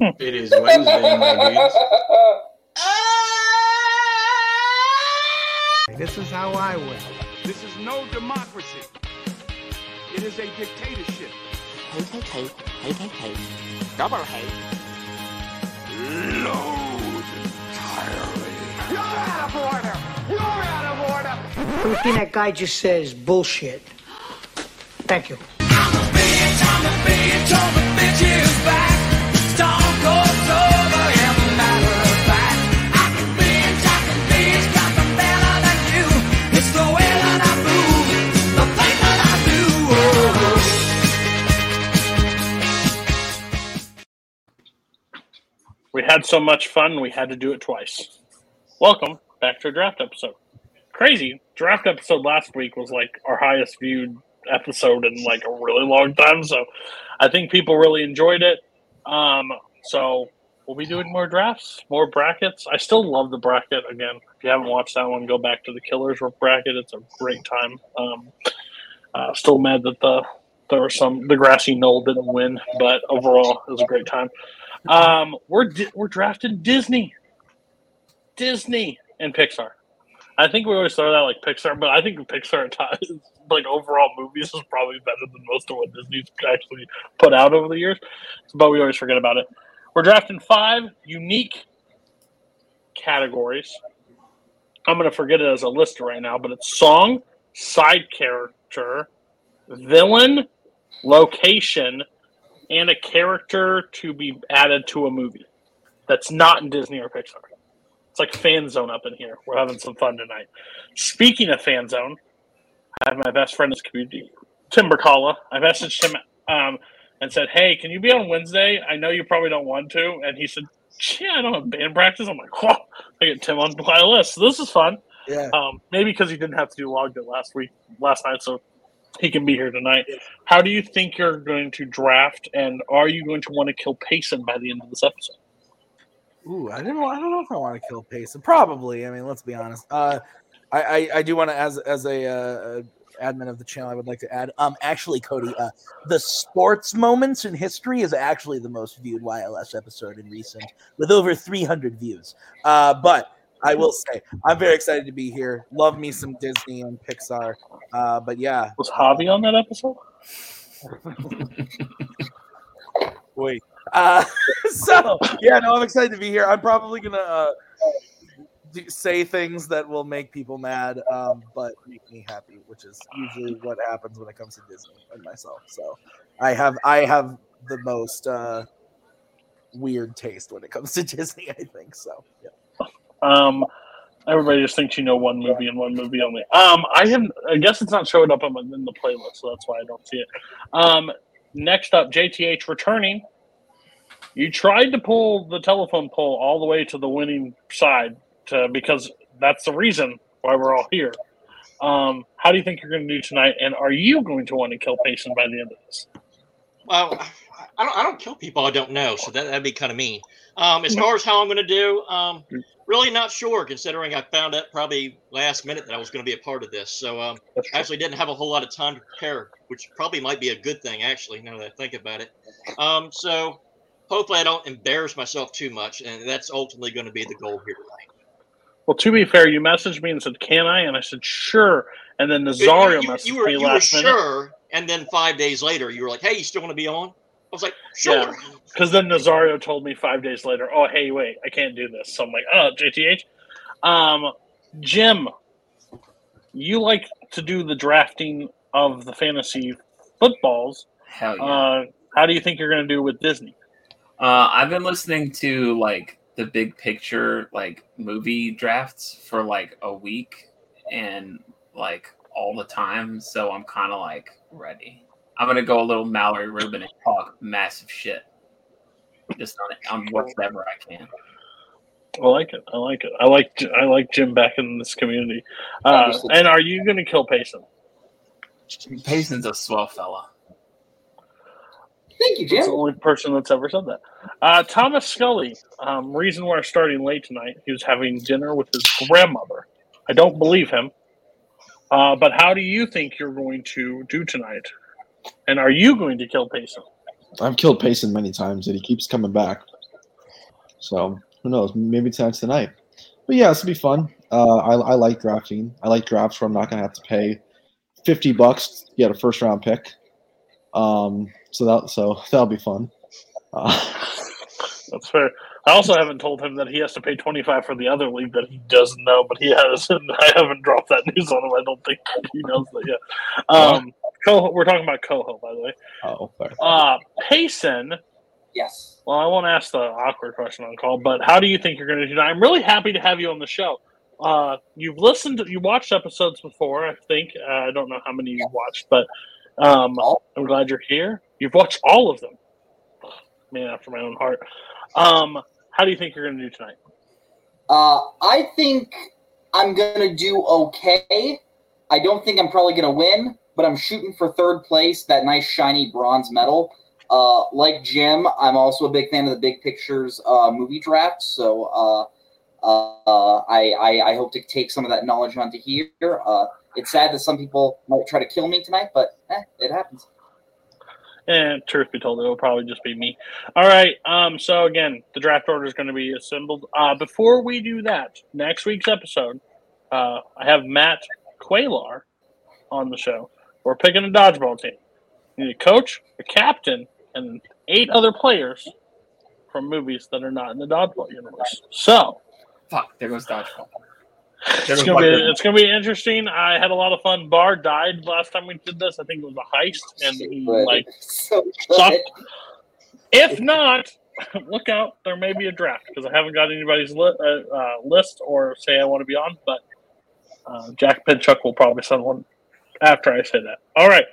It is Wednesday, my dudes. Ah! This is how I win. This is no democracy. It is a dictatorship. Hate, hate, hate, hate, hate, hate. Double hate. Load entirely. You're out of order. You're out of order. Everything that guy just says bullshit. Thank you. We had so much fun, we had to do it twice. Welcome back to a draft episode. Crazy. Draft episode last week was like our highest viewed episode in like a really long time. So I think people really enjoyed it. Um, so we'll be doing more drafts, more brackets. I still love the bracket. Again, if you haven't watched that one, go back to the Killers bracket. It's a great time. Um, uh, still mad that the there was some the grassy knoll didn't win, but overall it was a great time. Um, we're we're drafting Disney, Disney, and Pixar. I think we always throw that like Pixar, but I think Pixar times, like overall movies, is probably better than most of what Disney's actually put out over the years. But we always forget about it. We're drafting five unique categories. I'm going to forget it as a list right now, but it's song, side character, villain, location, and a character to be added to a movie that's not in Disney or Pixar. It's like fan zone up in here. We're having some fun tonight. Speaking of fan zone, I have my best friend in this community, Tim Bercala. I messaged him um, and said, "Hey, can you be on Wednesday? I know you probably don't want to." And he said, "Yeah, I don't have band practice." I'm like, "Whoa!" I get Tim on my list. So this is fun. Yeah. Um, maybe because he didn't have to do logged it last week, last night, so he can be here tonight. How do you think you're going to draft, and are you going to want to kill Payson by the end of this episode? Ooh, I don't know. I don't know if I want to kill Payson. Probably. I mean, let's be honest. Uh, I, I, I do want to, as as a uh, admin of the channel, I would like to add. Um, actually, Cody, uh, the sports moments in history is actually the most viewed YLS episode in recent, with over 300 views. Uh, but I will say, I'm very excited to be here. Love me some Disney and Pixar. Uh, but yeah, Was Javi on that episode? Wait. Uh, so yeah, no, I'm excited to be here. I'm probably gonna uh, do, say things that will make people mad, um, but make me happy, which is usually what happens when it comes to Disney and myself. So I have I have the most uh, weird taste when it comes to Disney. I think so. Yeah. Um, everybody just thinks you know one movie and one movie only. Um, I have. I guess it's not showing up on my- in the playlist, so that's why I don't see it. Um, next up, JTH returning. You tried to pull the telephone pole all the way to the winning side to, because that's the reason why we're all here. Um, how do you think you're going to do tonight? And are you going to want to kill Payson by the end of this? Well, I don't. I don't kill people I don't know, so that that'd be kind of mean. Um, as far as how I'm going to do, um, really not sure. Considering I found out probably last minute that I was going to be a part of this, so um, I actually didn't have a whole lot of time to prepare, which probably might be a good thing. Actually, now that I think about it, um, so hopefully I don't embarrass myself too much, and that's ultimately going to be the goal here tonight. Well, to be fair, you messaged me and said, "Can I?" And I said, "Sure." And then Nazario you, you, messaged you were, me you were last minute. sure, and then five days later, you were like, "Hey, you still want to be on?" I was like, "Sure." Because then Nazario told me five days later, "Oh, hey, wait, I can't do this." So I'm like, "Oh, JTH." Um, Jim, you like to do the drafting of the fantasy footballs. Hell yeah. Uh, how do you think you're going to do with Disney? Uh, I've been listening to like the big picture like movie drafts for like a week and like all the time, so I'm kind of like ready. I'm gonna go a little Mallory Rubin and talk massive shit, just on, on whatever I can. I like it. I like it. I like I like Jim back in this community. Uh, and are you going to kill Payson? Payson's a swell fella. Thank you, That's the only person that's ever said that. Uh, Thomas Scully. Um, reason we're starting late tonight. He was having dinner with his grandmother. I don't believe him. Uh, but how do you think you're going to do tonight? And are you going to kill Payson? I've killed Payson many times, and he keeps coming back. So who knows? Maybe tonight's the night. But yeah, this will be fun. Uh, I, I like drafting. I like drafts where I'm not gonna have to pay fifty bucks to get a first round pick. Um, so that so that'll be fun. Uh, That's fair. I also haven't told him that he has to pay twenty five for the other league that he doesn't know, but he has. And I haven't dropped that news on him. I don't think he knows that yet. Um, Coho, we're talking about Coho, by the way. oh, fair. Uh, Payson. Yes. Well, I won't ask the awkward question on call, but how do you think you're going to do tonight? I'm really happy to have you on the show. Uh, you've listened, to, you watched episodes before, I think. Uh, I don't know how many you've watched, but um, I'm glad you're here. You've watched all of them. Man after my own heart. Um, how do you think you're going to do tonight? Uh, I think I'm gonna do okay. I don't think I'm probably gonna win, but I'm shooting for third place, that nice shiny bronze medal. Uh, like Jim, I'm also a big fan of the Big Pictures uh, movie draft, so uh, uh, I, I I hope to take some of that knowledge onto here. Uh, it's sad that some people might try to kill me tonight, but eh, it happens. And truth be told, it'll probably just be me. All right. Um. So again, the draft order is going to be assembled. Uh, before we do that, next week's episode, uh, I have Matt Quaylar on the show. We're picking a dodgeball team. You need a coach, a captain, and eight other players from movies that are not in the dodgeball universe. So Fuck, there goes dodgeball. it's gonna be it's gonna be interesting. I had a lot of fun. Bar died last time we did this. I think it was a heist, and he, But like so If not, look out. There may be a draft because I haven't got anybody's li- uh, uh, list or say I want to be on. But uh, Jack Pinchuk will probably send one after I say that. All right.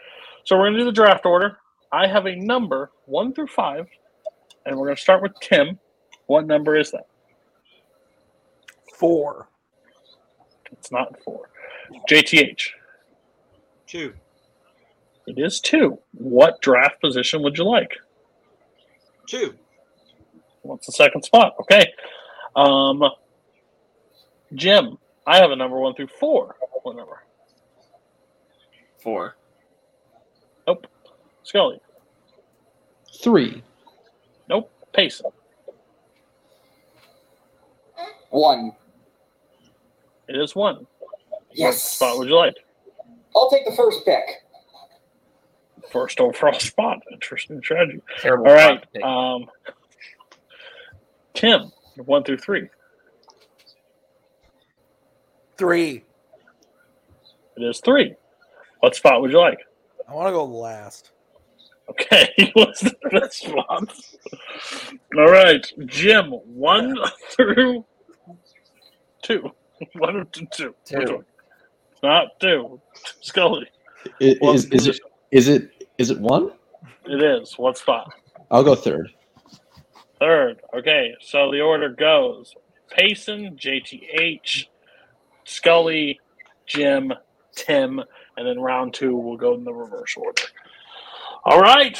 So we're going to do the draft order. I have a number one through five, and we're going to start with Tim. What number is that? Four. It's not four. JTH. Two. It is two. What draft position would you like? Two. What's the second spot? Okay. Um, Jim, I have a number one through four. What number? Four. Nope. Scully. Three. Nope. Payson. One. It is one. What Yes. spot would you like? I'll take the first pick. First overall spot. Interesting strategy. Terrible. All right. spot to pick. Um, Tim, one through three. Three. It is three. What spot would you like? I want to go last. Okay, what's the best spot? All right, Jim, one through two. One to two. Two. Which? Not two. Scully. I- What Is, is it position? is it is it one? It is. What spot? I'll go third. Third. Okay, so the order goes Payson, JTH, Scully, Jim, Tim, and then round two will go in the reverse order. All right.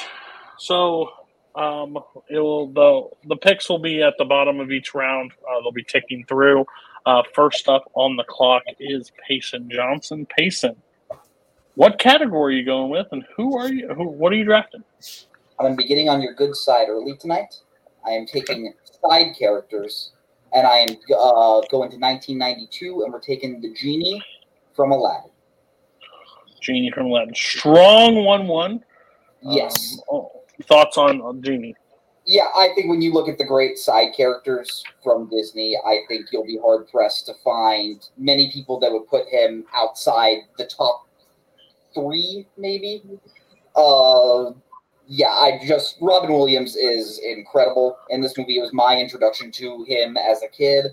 So um, it will the the picks will be at the bottom of each round. Uh, they'll be ticking through. Uh, first up on the clock is Payson Johnson. Payson, what category are you going with, and who are you? Who? What are you drafting? I'm going to be getting on your good side early tonight. I am taking side characters, and I am uh, going to 1992, and we're taking the genie from Aladdin. Genie from Aladdin. Strong one-one. Yes. Um, oh, thoughts on, on Genie? Yeah, I think when you look at the great side characters from Disney, I think you'll be hard pressed to find many people that would put him outside the top three, maybe. Uh, yeah, I just Robin Williams is incredible in this movie. It was my introduction to him as a kid.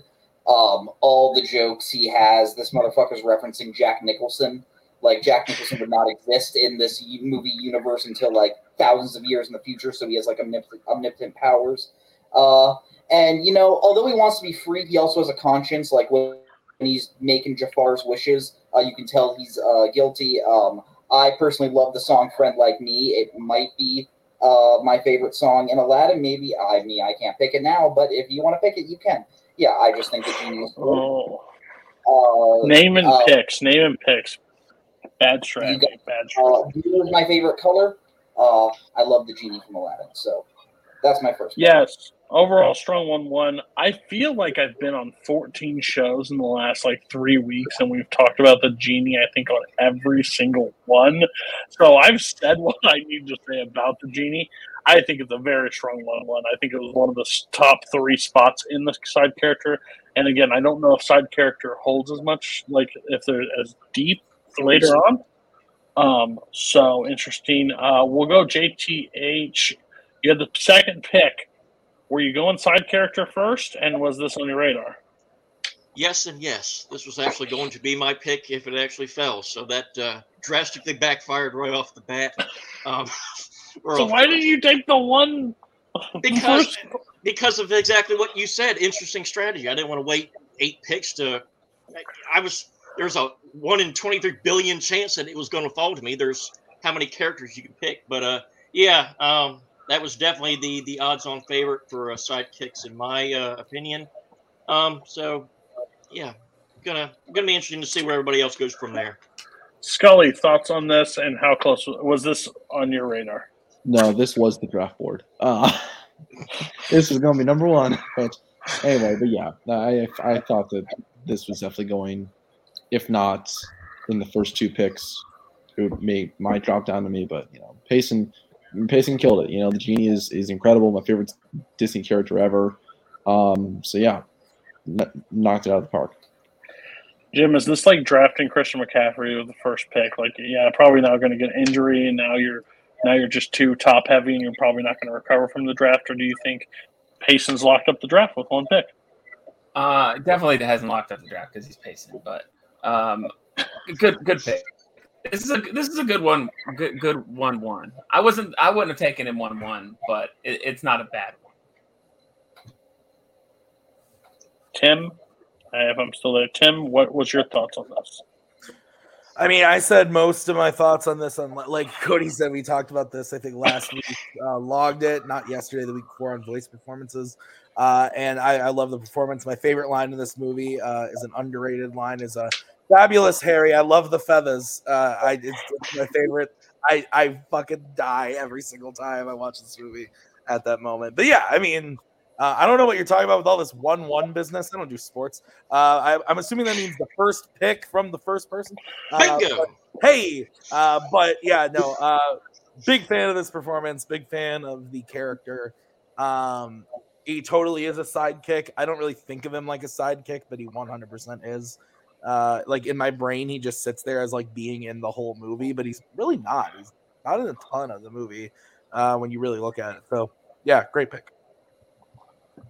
Um, all the jokes he has, this motherfucker's referencing Jack Nicholson. Like Jack Nicholson would not exist in this movie universe until like thousands of years in the future, so he has like omnipotent, omnipotent powers. Uh, and you know, although he wants to be free, he also has a conscience. Like when he's making Jafar's wishes, uh, you can tell he's uh, guilty. Um, I personally love the song "Friend Like Me." It might be uh, my favorite song in Aladdin. Maybe I mean I can't pick it now, but if you want to pick it, you can. Yeah, I just think the cool. Oh, Uh, name and uh, picks. Name and picks. Bad strategy. Bad Uh, blue is my favorite color. Uh, I love the genie from Aladdin, so that's my first. Yes, overall strong one one. I feel like I've been on 14 shows in the last like three weeks, and we've talked about the genie. I think on every single one. So I've said what I need to say about the genie. I think it's a very strong one one. I think it was one of the top three spots in the side character. And again, I don't know if side character holds as much, like if they're as deep later on. Um, so interesting. Uh, we'll go JTH. You had the second pick. Were you going side character first, and was this on your radar? Yes and yes. This was actually going to be my pick if it actually fell. So that uh, drastically backfired right off the bat. Um, So off why to- did you take the one? because because of exactly what you said. Interesting strategy. I didn't want to wait eight picks to. I was there's a one in twenty three billion chance that it was going to fall to me. There's how many characters you can pick, but uh, yeah, um, that was definitely the the odds on favorite for uh, sidekicks in my uh, opinion. Um, so yeah, gonna gonna be interesting to see where everybody else goes from there. Scully, thoughts on this, and how close was this on your radar? No, this was the draft board. Uh, this was going to be number one. But anyway, but yeah, I I thought that this was definitely going, if not in the first two picks, it would make might drop down to me. But you know, Payson Payson killed it. You know, the genie is is incredible. My favorite Disney character ever. Um, so yeah, kn- knocked it out of the park. Jim, is this like drafting Christian McCaffrey with the first pick? Like, yeah, probably not going to get an injury, and now you're now you're just too top heavy, and you're probably not going to recover from the draft. Or do you think Payson's locked up the draft with one pick? Uh, definitely hasn't locked up the draft because he's pacing, but um, good good pick. This is a this is a good one. Good good one one. I wasn't I wouldn't have taken him one one, but it, it's not a bad one. Tim, uh, if I'm still there, Tim, what was your thoughts on this? I mean, I said most of my thoughts on this. On like Cody said, we talked about this. I think last week, uh, logged it, not yesterday, the week before on voice performances. Uh, and I, I love the performance. My favorite line in this movie uh, is an underrated line. Is a fabulous Harry. I love the feathers. Uh, I it's, it's my favorite. I I fucking die every single time I watch this movie at that moment. But yeah, I mean, uh, I don't know what you're talking about with all this one-one business. I don't do sports. Uh, I, I'm assuming that means the first pick from the first person. Uh, Bingo. but- hey, uh, but yeah, no. Uh, big fan of this performance. Big fan of the character. Um, he totally is a sidekick. I don't really think of him like a sidekick, but he 100% is. Uh, like in my brain, he just sits there as like being in the whole movie, but he's really not. He's not in a ton of the movie uh, when you really look at it. So yeah, great pick.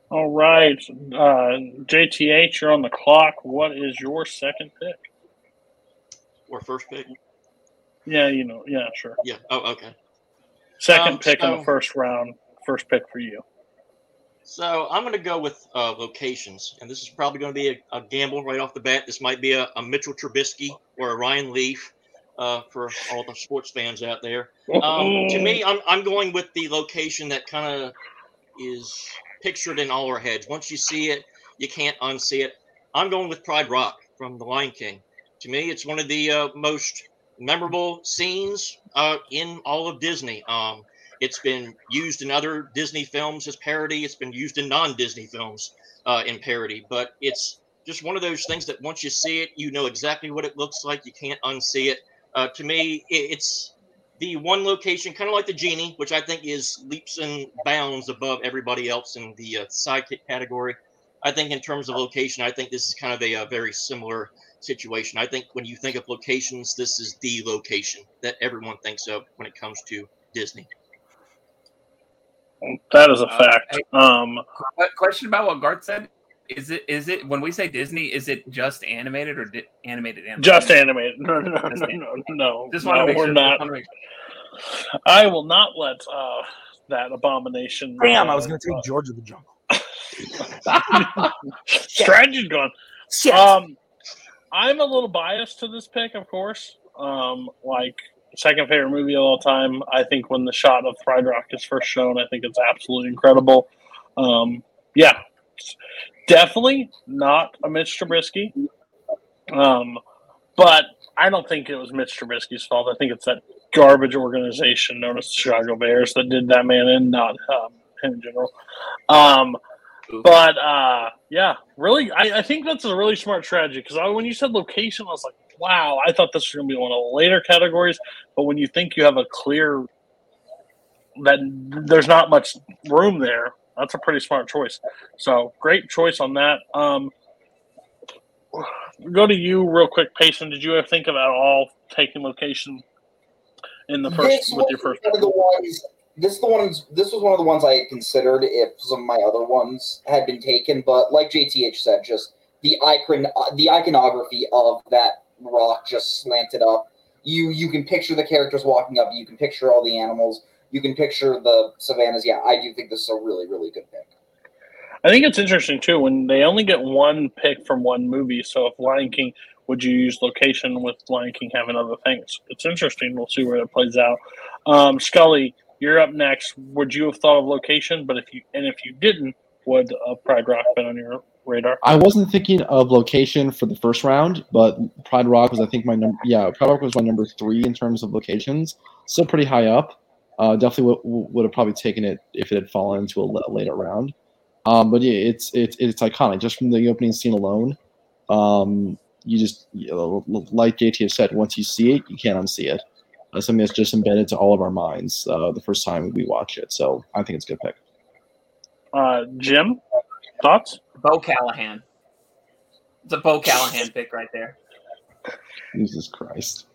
All right, uh, JTH, you're on the clock. What is your second pick? Or first pick. Yeah, you know, yeah, sure. Yeah. Oh, okay. Second Um, pick in the first round. First pick for you. So I'm going to go with uh, locations, and this is probably going to be a, a gamble right off the bat. This might be a, a Mitchell Trubisky or a Ryan Leaf uh, for all the sports fans out there. Um, to me, I'm, I'm going with the location that kind of is pictured in all our heads. Once you see it, you can't unsee it. I'm going with Pride Rock from The Lion King. To me, it's one of the uh, most memorable scenes uh, in all of Disney. Um, it's been used in other Disney films as parody. It's been used in non-Disney films uh, in parody. But it's just one of those things that once you see it, you know exactly what it looks like. You can't unsee it. Uh, to me, it's the one location, kind of like the genie, which I think is leaps and bounds above everybody else in the uh, sidekick category. I think in terms of location, I think this is kind of a, uh very similar situation. I think when you think of locations, this is the location that everyone thinks of when it comes to Disney. That is a Uh, fact. hey, Um, question about what Garth said. Is it is it when we say Disney? Is it just animated or di- animated? animated? just animated. No, no, no, Just no, animated. no, no. Just want to make we're sure. not. Just I will not let uh, that abomination. Damn, uh, I was gonna take George of the Jungle. Strategy's gone. Shit. Um, I'm a little biased to this pick, of course. Um, like second favorite movie of all time. I think when the shot of Pride Rock is first shown, I think it's absolutely incredible. Um, yeah, definitely not a Mitch Trubisky. Um, but I don't think it was Mitch Trubisky's fault. I think it's that garbage organization known as the Chicago Bears that did that man in, not um, in general. Um, but uh, yeah, really, I, I think that's a really smart strategy because when you said location, I was like, wow, I thought this was going to be one of the later categories. But when you think you have a clear that there's not much room there, that's a pretty smart choice. So great choice on that. Um, go to you real quick, Payson. Did you ever think about all taking location in the first This with your first? one of the ones. This is the ones. This was one of the ones I had considered if some of my other ones had been taken. But like JTH said, just the icon, uh, the iconography of that rock just slanted up. You you can picture the characters walking up. You can picture all the animals. You can picture the savannas. Yeah, I do think this is a really really good pick. I think it's interesting too when they only get one pick from one movie. So if Lion King, would you use location with Lion King having other things? It's interesting. We'll see where it plays out. Um, Scully, you're up next. Would you have thought of location? But if you and if you didn't, would uh, Pride Rock been on your radar? I wasn't thinking of location for the first round, but Pride Rock was, I think, my number. Yeah, Pride Rock was my number three in terms of locations. Still pretty high up. Uh, definitely would, would have probably taken it if it had fallen into a later round. Um, but yeah, it's it's it's iconic just from the opening scene alone. Um, you just you know, like JT has said, once you see it, you can't unsee it. Uh, something that's just embedded to all of our minds uh, the first time we watch it. So I think it's a good pick. Uh, Jim, thoughts? Bo Callahan. It's a Bo Callahan pick right there. Jesus Christ.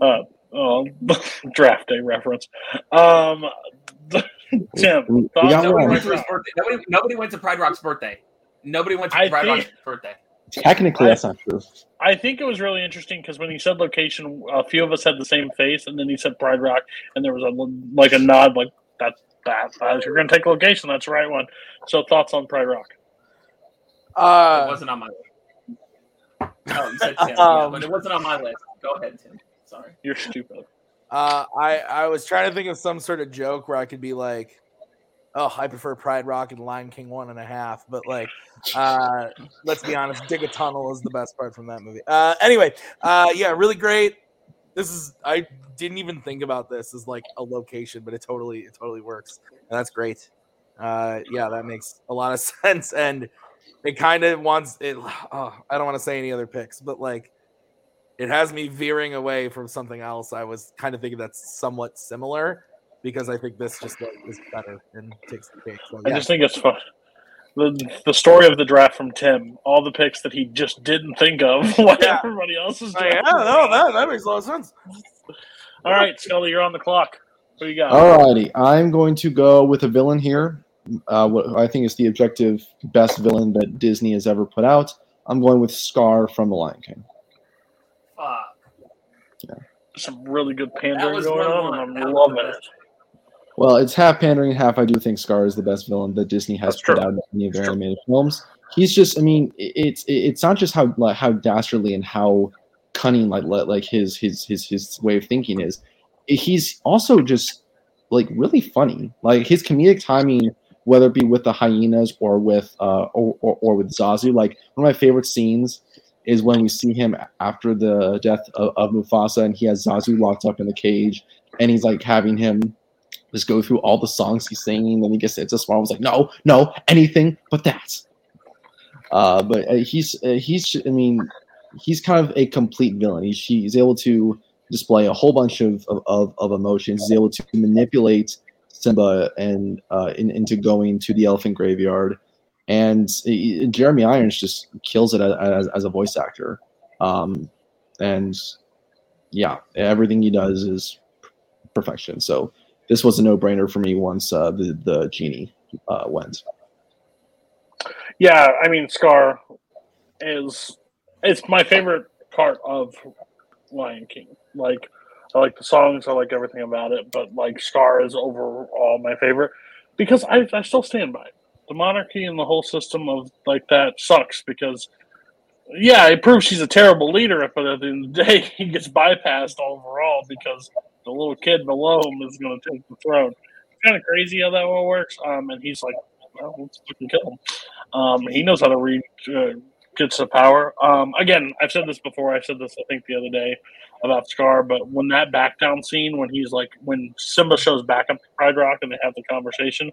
Uh, oh, draft day reference. Um, Tim, We- we thoughts? Nobody went to his birthday. Nobody, nobody went to Pride Rock's birthday. Nobody went to I Pride think- Rock's birthday. Technically, that's not true. I think it was really interesting because when he said location, a few of us had the same face, and then he said Pride Rock, and there was a like a nod, like that's that. that you're going to take location. That's the right one. So thoughts on Pride Rock? it Uh, wasn't on my list. Oh, you said Tim, yeah, Um, but it wasn't on my list. Go ahead, Tim. Sorry. You're stupid. Uh, I I was trying to think of some sort of joke where I could be like, "Oh, I prefer Pride Rock and Lion King one and a half," but like, uh, let's be honest, Digga Tunnah is the best part from that movie. Uh, anyway, uh, yeah, really great. This is I didn't even think about this as like a location, but it totally it totally works, and that's great. Uh, yeah, that makes a lot of sense, and it kind of wants it. Oh, I don't want to say any other picks, but like it has me veering away from something else. I was kind of thinking that's somewhat similar because I think this just like, is better and takes the cake. So, I just think it's fun. The, the story of the draft from Tim, all the picks that he just didn't think of, while Yeah. everybody else is drafting. yeah, no, that, that makes a lot of sense. All right, Scully, you're on the clock. What do you got? Alrighty, I'm going to go with a villain here. Uh, what I think is the objective best villain that Disney has ever put out. I'm going with Scar from The Lion King. Fuck. Some really good That pandering going on, and I'm loving the it. Well, it's half pandering, half I do think Scar is the best villain that Disney has That's put true. out in any of their That's true. animated films. He's just, I mean, it's it's not just how like, how dastardly and how cunning like like like his his his his way of thinking is. He's also just like really funny. Like his comedic timing, whether it be with the hyenas or with uh or, or, or with Zazu. Like one of my favorite scenes is when we see him after the death of, of Mufasa and he has Zazu locked up in the cage and he's like having him just go through all the songs he's singing. And he gets it's a smart was like, no, no, anything but that. Uh, but uh, he's uh, he's I mean he's kind of a complete villain. He's, he's able to display a whole bunch of, of, of, emotions. He's able to manipulate Simba and uh, in, into going to the elephant graveyard. And uh, Jeremy Irons just kills it as, as a voice actor. Um, and yeah, everything he does is perfection. So this was a no-brainer for me once uh, the the genie uh, went. Yeah, I mean, Scar is it's my favorite part of Lion King. Like, I like the songs, I like everything about it, but like Scar is overall my favorite because I, I still stand by it. The monarchy and the whole system of like that sucks because yeah, it proves she's a terrible leader, but at the end of the day, he gets bypassed overall because the little kid below him is going to take the throne. It's kind of crazy how that all works. Um, and he's like, well, let's fucking kill him. Um, he knows how to read, uh, gets the power. Um, again, I've said this before. I said this, I think, the other day. about Scar, but when that back down scene, when he's like, when Simba shows back up to Pride Rock and they have the conversation,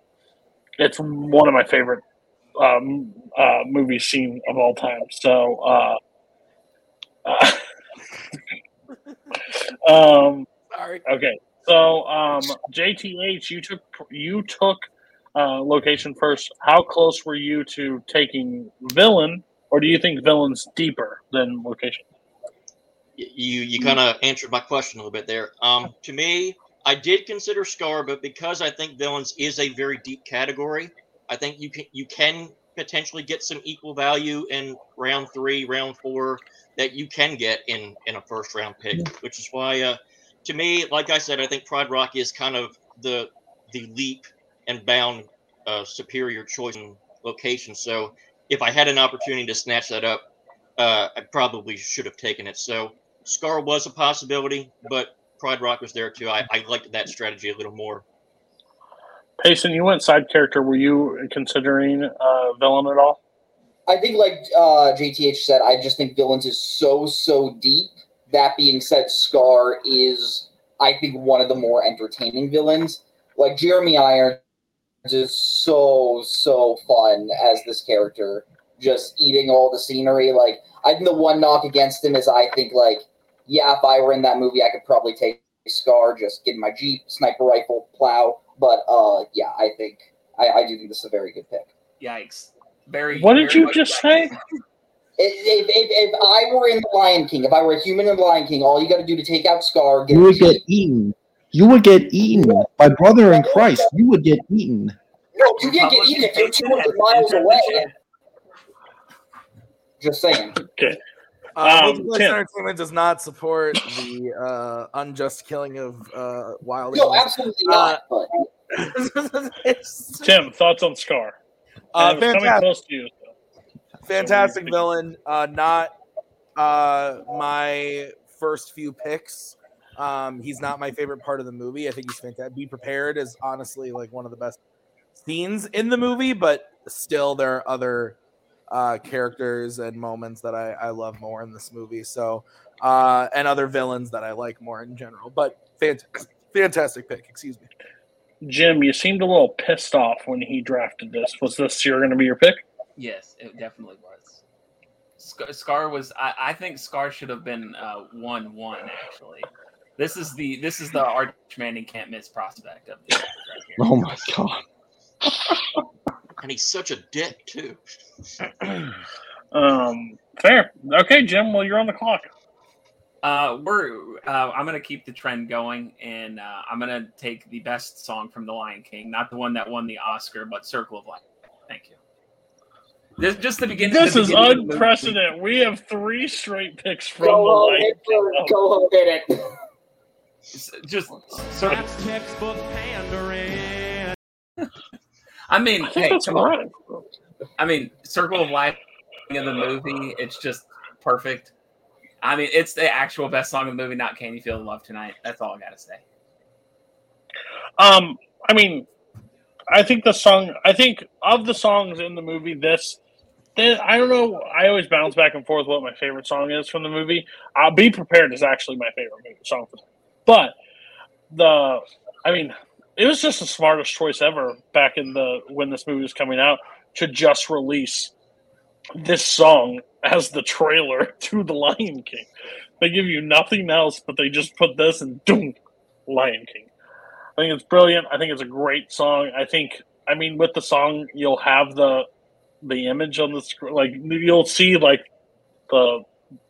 it's one of my favorite um, uh, movie scene of all time. So, uh, uh, um, Sorry. okay. So, um, JTH, you took you took uh, location first. How close were you to taking villain, or do you think villain's deeper than location? You you kind of answered my question a little bit there. Um, to me, I did consider Scar, but because I think villains is a very deep category, I think you can you can potentially get some equal value in round three, round four that you can get in in a first round pick, which is why, uh, to me, like I said, I think Pride Rock is kind of the the leap and bound uh, superior choice in location. So if I had an opportunity to snatch that up, uh, I probably should have taken it. So Scar was a possibility, but Pride Rock was there too. I, I liked that strategy a little more. Payson, you went side character. Were you considering uh, villain at all? I think, like uh, JTH said, I just think villains is so so deep. That being said, Scar is, I think, one of the more entertaining villains. Like Jeremy Irons is so so fun as this character, just eating all the scenery. Like I think the one knock against him is I think like, yeah, if I were in that movie, I could probably take Scar, just get in my Jeep, sniper rifle, plow. But uh, yeah, I think I, I do think this is a very good pick. Yikes. Very. What did very you just say? If, if, if, if I were in the Lion King, if I were a human in the Lion King, all you got to do to take out Scar, get You would get eaten. You would get eaten. My brother in Christ, you would get eaten. No, you can't get eaten if you're 200 miles away. Just saying. Okay. Uh, Um, Multiplex Entertainment does not support the uh, unjust killing of uh, wild No, animals. absolutely not. But Tim, thoughts on Scar? Uh, And it was coming close to you. Fantastic villain. Uh, not uh, my first few picks. Um, he's not my favorite part of the movie. I think he's fantastic. Be prepared is honestly like one of the best scenes in the movie, but still there are other uh, characters and moments that I, I love more in this movie. So uh, and other villains that I like more in general. But fantastic, fantastic pick. Excuse me. Jim, you seemed a little pissed off when he drafted this. Was this you're going to be your pick? Yes, it definitely was. Scar, Scar was. I, I think Scar should have been uh, one one actually. This is the this is the Arch Manning can't miss prospect of the right here. Oh my god. And he's such a dick too. Um, fair. Okay, Jim. Well, you're on the clock. Uh, we're. Uh, I'm gonna keep the trend going, and uh, I'm gonna take the best song from The Lion King, not the one that won the Oscar, but "Circle of Life." Thank you. This just the beginning. This the is beginning of unprecedented. We have three straight picks from go the home, Lion hit it, go home, hit it. S- Just circle. That's textbook pandering. I mean, I hey, that's come on. I mean, Circle of Life in the movie, it's just perfect. I mean, it's the actual best song in the movie, not Can You Feel the Love Tonight. That's all I gotta say. Um, I mean, I think the song. I think of the songs in the movie, this. I don't know. I always bounce back and forth what my favorite song is from the movie. I'll be prepared is actually my favorite movie song But the, I mean, it was just the smartest choice ever back in the when this movie was coming out to just release this song as the trailer to the Lion King. They give you nothing else, but they just put this and doom, Lion King. I think it's brilliant. I think it's a great song. I think, I mean, with the song, you'll have the the image on the screen. Like you'll see like the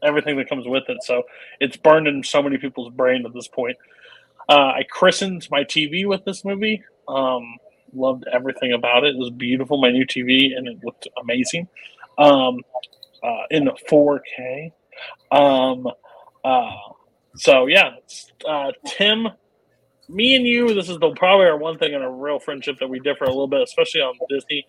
everything that comes with it. So it's burned in so many people's brain at this point. Uh, I christened my TV with this movie. Um, loved everything about it. It was beautiful, my new TV, and it looked amazing. Um, uh, in the 4K. Um, uh, so yeah, uh, Tim, me and you, this is the probably our one thing in a real friendship that we differ a little bit, especially on Disney.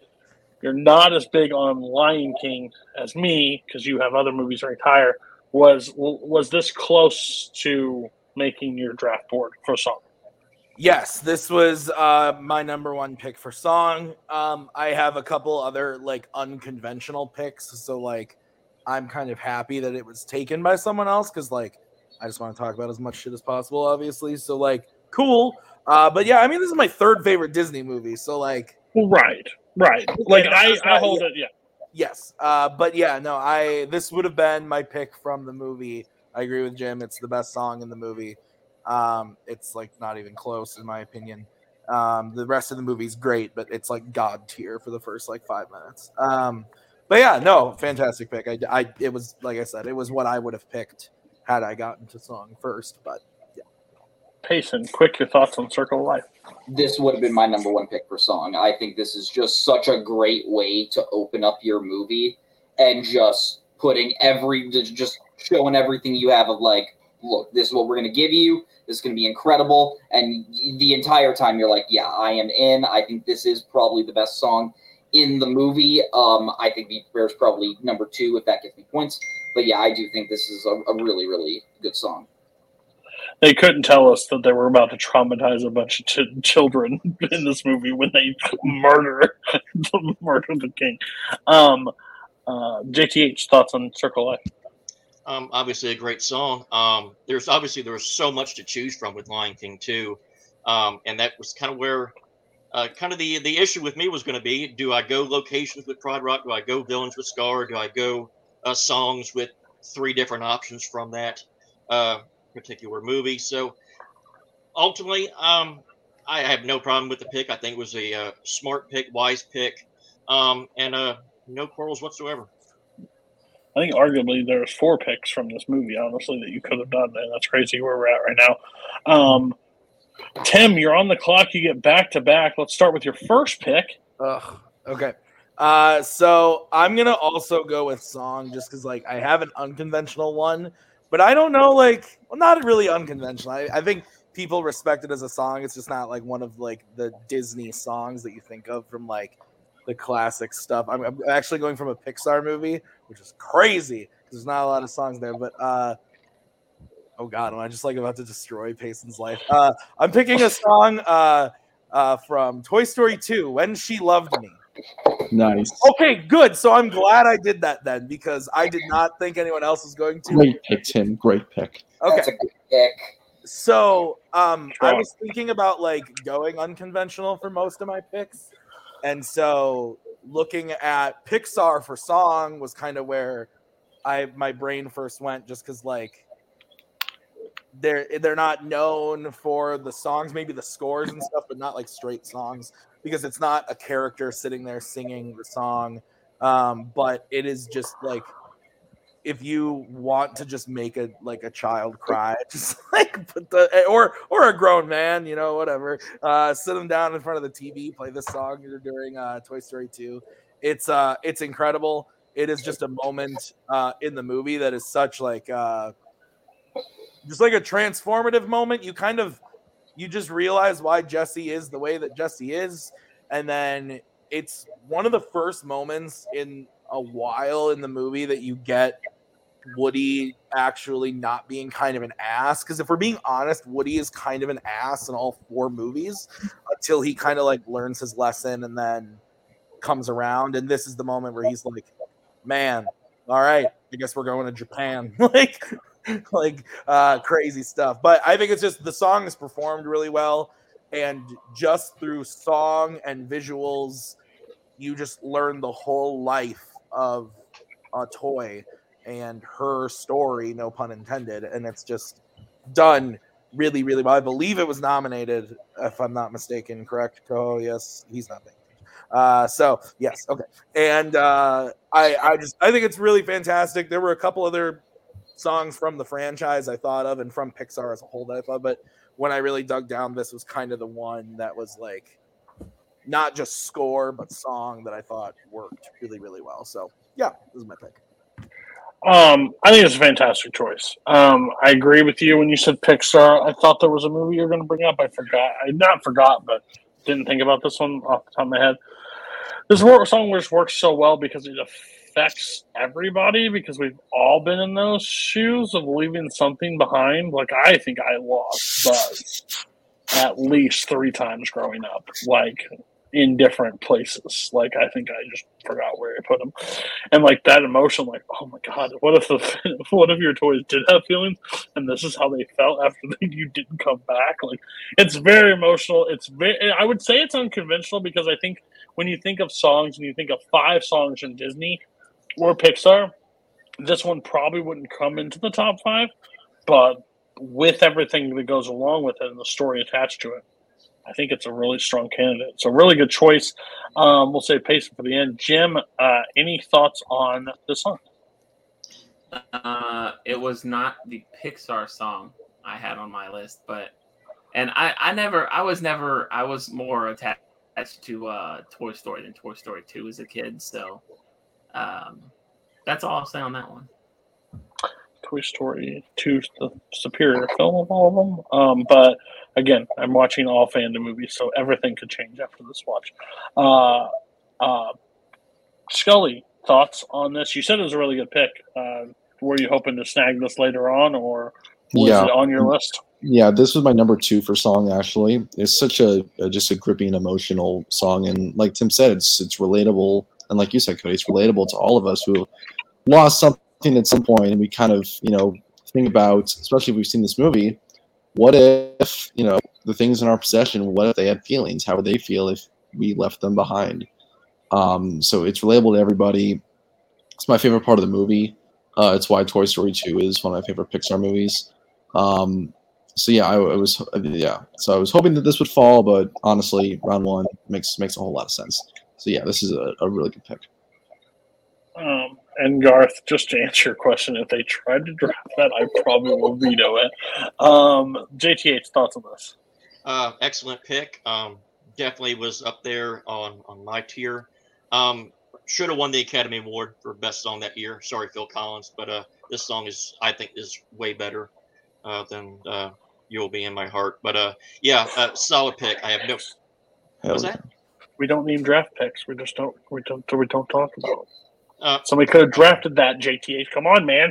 You're not as big on Lion King as me because you have other movies ranked higher. Was was this close to making your draft board for song? Yes, this was uh, my number one pick for song. Um, I have a couple other like unconventional picks, so like I'm kind of happy that it was taken by someone else because like I just want to talk about as much shit as possible, obviously. So like, cool. Uh, but yeah, I mean, this is my third favorite Disney movie. So like, right, right. Like I, I hold it. Yeah. Yes. Uh, but yeah, no, I this would have been my pick from the movie. I agree with Jim. It's the best song in the movie. Um, it's like not even close in my opinion. Um, the rest of the movie's great, but it's like god tier for the first like five minutes. Um, but yeah, no, fantastic pick. I, I, it was like I said, it was what I would have picked had I gotten to song first. But Payson, quick, your thoughts on Circle of Life? this would have been my number one pick for song. I think this is just such a great way to open up your movie and just putting every just showing everything you have of like, look, this is what we're gonna give you. This is gonna be incredible, and the entire time you're like, yeah, I am in. I think this is probably the best song in the movie. Um, I think Be Prepared is probably number two if that gets me points. But yeah, I do think this is a, a really, really good song. They couldn't tell us that they were about to traumatize a bunch of ch- children in this movie when they murder murder the king. Um, uh, JTH thoughts on Circle Life? Um, obviously a great song. Um, there's obviously there was so much to choose from with Lion King too, um, and that was kind of where, uh, kind of the the issue with me was going to be: do I go locations with Pride Rock? Do I go villains with Scar? Do I go uh, songs with three different options from that uh, particular movie? So ultimately, um, I have no problem with the pick. I think it was a uh, smart pick, wise pick, um, and uh, no quarrels whatsoever. I think arguably there's four picks from this movie, honestly, that you could have done, and that's crazy where we're at right now. Um, Tim, you're on the clock. You get back to back. Let's start with your first pick. Ugh. Okay. Uh, so I'm gonna also go with song just because like I have an unconventional one, but I don't know like well not really unconventional. I, I think people respect it as a song. It's just not like one of like the Disney songs that you think of from like the classic stuff. I'm, I'm actually going from a Pixar movie, which is crazy because there's not a lot of songs there. But uh, oh god, am I just like about to destroy Payson's life? Uh, I'm picking a song uh, uh, from Toy Story 2, "When She Loved Me." Nice. Okay, good. So I'm glad I did that then because I did not think anyone else was going to. Great pick, Tim. Great pick. Okay. That's a good pick. So um I was thinking about like going unconventional for most of my picks. And so looking at Pixar for song was kind of where I my brain first went just cuz like they're they're not known for the songs, maybe the scores and stuff, but not like straight songs because it's not a character sitting there singing the song. Um, but it is just like if you want to just make a like a child cry, just like put the or or a grown man, you know, whatever. Uh, sit them down in front of the TV, play this song you're during uh, Toy Story Two. It's uh, it's incredible. It is just a moment uh, in the movie that is such like uh, just like a transformative moment. You kind of you just realize why Jessie is the way that Jessie is, and then it's one of the first moments in a while in the movie that you get Woody actually not being kind of an ass. Because if we're being honest, Woody is kind of an ass in all four movies until he kind of like learns his lesson and then comes around. And this is the moment where he's like, man, all right, I guess we're going to Japan. like, like uh crazy stuff. But I think it's just the song is performed really well. And just through song and visuals, you just learn the whole life of a toy and her story, no pun intended. And it's just done really, really well. I believe it was nominated, if I'm not mistaken. Correct? Oh, yes, he's not there. Uh, so yes, okay. And uh, I, I just, I think it's really fantastic. There were a couple other songs from the franchise I thought of, and from Pixar as a whole that I thought. But when I really dug down, this was kind of the one that was like not just score but song that I thought worked really, really well. So yeah, this is my pick. Um, I think it's a fantastic choice. Um, I agree with you when you said Pixar. I thought there was a movie you were going to bring up. I forgot. I not forgot, but didn't think about this one off the top of my head. This song just works so well because it affects everybody because we've all been in those shoes of leaving something behind. Like I think I lost Buzz at least three times growing up. Like in different places. Like I think I just forgot where I put them, and like that emotion, like oh my god, what if the what if your toys did have feelings, and this is how they felt after you didn't come back? Like it's very emotional. It's very I would say it's unconventional because I think when you think of songs and you think of five songs in Disney or Pixar, this one probably wouldn't come into the top five, but with everything that goes along with it and the story attached to it, I think it's a really strong candidate. It's a really good choice. Um, we'll say pacing for the end. Jim, uh, any thoughts on this song? Uh, it was not the Pixar song I had on my list, but and I, I never, I was never, I was more attached to uh, Toy Story than Toy Story Two as a kid. So um, that's all I'll say on that one. Toy Story 2 the superior film of all of them. Um, but again, I'm watching all fandom movies, so everything could change after this watch. Uh, uh, Scully, thoughts on this? You said it was a really good pick. Uh, were you hoping to snag this later on, or was Yeah. it on your list? Yeah, this was my number two for song. Actually, it's such a, a just a gripping, emotional song, and like Tim said, it's it's relatable, and like you said, Cody, it's relatable to all of us who lost something at some point, and we kind of you know think about, especially if we've seen this movie, what if you know the things in our possession? What if they had feelings? How would they feel if we left them behind? Um, so it's relatable to everybody. It's my favorite part of the movie. Uh, it's why Toy Story 2 is one of my favorite Pixar movies. Um, so yeah, I, I was yeah. So I was hoping that this would fall, but honestly, round one makes makes a whole lot of sense. So yeah, this is a, a really good pick. Um, and Garth, just to answer your question, if they tried to draft that, I probably will veto it. Um, JTH, thoughts on this? Uh, excellent pick. Um, definitely was up there on on my tier. Um, should have won the Academy Award for best song that year. Sorry, Phil Collins, but uh, this song is I think is way better uh, than uh, "You'll Be in My Heart." But uh, yeah, uh, solid pick. I have no. What was that? We don't name draft picks. We just don't. We don't. We don't talk about. It. Uh, Somebody could have drafted that. JTH, come on, man.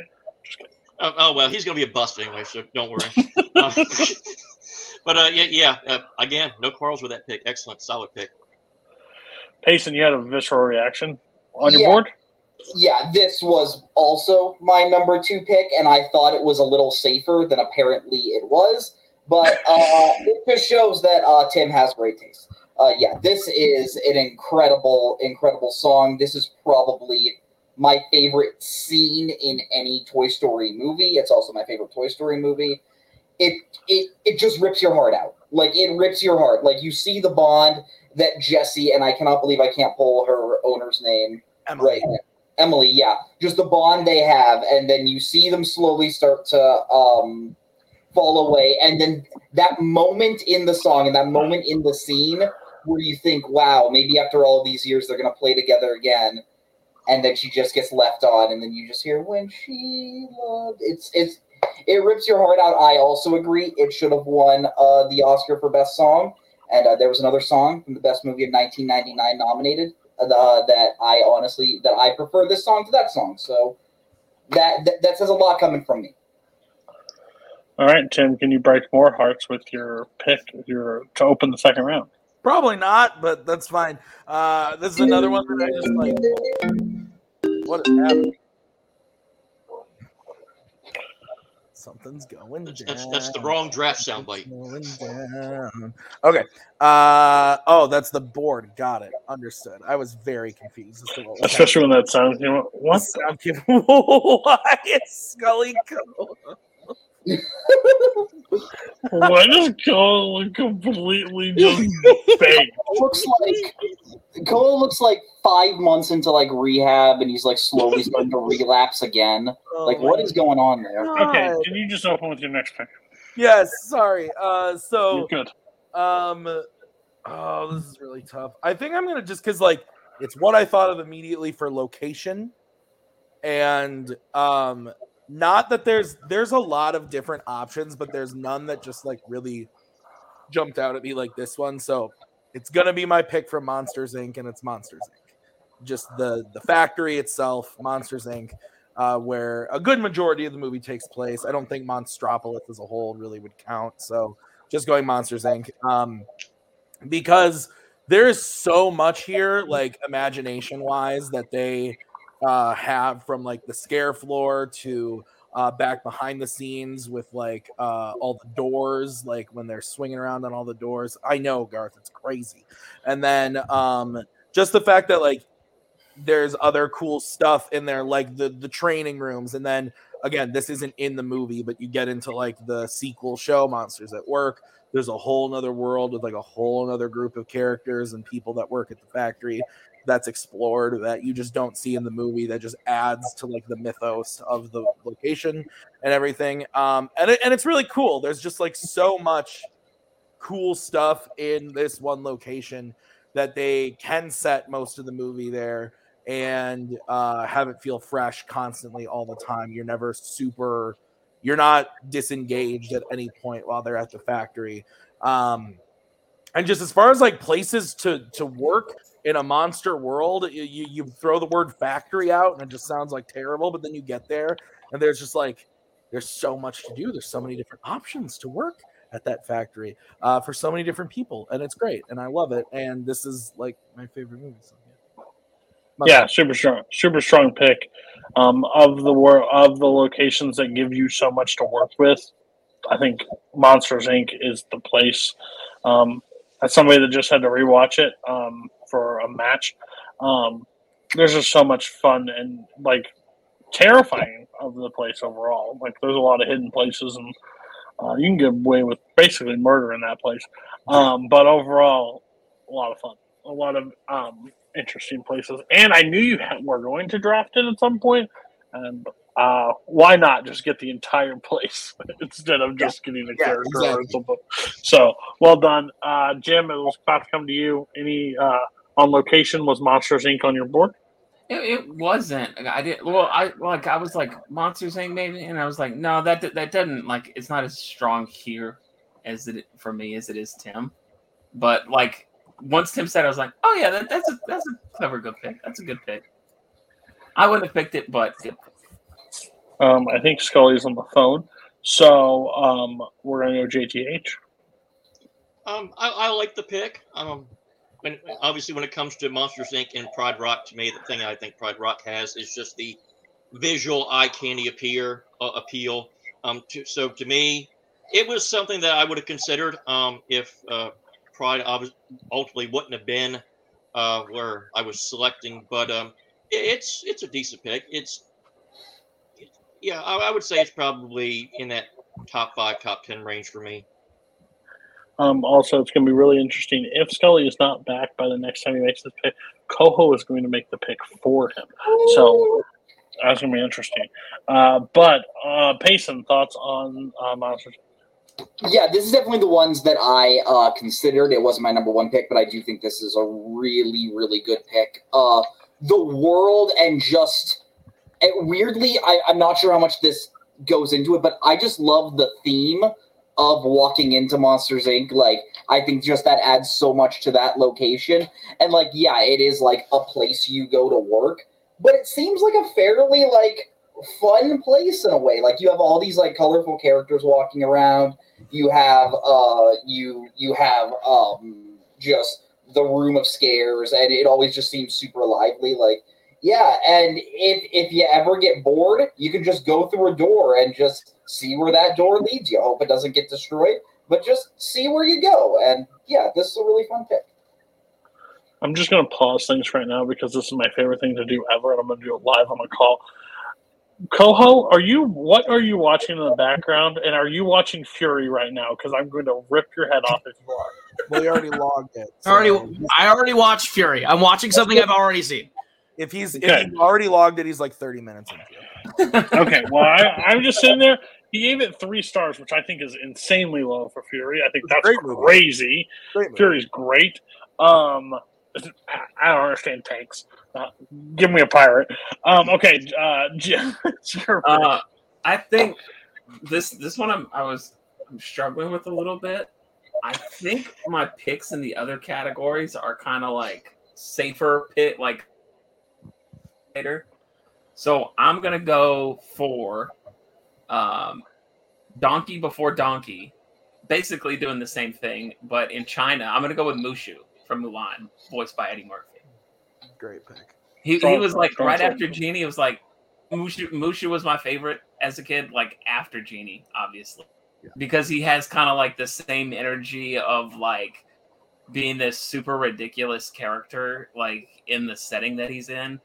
Oh, oh well, he's gonna be a bust anyway, so don't worry. Uh, but uh, yeah, yeah. Uh, again, no quarrels with that pick. Excellent, solid pick. Payson, you had a visceral reaction on your Yeah. board. Yeah, this was also my number two pick, and I thought it was a little safer than apparently it was. But uh, it just shows that uh, Tim has great taste. Uh, yeah, this is an incredible, incredible song. This is probably my favorite scene in any Toy Story movie. It's also my favorite Toy Story movie. It it it just rips your heart out. Like it rips your heart. Like you see the bond that Jessie and I cannot believe I can't pull her owner's name Emily. right now. Emily, yeah, just the bond they have, and then you see them slowly start to um, fall away, and then that moment in the song and that moment in the scene where you think, "Wow, maybe after all these years they're gonna play together again," and then she just gets left on, and then you just hear "When she loved." It's it's it rips your heart out. I also agree it should have won uh, the Oscar for best song, and uh, there was another song from the best movie of 1999 nominated uh, that I honestly that I prefer this song to that song. So that that, that says a lot coming from me. All right, Tim, can you break more hearts with your pick? Your to open the second round. Probably not, but that's fine. Uh, this is another one that I just like. What is happening? Something's going down. That's, that's the wrong draft soundbite. Going down. Okay. Uh, oh, that's the board. Got it. Understood. I was very confused. As to what was Especially when that sounds, you know, what? happening. Why is Scully go? Why does Cole look completely just fake? looks like Cole looks like five months into like rehab, and he's like slowly starting to relapse again. Like, what is going on there? Okay, can you just open with your next pick? Yes. Sorry. Uh, so You're good. Um, oh, this is really tough. I think I'm gonna just because like it's what I thought of immediately for location, and um, not that there's there's a lot of different options, but there's none that just like really jumped out at me like this one. So it's gonna be my pick from Monsters Inc. and it's Monsters Inc. Just the the factory itself, Monsters Inc. Uh, where a good majority of the movie takes place. I don't think Monstropolis as a whole really would count. So just going Monsters Inc. Um, because there is so much here, like imagination wise, that they uh, have from like the scare floor to uh, back behind the scenes with like uh, all the doors, like when they're swinging around on all the doors. I know, Garth, it's crazy. And then um, just the fact that like there's other cool stuff in there, like the the training rooms, and then again, this isn't in the movie, but you get into like the sequel show, Monsters at Work. There's a whole another world with like a whole another group of characters and people that work at the factory that's explored that you just don't see in the movie that just adds to like the mythos of the location and everything. Um and, it, and it's really cool. There's just like so much cool stuff in this one location that they can set most of the movie there and uh have it feel fresh constantly all the time. You're never super you're not disengaged at any point while they're at the factory. Um and just as far as like places to to work in a monster world you, you throw the word factory out and it just sounds like terrible but then you get there and there's just like there's so much to do there's so many different options to work at that factory uh, for so many different people and it's great and i love it and this is like my favorite movie so, yeah. My yeah, super strong, super strong pick. Um, of the wor- of the locations that give you so much to work with, I think Monsters Inc. is the place. Um, as somebody that just had to rewatch it um, for a match, um, there's just so much fun and like terrifying of the place overall. Like there's a lot of hidden places, and uh, you can get away with basically murder in that place. Um, but overall, a lot of fun, a lot of um, interesting places. And I knew you had, were going to draft it at some point, and uh, why not just get the entire place instead of just getting a Yeah, character or something? So well done, uh, Jim. It was about to come to you. Any uh, on location was Monsters Inc. on your board? It, it wasn't. I did. Well, I like. I was like Monsters Inc. maybe, and I was like, no, that that doesn't like. It's not as strong here as it for me as it is Tim. But like once Tim said, I was like, oh yeah, that, that's a that's a clever, good pick. That's a good pick. I wouldn't have picked it, but it, Um, I think Scully's on the phone, so um, we're gonna go JTH. Um, I, I like the pick. Um, when obviously when it comes to Monsters Inc. and Pride Rock, to me, the thing I think Pride Rock has is just the visual eye candy appear uh, appeal. Um, to, so to me, it was something that I would have considered um, if uh, Pride ultimately wouldn't have been uh, where I was selecting. But um, it- it's it's a decent pick. It's yeah, I, I would say it's probably in that top five, top ten range for me. Um, also, it's going to be really interesting. If Scully is not back by the next time he makes this pick, Coho is going to make the pick for him. So that's going to be interesting. Uh, but uh, Payson, thoughts on uh, Monsters? Yeah, this is definitely the ones that I uh, considered. It wasn't my number one pick, but I do think this is a really, really good pick. Uh, the world and just and weirdly, I, I'm not sure how much this goes into it, but I just love the theme of walking into Monsters Inc. Like, I think just that adds so much to that location. And like, yeah, it is like a place you go to work, but it seems like a fairly like fun place in a way. Like you have all these like colorful characters walking around. You have uh you you have um just the room of scares and it always just seems super lively like yeah and if if you ever get bored you can just go through a door and just see where that door leads you hope it doesn't get destroyed but just see where you go and yeah this is a really fun pick I'm just going to pause things right now because this is my favorite thing to do ever, and I'm going to do it live on the call. Coho, are you? What are you watching in the background? And are you watching Fury right now? Because I'm going to rip your head off if you are. Well, you already logged it. I already, I already watched Fury. I'm watching something I've already seen. If he's Okay. if he's already logged it, he's like 30 minutes into it. okay, well, I, I'm just sitting there. He gave it three stars, which I think is insanely low for Fury. I think that's great crazy. Great movie. Fury's great. Um, I don't understand tanks. Uh, give me a pirate. Um, okay, uh, Jim, it's your pick. uh, I think this this one I'm, I was I'm struggling with a little bit. I think my picks in the other categories are kind of like safer pit like later. So I'm gonna go for um, Donkey Before Donkey, basically doing the same thing, but in China. I'm gonna go with Mushu from Mulan, voiced by Eddie Murphy. Great pick. He, he was like strong right choice. after Genie. It was like Mushu. Mushu was my favorite as a kid. Like after Genie, obviously, because he has kind of like the same energy of like being this super ridiculous character, like in the setting that he's in.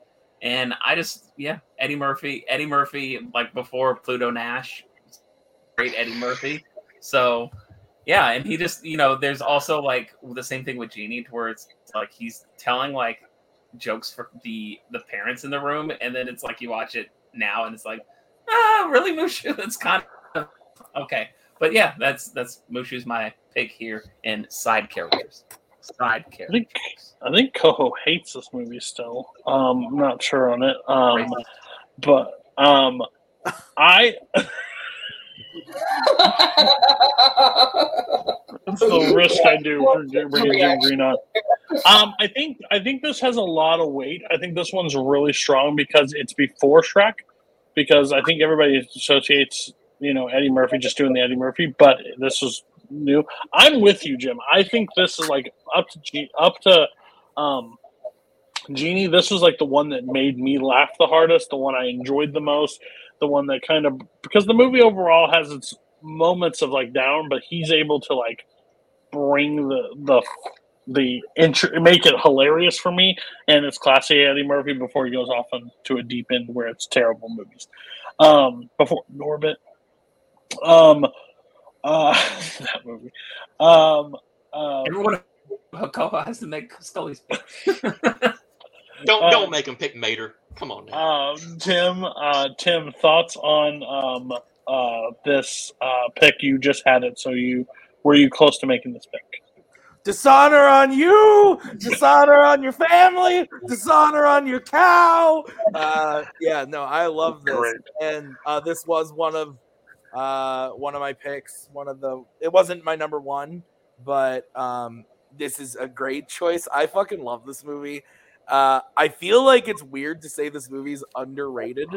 And I just, yeah, Eddie Murphy, Eddie Murphy, like before Pluto Nash, great Eddie Murphy. So, yeah, and he just, you know, there's also like the same thing with Genie, where it's like he's telling like jokes for the the parents in the room, and then it's like you watch it now, and it's like, ah, really, Mushu? That's kind of okay. But yeah, that's that's Mushu's my pick here in side characters. Side I think I think Coho hates this movie still. Um, I'm not sure on it. Um, but um, I That's the risk I do for bringing Jim Green on. Um, I think I think this has a lot of weight. I think this one's really strong because it's before Shrek. Because I think everybody associates, you know, Eddie Murphy just doing the Eddie Murphy, but this is new. I'm with you, Jim. I think this is like up to G- up to um, Genie. This was like the one that made me laugh the hardest, the one I enjoyed the most, the one that kind of because the movie overall has its moments of like down, but he's able to like bring the the the intro, make it hilarious for me, and it's classy Eddie Murphy before he goes off into a deep end where it's terrible movies. Um, before Norbit, um, uh, that movie, um, uh, Everyone Coho has to make Scully's pick. Don't Uh, don't make him pick Mater. Come on now. Um, Tim, uh, Tim, thoughts on um, uh, this uh, pick? You just had it, so you were you close to making this pick? Dishonor on you, dishonor on your family, dishonor on your cow. Uh, yeah, no, I love this, Great. and uh, this was one of uh, one of my picks. One of the, it wasn't my number one, but um, this is a great choice. I fucking love this movie. Uh, I feel like it's weird to say this movie's underrated,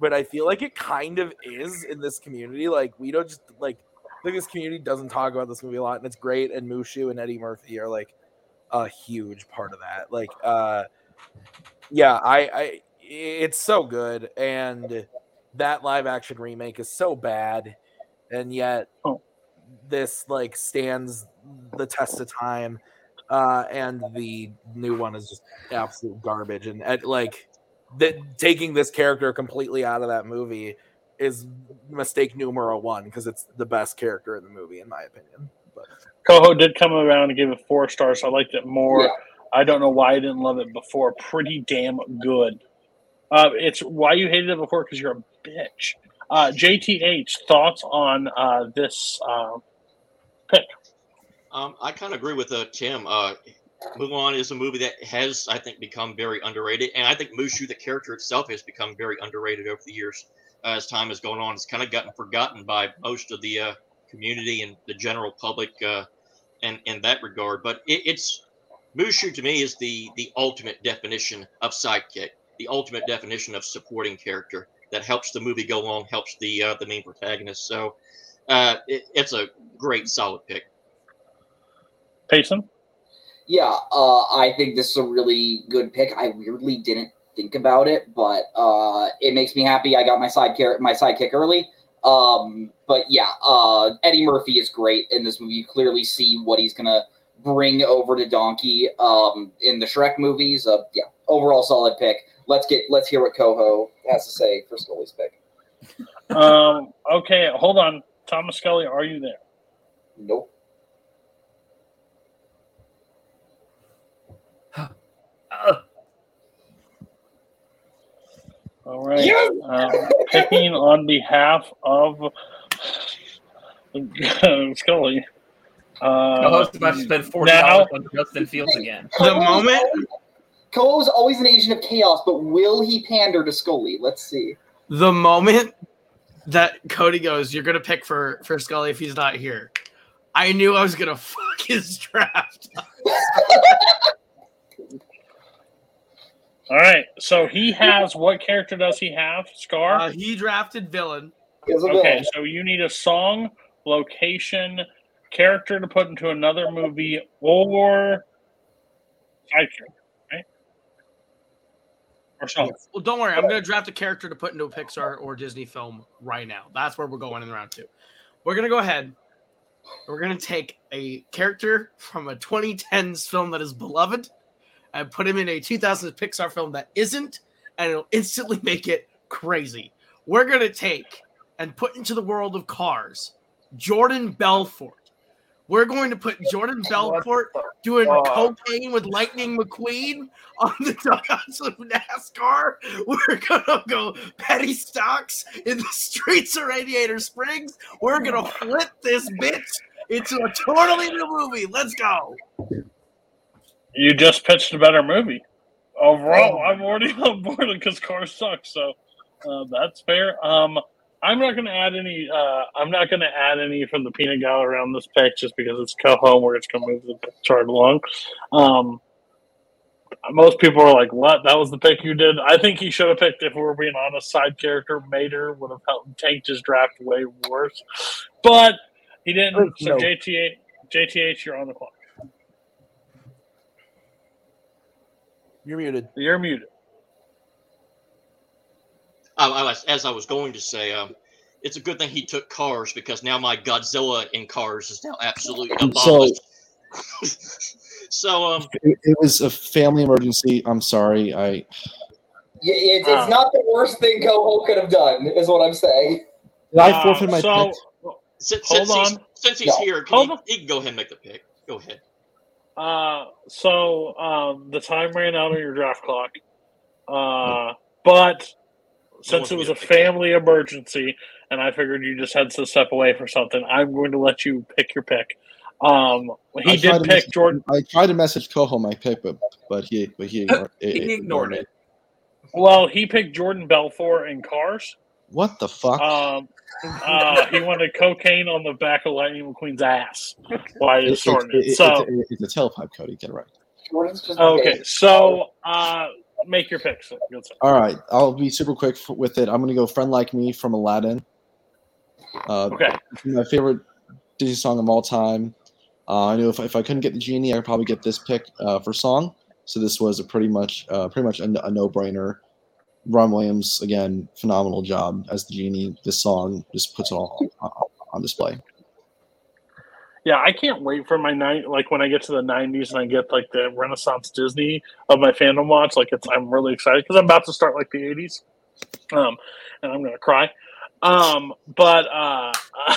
but I feel like it kind of is in this community. Like we don't just like think this community doesn't talk about this movie a lot, and it's great. And Mushu and Eddie Murphy are like a huge part of that. Like, uh, yeah, I, I, it's so good, and that live action remake is so bad, and yet this like stands the test of time. Uh, and the new one is just absolute garbage, and, and like that taking this character completely out of that movie is mistake numero one because it's the best character in the movie, in my opinion. But Coho did come around and give it four stars. I liked it more. Yeah. I don't know why I didn't love it before. Pretty damn good. Uh, it's why you hated it before because you're a bitch. Uh, JTH, thoughts on uh, this uh, pick? Um, I kind of agree with uh, Tim. Uh, Mulan is a movie that has, I think, become very underrated, and I think Mushu, the character itself, has become very underrated over the years uh, as time has gone on. It's kind of gotten forgotten by most of the uh, community and the general public, uh, and in that regard. But it, it's Mushu to me is the the ultimate definition of sidekick, the ultimate definition of supporting character that helps the movie go along, helps the uh, the main protagonist. So uh, it, it's a great, solid pick. Payson? Yeah, uh, I think this is a really good pick. I weirdly didn't think about it, but uh, it makes me happy. I got my side car- my sidekick early. Um, but yeah, uh, Eddie Murphy is great in this movie. You clearly see what he's gonna bring over to Donkey um, in the Shrek movies. Uh, yeah, overall solid pick. Let's get let's hear what Coho has to say for Scully's pick. um, okay, hold on. Thomas Scully, are you there? Nope. All right. Um, picking on behalf of Scully. Uh, Coho's about to spend forty now, dollars on Justin Fields again. The moment Coho's always an agent of chaos, but will he pander to Scully? Let's see. the moment that Cody goes, you're gonna pick for for Scully if he's not here. I knew I was gonna fuck his draft. All right. So he has what character does he have? Scar. Uh, he drafted villain. Okay, so you need a song, location, character to put into another movie, or side character, so. Well, don't worry. I'm going to draft a character to put into a Pixar or Disney film right now. That's where we're going in round two. We're going to go ahead. We're going to take a character from a 2010s film that is beloved and put him in a 2000s Pixar film that isn't, and it'll instantly make it crazy. We're going to take and put into the world of cars Jordan Belfort. We're going to put Jordan Belfort doing cocaine with Lightning McQueen on the dugouts of NASCAR. We're gonna go petty stocks in the streets of Radiator Springs. We're gonna flip this bitch into a totally new movie. Let's go. You just pitched a better movie. Overall, I'm already on board because cars suck, so uh, that's fair. Um, I'm not going to add any. Uh, I'm not going to add any from the peanut gallery around this pick just because it's Coho where it's going to move the chart along. Um, most people are like, "What? That was the pick you did?" I think he should have picked. If we were being honest, side character Mater would have helped tanked his draft way worse, but he didn't. So No. JTA, JTH, you're on the clock. You're muted. You're muted. I, I was, as I was going to say, um, it's a good thing he took Cars because now my Godzilla in Cars is now absolutely So- abolished. so, um, It, it was a family emergency. I'm sorry. I Y- It's, it's not the worst thing Coho could have done, is what I'm saying. did I forfeit my so, pick? since, Hold since he's, on. since he's No. here, can he, he can go ahead and make the pick. Go ahead. Uh, so um, the time ran out on your draft clock. Uh, but since it was a family emergency, and I figured you just had to step away for something, I'm going to let you pick your pick. Um, he I did pick message- Jordan. I tried to message Coho my pick, but but he but he ignored, He ignored it. Well, he picked Jordan Belfort in Cars. What the fuck? Um, uh, he wanted cocaine on the back of Lightning McQueen's ass while he It- was it- sorting it- it. it- So, it's, a, it's a tailpipe, Cody. Get it right. Okay, so uh, make your picks. All right, I'll be super quick f- with it. I'm gonna go "Friend Like Me" from Aladdin. Uh, Okay. my favorite Disney song of all time. Uh, I knew if, if I couldn't get the genie, I could probably get this pick uh, for song. So this was a pretty much uh, pretty much a, a no brainer. Robin Williams again, phenomenal job as the genie. This song just puts it all on, on display. Yeah, I can't wait for my night. Like when I get to the '90s and I get like the Renaissance Disney of my fandom watch. Like it's, I'm really excited because I'm about to start like the '80s, um, and I'm gonna cry. Um, but uh,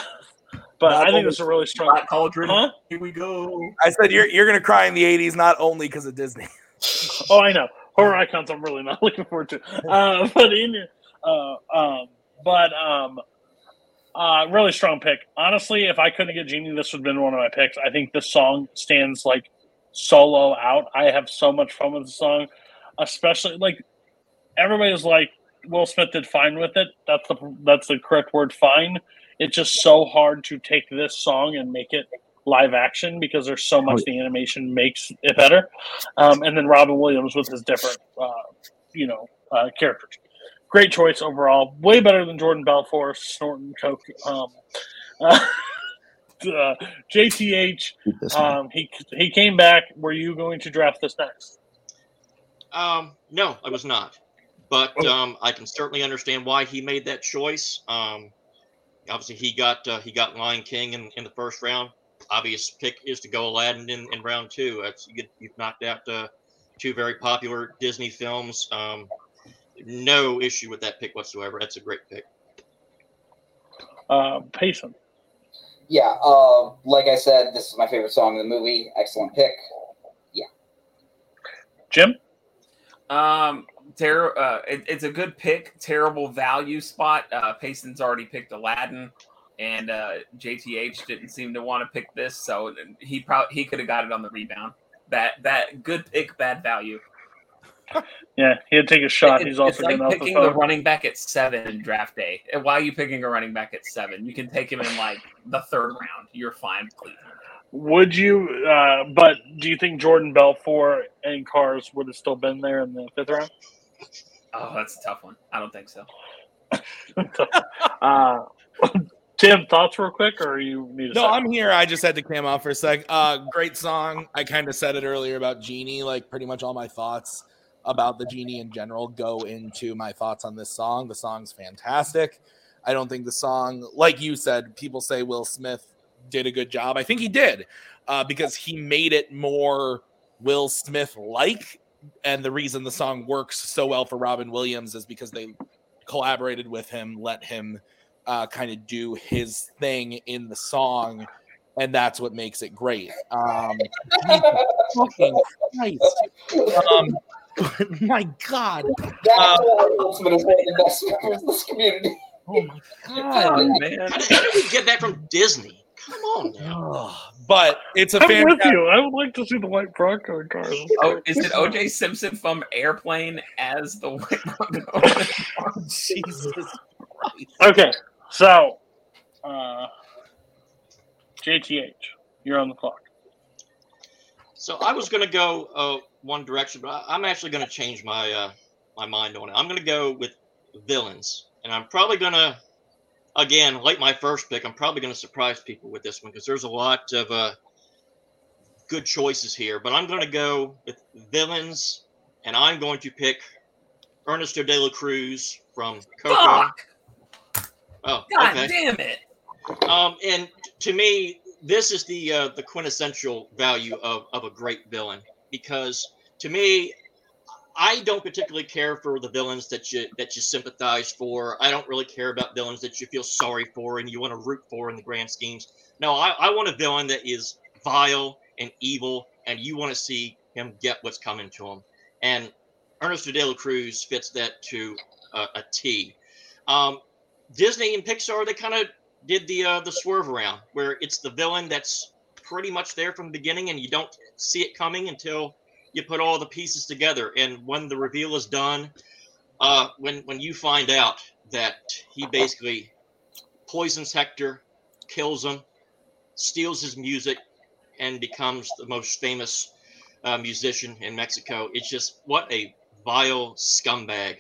but I think it's a really strong. Black Cauldron. Huh? Here we go. I said you're you're gonna cry in the '80s, not only because of Disney. Oh, I know horror icons. I'm really not looking forward to. Uh, but in uh, um, but um, uh, really strong pick. Honestly, if I couldn't get Genie, this would have been one of my picks. I think this song stands like solo out. I have so much fun with the song, especially like everybody's like Will Smith did fine with it. That's the that's the correct word. Fine. It's just so hard to take this song and make it live action because there's so much the animation makes it better. Um, and then Robin Williams with his different, uh, you know, uh, characters. Great choice overall. Way better than Jordan Belfort snorting coke. Um, uh, uh, JTH, Keep this one. um, he he came back. Were you going to draft this next? Um, no, I was not. But um, I can certainly understand why he made that choice. Um, obviously, he got uh, he got Lion King in, in the first round. Obvious pick is to go Aladdin in, in round two. That's you get, you've knocked out uh, two very popular Disney films. Um, no issue with that pick whatsoever. That's a great pick. Uh, Payson. Yeah, uh, like I said, this is my favorite song in the movie. Excellent pick. Yeah. Jim. Um, ter- uh, it, it's a good pick. Terrible value spot. Uh, Payson's already picked Aladdin, and uh, JTH didn't seem to want to pick this, so he probably he could have got it on the rebound. That bad, good pick, bad value. Yeah, he'd take a shot. It- He's it's also like getting off the picking the phone. running back at seven in draft day. And Why are you picking a running back at seven? You can take him in like the third round. You're fine, Cleveland. Would you? Uh, but do you think Jordan Belfort and Cars would have still been there in the fifth round? Oh, that's a tough one. I don't think so. uh, Tim, thoughts real quick, or you need a No, second? I'm here. I just had to cam out for a sec. Uh, great song. I kind of said it earlier about Genie. Like pretty much all my thoughts about the Genie in general go into my thoughts on this song. The song's fantastic. I don't think the song, like you said, people say Will Smith did a good job. I think he did uh, because he made it more Will Smith like. And the reason the song works so well for Robin Williams is because they collaborated with him, let him uh, kind of do his thing in the song, and that's what makes it great. Um, fucking Christ. Um, but my God. That's why Will Smith is one of the best members of this community. Oh my How God. did, how did we get that from Disney? Come on now. But it's a I'm with you. I would like to see the white Bronco cars. Oh, is it OJ Simpson from Airplane as the white Bronco? Jesus Okay, so uh, JTH, you're on the clock. So I was going to go uh, one direction, but I, I'm actually going to change my uh, my mind on it. I'm going to go with villains, and I'm probably going to, again, like my first pick, I'm probably going to surprise people with this one because there's a lot of uh, good choices here. But I'm going to go with villains, and I'm going to pick Ernesto de la Cruz from Coco. Fuck! Oh, God okay. damn it! Um, and to me, this is the uh, the quintessential value of, of a great villain because to me, I don't particularly care for the villains that you that you sympathize for. I don't really care about villains that you feel sorry for and you want to root for in the grand schemes. No, I, I want a villain that is vile and evil, and you want to see him get what's coming to him. And Ernesto de la Cruz fits that to a T. Um, Disney and Pixar, they kind of did the uh, the swerve around where it's the villain that's pretty much there from the beginning, and you don't see it coming until you put all the pieces together. And when the reveal is done, uh, when when you find out that he basically poisons Hector, kills him, steals his music, and becomes the most famous uh, musician in Mexico, it's just what a vile scumbag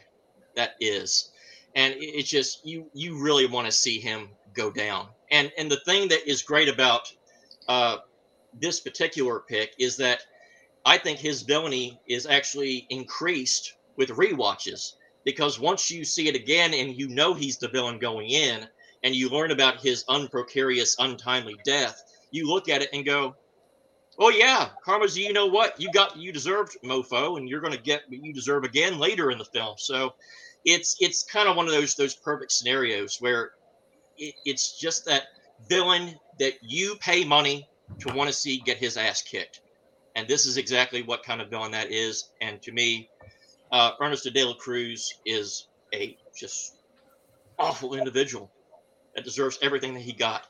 that is and it- it's just you you really want to see him go down and and the thing that is great about uh this particular pick is that i think his villainy is actually increased with rewatches because once you see it again and you know he's the villain going in and you learn about his unprecarious untimely death you look at it and go oh yeah karma's you know what? You got you deserved mofo and you're going to get what you deserve again later in the film. So it's it's kind of one of those those perfect scenarios where it, it's just that villain that you pay money to want to see get his ass kicked and this is exactly what kind of villain that is and to me uh, ernesto de la cruz is a just awful individual that deserves everything that he got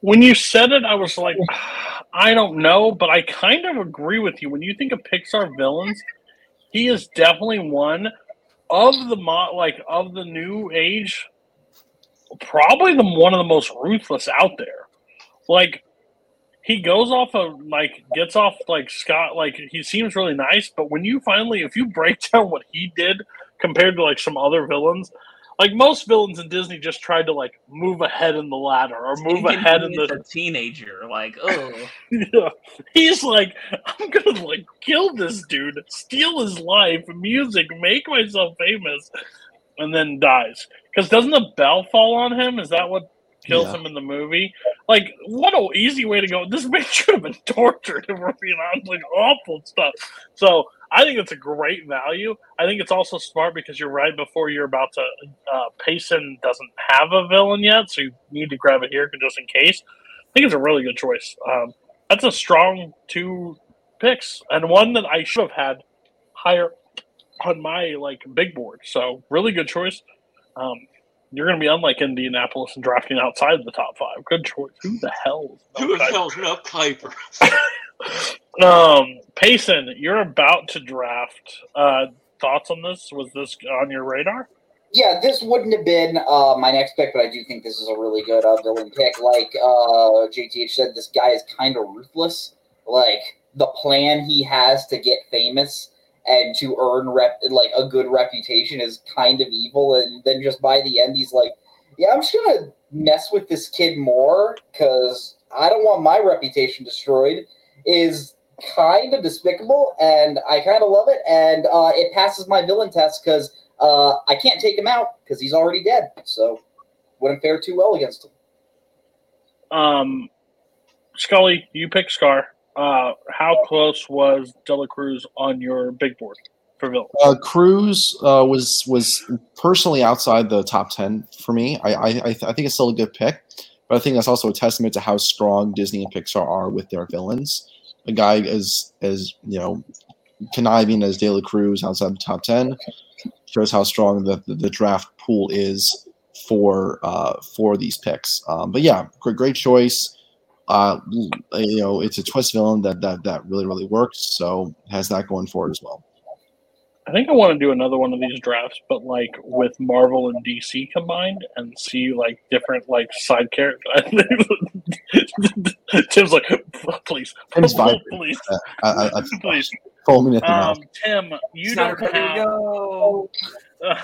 When you said it, I was like, I don't know, but I kind of agree with you. When you think of Pixar villains, he is definitely one of the mo- like of the new age, probably the one of the most ruthless out there. Like he goes off of like gets off like Scott like he seems really nice, but when you finally if you break down what he did compared to like some other villains, like most villains in Disney just tried to like move ahead in the ladder or move ahead in the teenager, like oh, yeah. He's like, I'm gonna like kill this dude, steal his life, music, make myself famous, and then dies. Because doesn't the bell fall on him? Is that what kills Yeah. him in the movie? Like, what a easy way to go. This man should have been tortured if we're being honest, like awful stuff. So I think it's a great value. I think it's also smart because you're right before you're about to. Uh, Payson doesn't have a villain yet, so you need to grab it here just in case. I think it's a really good choice. Um, that's a strong two picks and one that I should have had higher on my like big board. So really good choice. Um, you're going to be unlike Indianapolis and drafting outside the top five. Good choice. Who the hell? Is who the hell's no kuiper Um, Payson, you're about to draft. Uh, thoughts on this? Was this on your radar? Yeah, this wouldn't have been uh, my next pick, but I do think this is a really good uh, villain pick. Like uh, JTH said, this guy is kind of ruthless. Like the plan he has to get famous and to earn rep like a good reputation is kind of evil, and then just by the end, he's like, yeah, I'm just gonna mess with this kid more because I don't want my reputation destroyed. Is kind of despicable, and I kind of love it, and uh, it passes my villain test because uh, I can't take him out because he's already dead. So wouldn't fare too well against him. Um, Scully, you pick Scar. Uh, how close was de la Cruz on your big board for villains? Uh, Cruz uh, was was personally outside the top ten for me. I I, I, I think it's still a good pick, but I think that's also a testament to how strong Disney and Pixar are with their villains. A guy as as you know conniving as De La Cruz outside the top ten shows how strong the, the, the draft pool is for uh, for these picks. Um, but yeah, great, great choice. Uh, you know, it's a twist villain that that that really really works. So has that going for it as well. I think I want to do another one of these drafts, but like with Marvel and DC combined, and see like different like side characters. Tim's like, please, Tim's fine. please, I, I, I, please. foaming at Um. Tim, you Snyder don't Cut, here we have. go. Uh,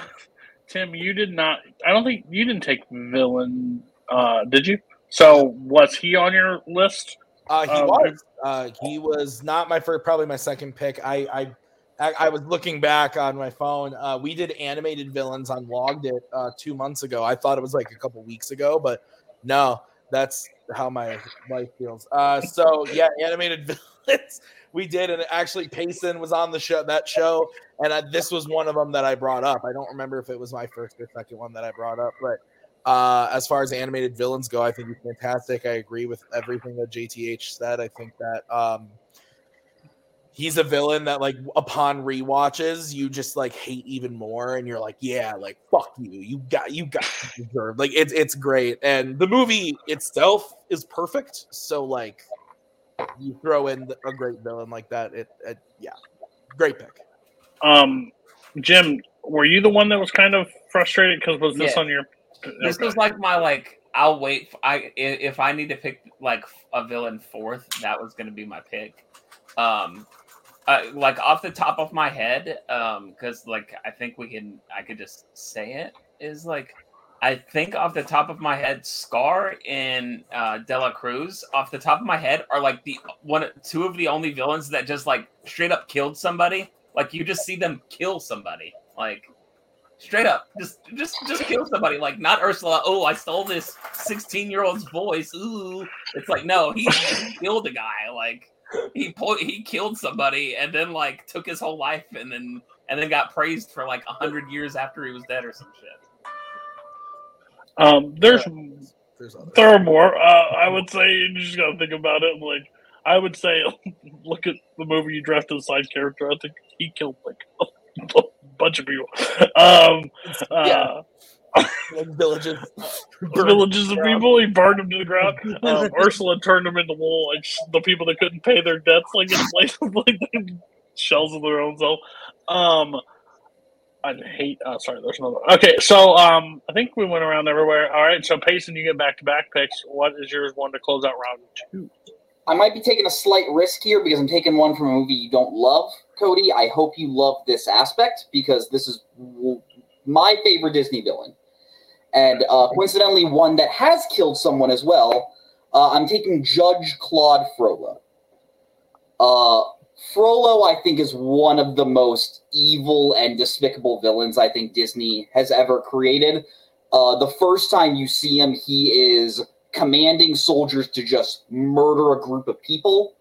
Tim, you did not. I don't think you didn't take villain. Uh, did you? So was he on your list? Uh, he Um, was. Uh, he was not my first, probably my second pick. I, I, I, was looking back on my phone. Uh, we did animated villains on Logged It uh, two months ago. I thought it was like a couple weeks ago, but no, that's how my life feels. Uh, so yeah, animated villains we did, and actually Payson was on the show that show, and I, this was one of them that I brought up. I don't remember if it was my first or second one that I brought up, but uh, as far as animated villains go, I think he's fantastic. I agree with everything that JTH said. I think that um, he's a villain that, like, upon rewatches, you just like hate even more, and you're like, yeah, like fuck you, you got, you got to deserve. Like, it's it's great, and the movie itself is perfect. So like, you throw in a great villain like that, it, it yeah, great pick. Um, Jim, were you the one that was kind of frustrated because was this Yeah. on your? This was like my like. I'll wait. For, I if I need to pick like a villain fourth, that was going to be my pick. Um, uh, like off the top of my head, um, because like I think we can. I could just say it is like. I think off the top of my head, Scar and uh, de la Cruz, off the top of my head, are like the one, two of the only villains that just like straight up killed somebody. Like you just see them kill somebody, like straight up, just just just kill somebody. Like not Ursula. Oh, I stole this sixteen-year-old's voice. Ooh, it's like no, he, he killed a guy. Like he po- he killed somebody and then like took his whole life and then and then got praised for like a hundred years after he was dead or some shit. Um, there's There's other. there are more. Uh, I would say you just gotta think about it. Like I would say, look at the movie you drafted a side character. I think he killed like a bunch of people. Um, uh, villages, villages of people. He burned them to the ground. Um, Ursula turned them into wool, like sh- the people that couldn't pay their debts, like in place of like shells of their own self. Um, I hate. Uh, sorry, there's another. Okay, so um, I think we went around everywhere. All right, so Payson, you get back to back picks. What is yours one to close out round two? I might be taking a slight risk here because I'm taking one from a movie you don't love, Cody. I hope you love this aspect because this is my favorite Disney villain. And uh, coincidentally, one that has killed someone as well. Uh, I'm taking Judge Claude Frollo. Uh, Frollo, I think, is one of the most evil and despicable villains I think Disney has ever created. Uh, the first time you see him, he is commanding soldiers to just murder a group of people.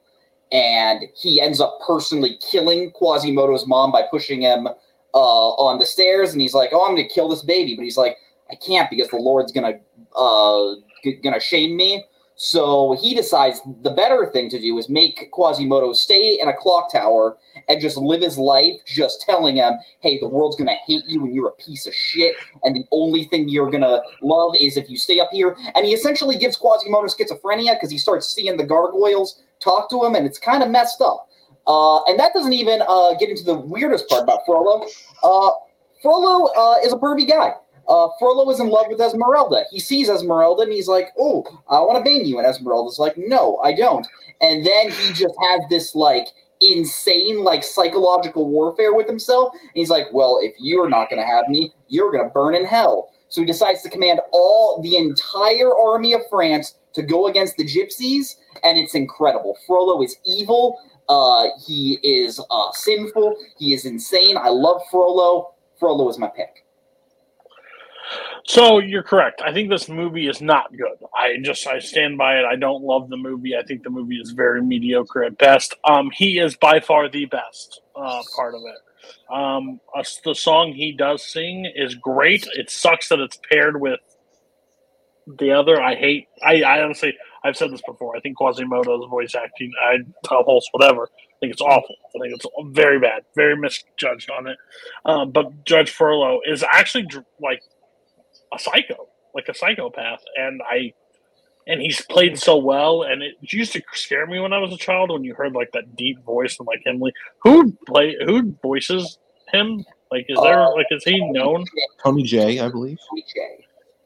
And he ends up personally killing Quasimodo's mom by pushing him uh, on the stairs. And he's like, "Oh, I'm going to kill this baby," but he's like, "I can't because the Lord's gonna uh, g- gonna shame me." So he decides the better thing to do is make Quasimodo stay in a clock tower and just live his life, just telling him, "Hey, the world's gonna hate you and you're a piece of shit, and the only thing you're gonna love is if you stay up here." And he essentially gives Quasimodo schizophrenia because he starts seeing the gargoyles talk to him, and it's kind of messed up. Uh, and that doesn't even uh, get into the weirdest part about Frollo. Uh, Frollo uh, is a pervy guy. Uh, Frollo is in love with Esmeralda. He sees Esmeralda and he's like, "Oh, I want to bang you." And Esmeralda's like, "No, I don't." And then he just has this like insane like psychological warfare with himself. And he's like, "Well, if you're not going to have me, you're going to burn in hell." So he decides to command all the entire army of France to go against the gypsies, and it's incredible. Frollo is evil. Uh, he is uh, sinful. He is insane. I love Frollo. Frollo is my pick. So you're correct. I think this movie is not good. I just I stand by it. I don't love the movie. I think the movie is very mediocre at best. Um, he is by far the best uh, part of it. Um, us- the song he does sing is great. It sucks that it's paired with the other. I hate. I, I honestly, I've said this before. I think Quasimodo's voice acting, I Tom Hulce, whatever. I think it's awful. I think it's very bad, very misjudged on it. Um, but Judge Frollo is actually like a psycho, like a psychopath, and I and he's played so well, and it used to scare me when I was a child when you heard like that deep voice and like him. Like, who play who voices him? Like, is there like is he known? Tony Jay, I believe.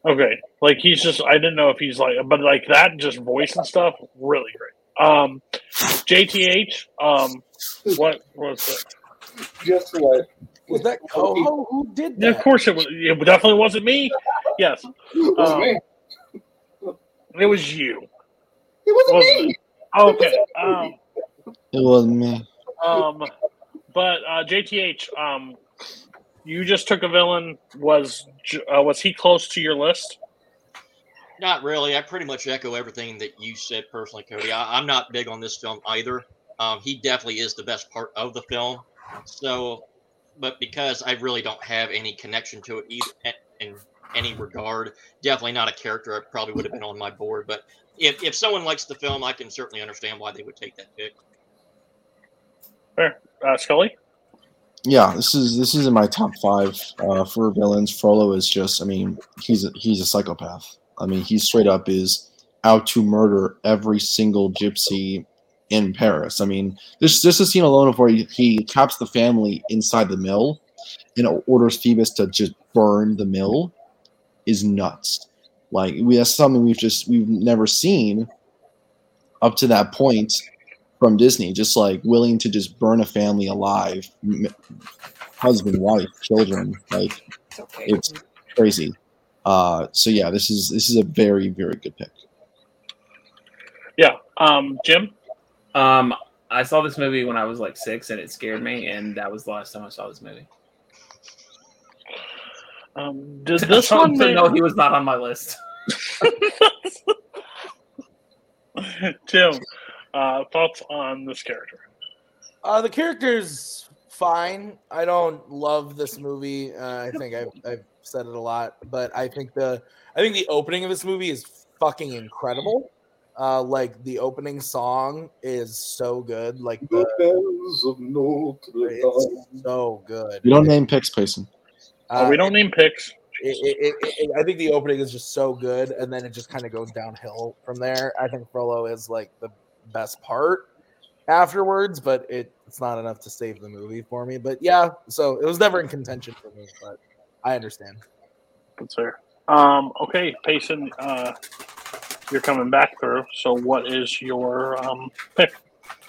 Okay, like he's just I didn't know if he's like, but like that just voice and stuff, really great. Um, JTH, um, what was it? Just what? Was that Coho? Who did Yeah, of course it was. It definitely wasn't me. Yes, it was Um, me. it was you. It wasn't Wasn't me. Okay. Um, It wasn't me. um, but uh, JTH, um, you just took a villain. Was uh, was he close to your list? Not really. I pretty much echo everything that you said personally, Cody. I, I'm not big on this film either. Um, he definitely is the best part of the film. So, but because I really don't have any connection to it either in any regard, definitely not a character I probably would have been on my board. But if, if someone likes the film, I can certainly understand why they would take that pick. Fair, uh, Scully. Yeah, this is this is in my top five uh, for villains. Frollo is just, I mean, he's a, he's a psychopath. I mean, he straight up is out to murder every single gypsy in Paris. I mean, this this is scene alone of where he, he traps the family inside the mill and orders Phoebus to just burn the mill is nuts. Like we that's something we've just we've never seen up to that point from Disney, just like willing to just burn a family alive, m- husband, wife, children. Like it's crazy. Uh, so yeah, this is this is a very very good pick. Yeah. Um, Jim. Um, I saw this movie when I was like six, and it scared me, and that was the last time I saw this movie. Um, does this one? so make- no, he was not on my list. Jim, uh, thoughts on this character? Uh, the character's fine. I don't love this movie. Uh, I think I've, I've said it a lot, but I think the I think the opening of this movie is fucking incredible. Uh, like the opening song is so good. Like the bells of Notre it's so good. We don't name picks, Payson. Oh, we don't name picks. It, it, it, it- I think the opening is just so good, and then it just kind of goes downhill from there. I think Frollo is like the best part afterwards, but it, it's not enough to save the movie for me. But yeah, so it was never in contention for me, but I understand. That's fair. Um, okay, Payson, uh, you're coming back through. So, what is your um, pick?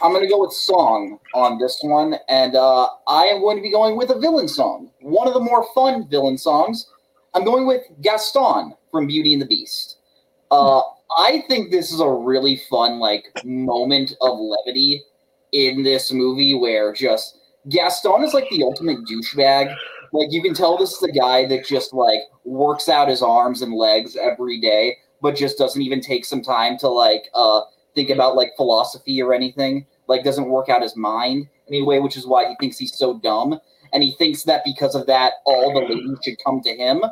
I'm going to go with song on this one, and uh, I am going to be going with a villain song. One of the more fun villain songs. I'm going with Gaston from Beauty and the Beast. Uh, I think this is a really fun like moment of levity in this movie where just Gaston is like the ultimate douchebag. Like you can tell this is the guy that just like works out his arms and legs every day, but just doesn't even take some time to like uh think about like philosophy or anything. Like doesn't work out his mind anyway, which is why he thinks he's so dumb. And he thinks that because of that, all the ladies should come to him.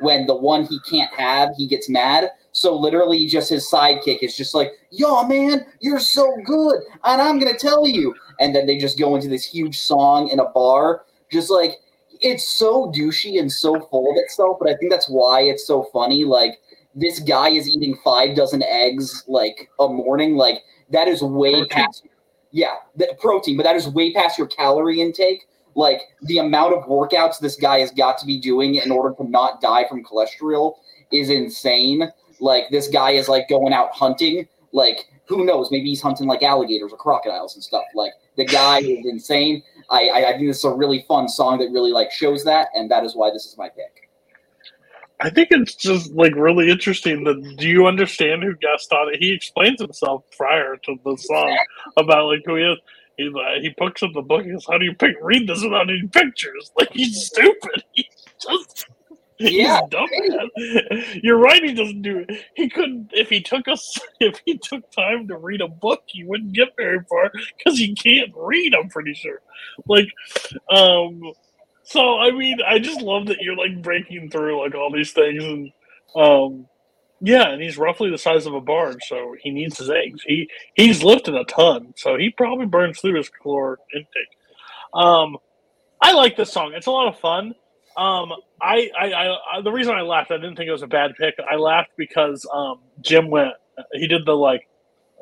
When the one he can't have, he gets mad. So literally, just his sidekick is just like, "Yo, man, you're so good, and I'm gonna tell you." And then they just go into this huge song in a bar, just like it's so douchey and so full of itself. But I think that's why it's so funny. Like this guy is eating five dozen eggs like a morning. Like that is way past. Yeah, the protein, but that is way past your calorie intake. Like the amount of workouts this guy has got to be doing in order to not die from cholesterol is insane. Like this guy is like going out hunting. Like who knows? Maybe he's hunting like alligators or crocodiles and stuff. Like the guy is insane. I, I I think this is a really fun song that really like shows that, and that is why this is my pick. I think it's just like really interesting that do you understand who Gaston? He explains himself prior to the song about like who he is. He uh, he picks up the book. Goes, "How do you pick read this without any pictures? Like he's stupid. He's just Yeah. dumb. You're right. He doesn't do it. He couldn't if he took us if he took time to read a book. He wouldn't get very far because he can't read. I'm pretty sure. Like, um, so I mean, I just love that you're like breaking through like all these things and um yeah, and he's roughly the size of a barge, so he needs his eggs. He he's lifting a ton, so he probably burns through his caloric intake. Um I like this song. It's a lot of fun. Um I, I, I, the reason I laughed, I didn't think it was a bad pick. I laughed because um Jim went he did the like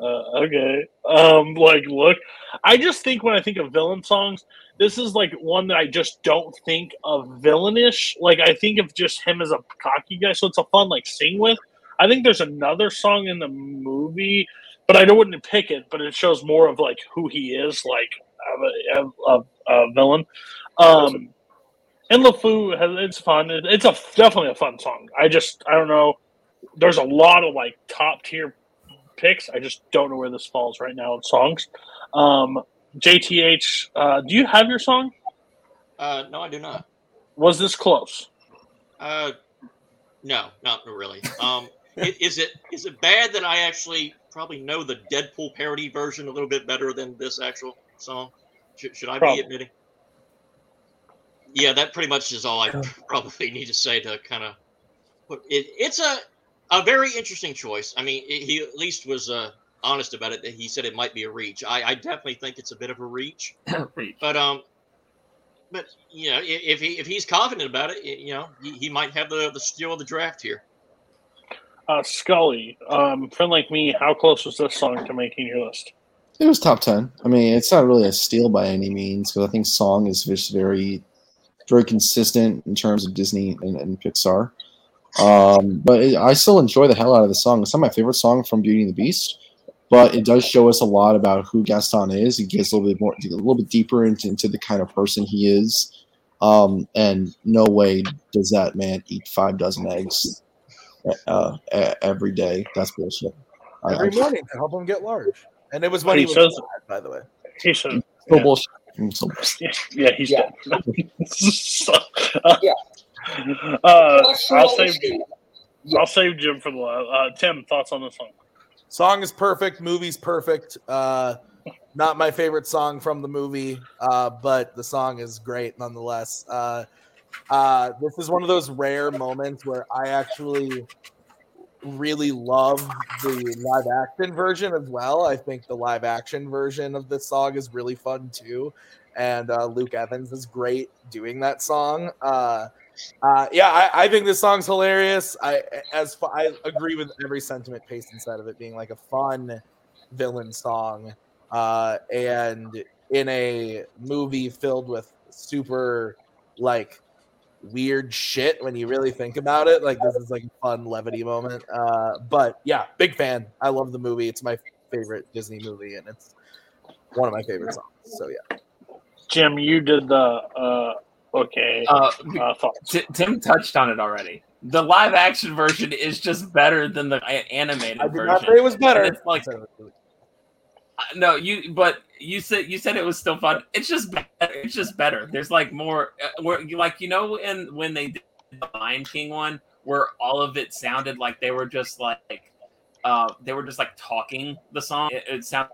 uh, okay. Um, like, look, I just think when I think of villain songs, this is like one that I just don't think of villainish. Like, I think of just him as a cocky guy, so it's a fun like sing with. I think there's another song in the movie, but I wouldn't pick it. But it shows more of like who he is, like a, a, a, a villain. Um, and LeFou has it's fun. It's a definitely a fun song. I just I don't know. There's a lot of like top tier picks. I just don't know where this falls right now in songs. Um, JTH, uh, do you have your song? Uh, no, I do not. Was this close? Uh, no, not really. Um, is it is it bad that I actually probably know the Deadpool parody version a little bit better than this actual song? Should, should I Probably. be admitting? Yeah, that pretty much is all I probably need to say to kind of put it. It's a a very interesting choice. I mean, i- he at least was uh, honest about it. That he said it might be a reach. I, I definitely think it's a bit of a reach. Reach. But um, but you know, if he if he's confident about it, you know, he, he might have the the steal of the draft here. Uh, Scully, um, friend like me, how close was this song to making your list? It was top ten. I mean, it's not really a steal by any means, because I think song is just very, very consistent in terms of Disney and, and Pixar. Um, but it, I still enjoy the hell out of the song. It's not my favorite song from Beauty and the Beast, but it does show us a lot about who Gaston is. It gets a little bit more, a little bit deeper into, into the kind of person he is. Um, and no way does that man eat five dozen eggs uh, every day. That's bullshit. Every I- morning to help him get large. And it was when He he, was says- alive, by the way. He said, So yeah. bullshit. So yeah, he's Yeah. dead. so, uh, Yeah. uh, I'll save we see. I'll save Jim for the last. Uh, Tim, thoughts on this song? Song is perfect. Movie's perfect. Uh, not my favorite song from the movie, uh, but the song is great nonetheless. Uh, uh, this is one of those rare moments where I actually really love the live action version as well. I think the live action version of this song is really fun too. And uh, Luke Evans is great doing that song. Uh, uh, yeah, I, I think this song's hilarious. I as I agree with every sentiment Payson said of it being like a fun villain song, uh, and in a movie filled with super like weird shit when you really think about it. Like this is like a fun levity moment. Uh, but yeah, big fan. I love the movie. It's my favorite Disney movie, and it's one of my favorite songs. So yeah. Jim, you did the uh, okay Uh, uh. T- Tim touched on it already. The live action version is just better than the a- animated I did version. not say it was better. And It's like no, you but you said you said it was still fun. It's just better. It's just better. There's like more uh, where like you know in when they did the Lion King one where all of it sounded like they were just like uh they were just like talking the song. It, it sounded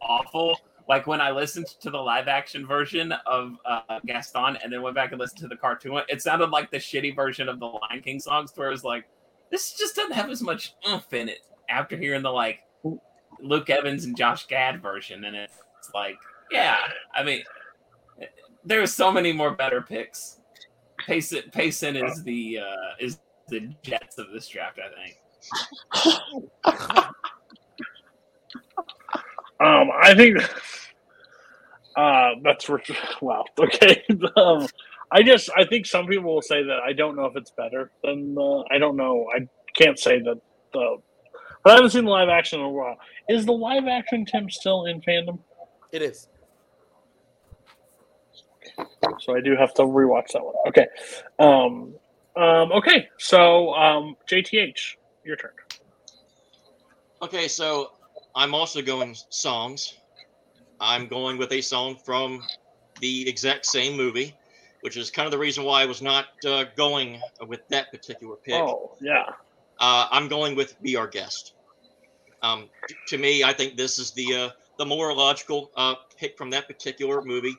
awful. Like when I listened to the live action version of uh, Gaston and then went back and listened to the cartoon one, it sounded like the shitty version of the Lion King songs where it was like, this just doesn't have as much oomph in it after hearing the like Luke Evans and Josh Gad version. And it's like, yeah, I mean, there's so many more better picks. Payson, Payson is the uh, is the Jets of this draft, I think. Um, I think uh, that's re- wow. Okay, um, I just I think some people will say that I don't know if it's better than the. I don't know. I can't say that the. But I haven't seen the live action in a while. Is the live action Tim still in fandom? It is. So I do have to rewatch that one. Okay. Um, Um, okay, so um, JTH, your turn. Okay, so I'm also going songs. I'm going with a song from the exact same movie, which is kind of the reason why I was not uh, going with that particular pick. Oh, yeah. Uh, I'm going with "Be Our Guest." Um, to me, I think this is the uh, the more logical uh, pick from that particular movie.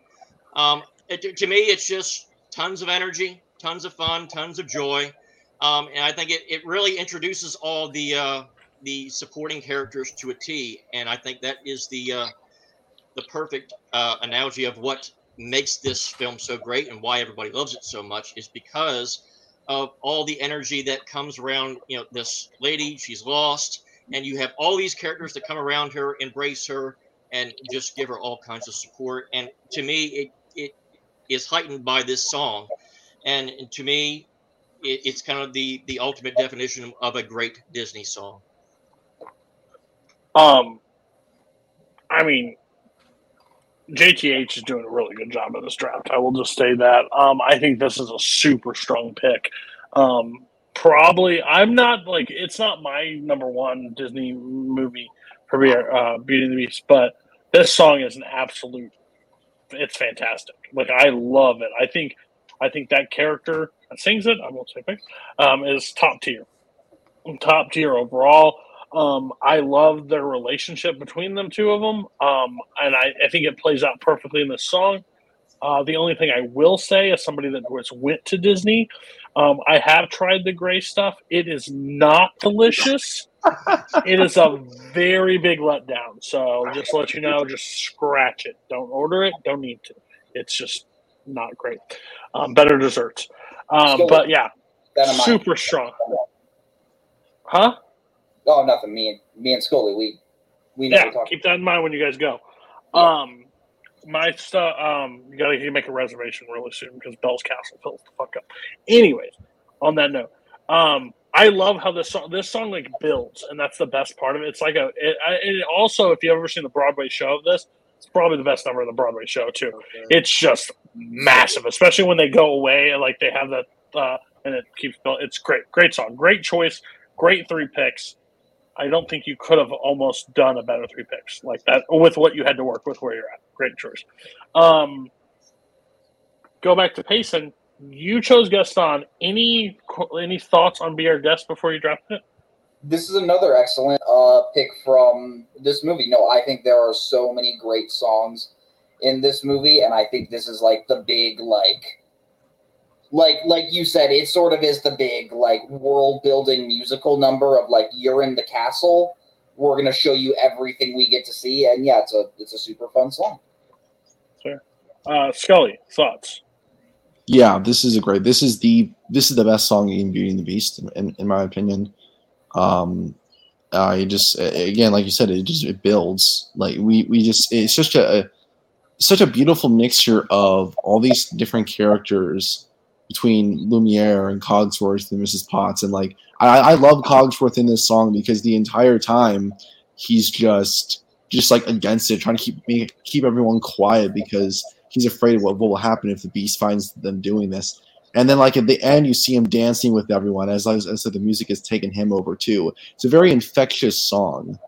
Um, it, to me, it's just tons of energy, tons of fun, tons of joy, um, and I think it, it really introduces all the uh, the supporting characters to a T. And I think that is the uh, the perfect uh, analogy of what makes this film so great and why everybody loves it so much is because of all the energy that comes around you know this lady she's lost and you have all these characters that come around her embrace her and just give her all kinds of support and to me it, it is heightened by this song and to me it, it's kind of the the ultimate definition of a great disney song Um, I mean, JTH is doing a really good job of this draft. I will just say that. Um, I think this is a super strong pick. Um, probably, I'm not like it's not my number one Disney movie for uh, Beauty and the Beast, but this song is an absolute. It's fantastic. Like I love it. I think, I think that character that sings it. I won't say pick. Um, is top tier, top tier overall. Um, I love their relationship between them two of them, um, and I, I think it plays out perfectly in this song. Uh, the only thing I will say, as somebody that was went to Disney, um, I have tried the gray stuff. It is not delicious. it is a very big letdown. So just to let you know, just scratch it. Don't order it. Don't need to. It's just not great. Um, better desserts. Um, but yeah, That am I. super strong. Huh? Oh, nothing. Me and me and Scully, we we never yeah, talk. keep that in mind when you guys go. Um, my stuff. Um, you gotta you make a reservation really soon because Bell's Castle fills the fuck up. Anyways, on that note, um, I love how this song this song like builds, and that's the best part of it. It's like a. It, I- it also, if you've ever seen the Broadway show of this, it's probably the best number of the Broadway show too. It's just massive, especially when they go away and like they have that, uh, and it keeps building. It's great, great song, great choice, great three picks. I don't think you could have almost done a better three picks like that with what you had to work with where you're at. Great choice. Um, go back to Payson. You chose Gaston. Any any thoughts on Be Our Guest before you drafted it? This is another excellent uh, pick from this movie. No, I think there are so many great songs in this movie, and I think this is like the big like, like like you said, it sort of is the big like world building musical number of like you're in the castle. We're gonna show you everything we get to see, and yeah, it's a it's a super fun song. Sure. Uh, Scully, thoughts? Yeah, this is a great. This is the this is the best song in Beauty and the Beast, in, in my opinion. Um, I just again, like you said, it just it builds. Like we we just it's just a, a such a beautiful mixture of all these different characters between Lumiere and Cogsworth and Mrs. Potts, and like I, I love Cogsworth in this song because the entire time he's just just like against it, trying to keep me keep everyone quiet because he's afraid of what, what will happen if the beast finds them doing this. And then, like at the end, you see him dancing with everyone as as, as the music has taken him over too. It's a very infectious song,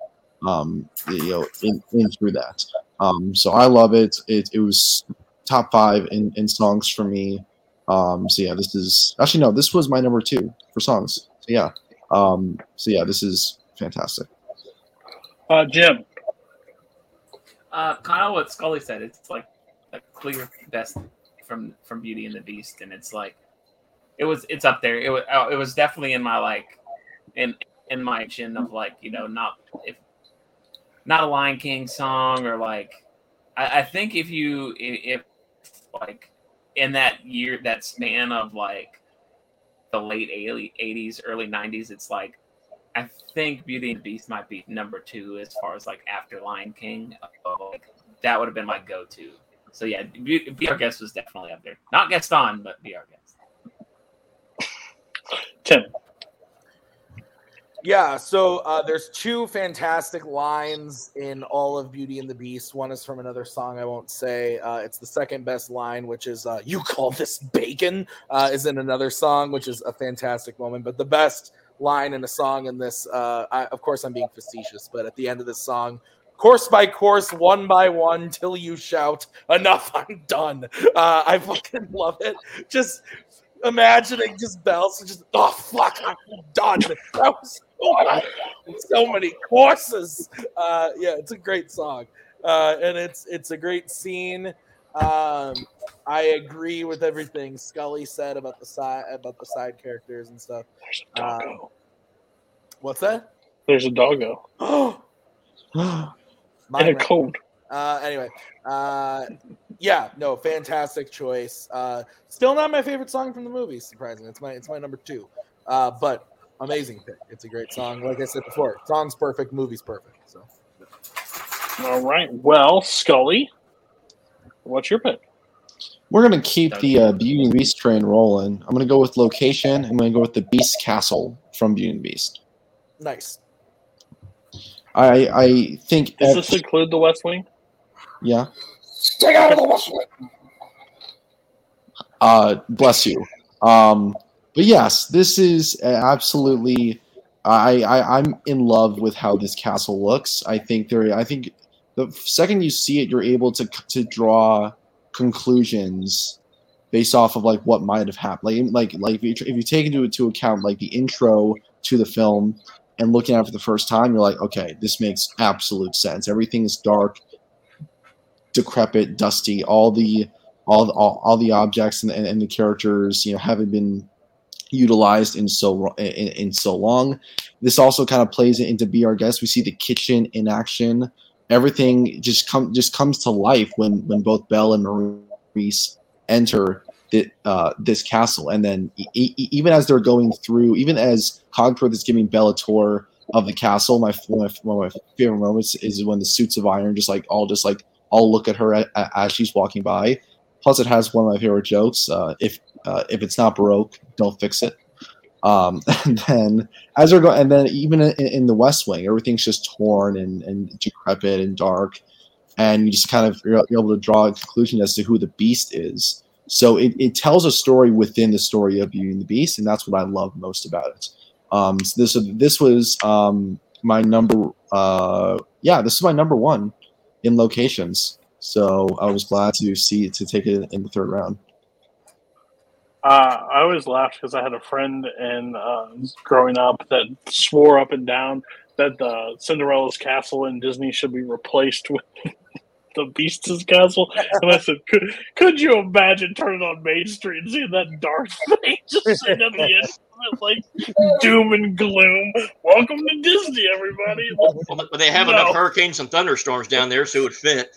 um, you know, in, in through that. Um, so I love it. It, it was top five in, in songs for me. Um, so yeah, this is actually no, this was my number two for songs. So yeah, um, so yeah, this is fantastic. Uh, Jim. Uh, kind of what Scully said. It's like a clear best from from Beauty and the Beast, and it's like it was. It's up there. It was. uh, It was definitely in my like in in my chin of like you know not if not a Lion King song or like I, I think if you if, if like in that year that span of like the late 80s early 90s it's like i think beauty and the beast might be number two as far as like after lion king Uh, like, that would have been my go-to. So yeah be, be our guest was definitely up there. Not gaston but be our guest. Tim. Yeah, so uh, there's two fantastic lines in all of Beauty and the Beast. One is from another song I won't say. Uh, it's the second best line, which is uh, "You call this bacon," uh, is in another song, which is a fantastic moment. But the best line in a song in this, uh, I, of course, I'm being facetious, but at the end of this song, course by course, one by one, till you shout, "Enough! I'm done." Uh, I fucking love it. Just imagining just bells and just oh fuck i'm done. That was oh, so many courses. Uh yeah it's a great song. Uh and it's it's a great scene. Um i agree with everything scully said about the side about the side characters and stuff. There's a um, what's that? There's a doggo. oh And a cold. Uh anyway uh yeah no fantastic choice uh still not my favorite song from the movie surprisingly it's my it's my number two uh but amazing pick it's a great song like i said before song's perfect movie's perfect so All right. Well, Scully, what's your pick? We're gonna keep the uh, Beauty and the Beast train rolling. I'm gonna go with location. I'm gonna go with the Beast Castle from Beauty and the Beast. nice I I think Does ev- this include the West Wing? Yeah. Stay out of the Uh, bless you. Um, but yes, this is absolutely. I, I I'm in love with how this castle looks. I think there. I think the second you see it, you're able to to draw conclusions based off of like what might have happened. Like like like if you, if you take into into account like the intro to the film and looking at it for the first time, you're like, okay, this makes absolute sense. Everything is dark, decrepit, dusty. All the all the, all, all the objects and, and, and the characters, you know, haven't been utilized in so in, in so long. This also kind of plays into Be Our Guest. We see the kitchen in action. Everything just come just comes to life when when both Belle and Maurice enter the, uh, this castle, and then e- e- even as they're going through, even as Cogpro is giving Belle a tour of the castle, my, one of my favorite moments is when the suits of iron just like all just like all look at her a- a- as she's walking by. Plus, it has one of my favorite jokes. Uh, if uh, if it's not broke, don't fix it. Um, and then as they're going, and then even in, in the West Wing, everything's just torn and, and decrepit and dark, and you just kind of you're, you're able to draw a conclusion as to who the Beast is. So it, it tells a story within the story of Beauty and the Beast, and that's what I love most about it. Um, so this this was um, my number. Uh, yeah, this is my number one in locations. So I was glad to see to take it in the third round. Uh, I always laughed because I had a friend in uh, growing up that swore up and down that the Cinderella's castle in Disney should be replaced with the Beast's castle. And I said, could, could you imagine turning on Main Street and seeing that dark thing just sitting at the end of it, like doom and gloom? Welcome to Disney, everybody. Well, but they have No. enough hurricanes and thunderstorms down there, so it would fit.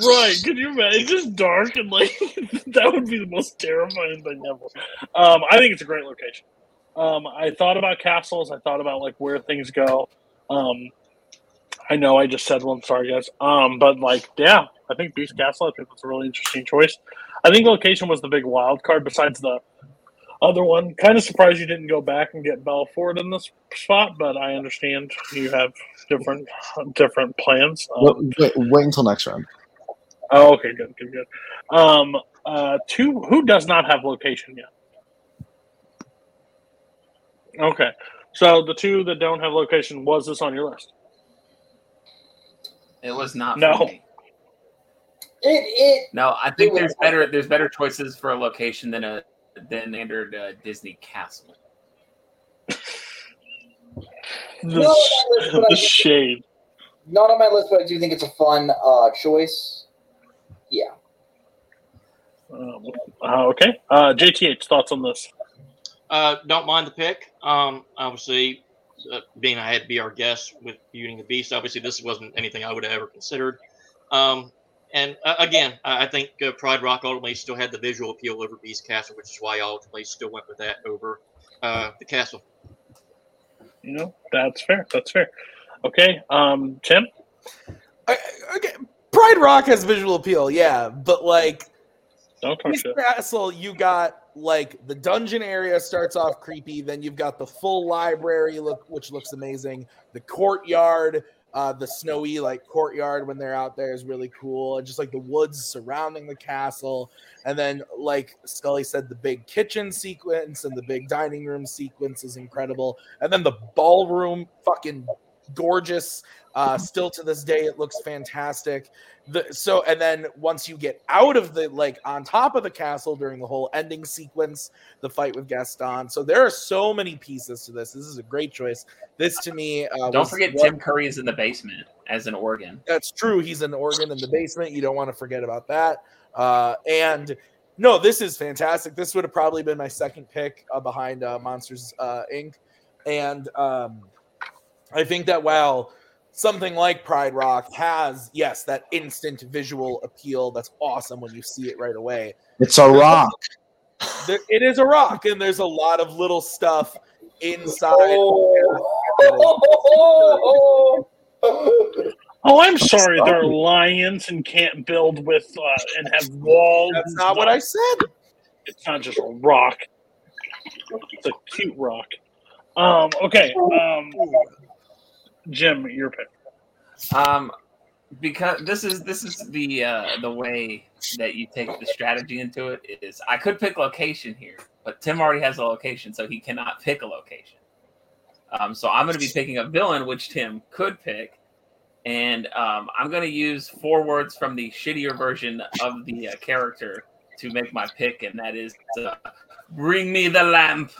Right? Could you imagine? It's just dark and like that would be the most terrifying thing ever. Um, I think it's a great location. Um, I thought about castles. I thought about like where things go. Um, I know I just said one. Sorry, guys. Um, but like, yeah, I think Beast Castle. I think that's a really interesting choice. I think location was the big wild card. Besides the other one, kind of surprised you didn't go back and get Belfort in this spot, but I understand you have different different plans. Um, Wait, wait, wait until next round. Oh, okay, good, good, good. Um, uh, two. Who does not have location yet? Okay, so the two that don't have location was this on your list? It was not. No. For me. It it No, I think It was- there's better. There's better choices for a location than a than entered uh, Disney Castle. The, No, that was what I the did. shade. not on my list, but I do think it's a fun uh, choice. Yeah. Um, uh, okay, uh, JTH thoughts on this? Uh, don't mind the pick. Um, obviously, uh, being I had to be our guest with Beauty and the Beast, obviously this wasn't anything I would have ever considered. Um, and uh, again, I I think uh, Pride Rock ultimately still had the visual appeal over Beast Castle, which is why I ultimately still went with that over uh, the castle. You know, that's fair. That's fair. Okay, um, Tim. I, okay, Pride Rock has visual appeal, yeah, but like Don't touch This it. castle, you got like the dungeon area starts off creepy. Then you've got the full library look, which looks amazing. The courtyard, uh, the snowy like courtyard when they're out there is really cool, and just like the woods surrounding the castle. And then, like Scully said, the big kitchen sequence and the big dining room sequence is incredible. And then the ballroom, fucking gorgeous. Uh, still to this day, it looks fantastic. The, so, and then once you get out of the like on top of the castle during the whole ending sequence, the fight with Gaston. So there are so many pieces to this. This is a great choice. This to me, uh, Don't forget one- Tim Curry is in the basement as an organ. that's true. He's an organ in the basement. You don't want to forget about that. Uh, and no, this is fantastic. This would have probably been my second pick uh, behind uh, Monsters uh, Inc. And um, I think that while something like Pride Rock has, yes, that instant visual appeal that's awesome when you see it right away. It's a rock. There, it is a rock, and there's a lot of little stuff inside. Oh, oh I'm sorry. They're lions and can't build with uh, and have walls. That's not what I said. It's not just a rock. It's a cute rock. Um. Okay. Um. Jim, your pick. Um, because this is this is the uh, the way that you take the strategy into it is I could pick location here, but Tim already has a location, so he cannot pick a location. Um, so I'm going to be picking a villain, which Tim could pick, and um, I'm going to use four words from the shittier version of the uh, character to make my pick, and that is uh, "Bring me the lamp."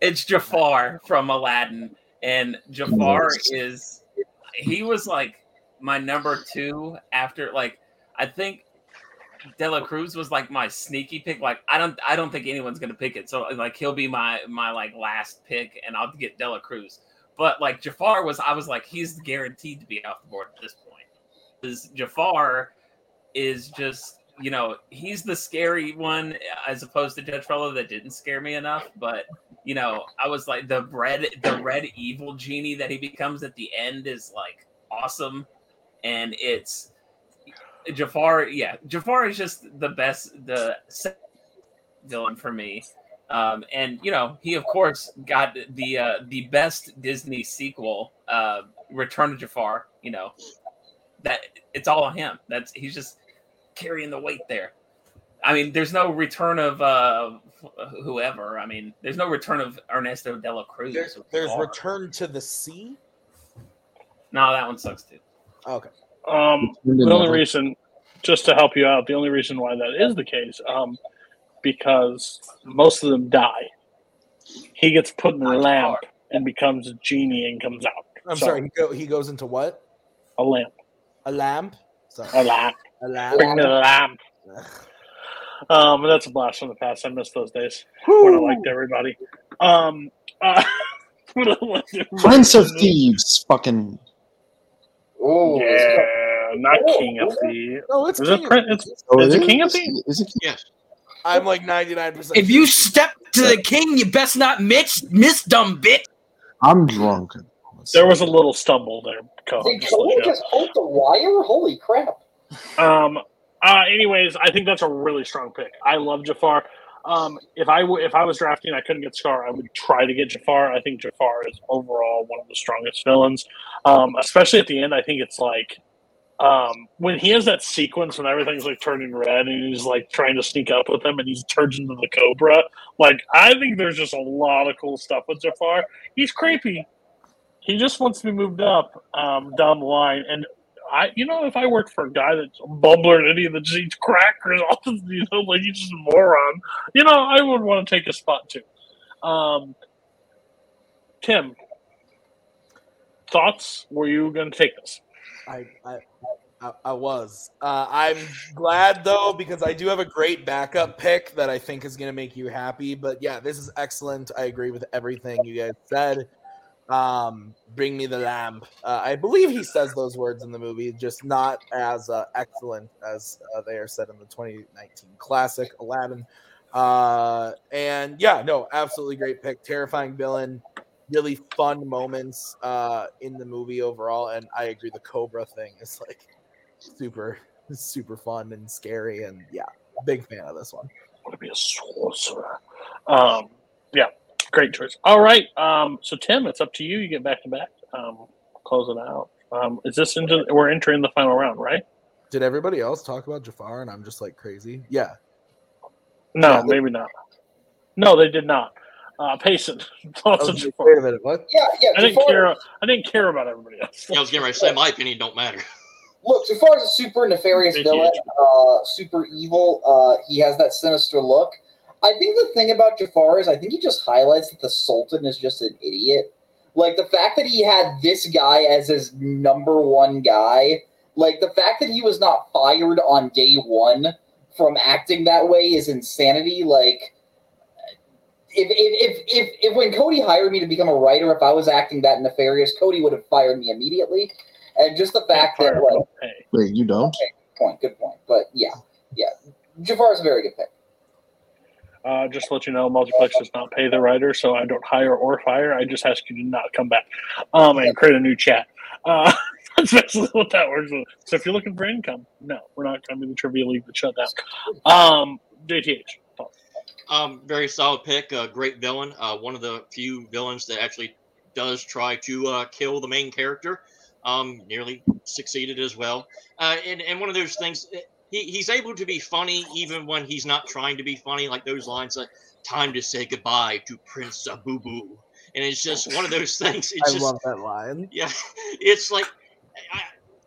It's Jafar from Aladdin, and Jafar is he was like my number two after like I think de la Cruz was like my sneaky pick. Like I don't I don't think anyone's gonna pick it. So like he'll be my my like last pick and I'll get de la Cruz. But like Jafar was I was like he's guaranteed to be off the board at this point. Because Jafar is just you know he's the scary one as opposed to Judge Frollo that didn't scare me enough. But you know I was like the red the red evil genie that he becomes at the end is like awesome, and it's Jafar. Yeah, Jafar is just the best the villain for me. Um, and you know he of course got the uh, the best Disney sequel, uh, Return of Jafar. You know that it's all on him. That's he's just carrying the weight there. I mean, there's no return of uh, whoever. I mean, there's no return of Ernesto de la Cruz. There's, there's Jafar. Return to the Sea. no, that one sucks too. Okay. Um, the only reason, just to help you out, the only reason why that is the case, um, because most of them die. He gets put in a lamp and becomes a genie and comes out. I'm So, sorry. He, go, he goes into what? A lamp. A lamp. Sorry. A lamp. A lamp. Bring the lamp. Um, that's a blast from the past. I miss those days when I liked everybody. Um, uh, liked everybody. Prince of Thieves. Fucking. Oh, Yeah, not King of Thieves. No, it's Is King it of Prince? Thieves. It's, Oh, is it it King of is? Thieves? Is it? Yes. I'm like 99. percent If you step to the king, you best not miss, miss dumb bitch. I'm drunk. There was a little stumble there. Co. Did just to let Cole you know. just hold the wire? Holy crap. Um. Uh. Anyways, I think that's a really strong pick. I love Jafar. Um. If I w- if I was drafting, I couldn't get Scar. I would try to get Jafar. I think Jafar is overall one of the strongest villains. Um. Especially at the end, I think it's like, um, when he has that sequence when everything's like turning red and he's like trying to sneak up with him and he's turns into the Cobra. Like I think there's just a lot of cool stuff with Jafar. He's creepy. He just wants to be moved up um, down the line, and I, you know, if I worked for a guy that's a bumbler and any of the eats crackers, all this, you know, like he's just a moron, you know, I would want to take a spot too. Um, Tim, thoughts? Were you going to take this? I, I, I, I was. Uh, I'm glad though because I do have a great backup pick that I think is going to make you happy. But yeah, this is excellent. I agree with everything you guys said. Um, bring me the lamp. Uh, I believe he says those words in the movie, just not as uh, excellent as uh, they are said in the 2019 classic Aladdin. Uh, and yeah, no, absolutely great pick. Terrifying villain really fun moments uh in the movie overall and i agree the cobra thing is like super super fun and scary and yeah big fan of this one. Want to be a sorcerer? Um, yeah, great choice. All right, um, so Tim, it's up to you. You get back to back. Um, close it out. Um, is this into? We're entering the final round, right? Did everybody else talk about Jafar and I'm just like crazy? Yeah. No, Yeah. maybe not. No, they did not. Uh, Payson. thoughts on Okay, Jafar? wait a minute. What? Yeah, yeah. I didn't care. I didn't care about everybody else. Yeah, I was getting ready to say my opinion don't matter. Look, Jafar's a super nefarious villain, uh, super evil. Uh, he has that sinister look. I think the thing about Jafar is I think he just highlights that the Sultan is just an idiot. Like the fact that he had this guy as his number one guy, like the fact that he was not fired on day one from acting that way is insanity. Like if if if if, if when Cody hired me to become a writer, if I was acting that nefarious, Cody would have fired me immediately. And just the fact that like without. Wait, you don't? point, good point. But yeah, yeah, Jafar is a very good pick. Uh, just to let you know, Multiplex does not pay the writer, so I don't hire or fire. I just ask you to not come back um, and create a new chat. Uh, that's basically what that works with. So if you're looking for income, no, we're not going to the trivia league that shut down. Um, JTH. Um, very solid pick. Uh, great villain. Uh, one of the few villains that actually does try to uh, kill the main character. Um, nearly succeeded as well. Uh, and, and one of those things, he, he's able to be funny even when he's not trying to be funny, like those lines like, time to say goodbye to Prince Abubu. And it's just one of those things. It's I just, love that line. yeah, it's like I,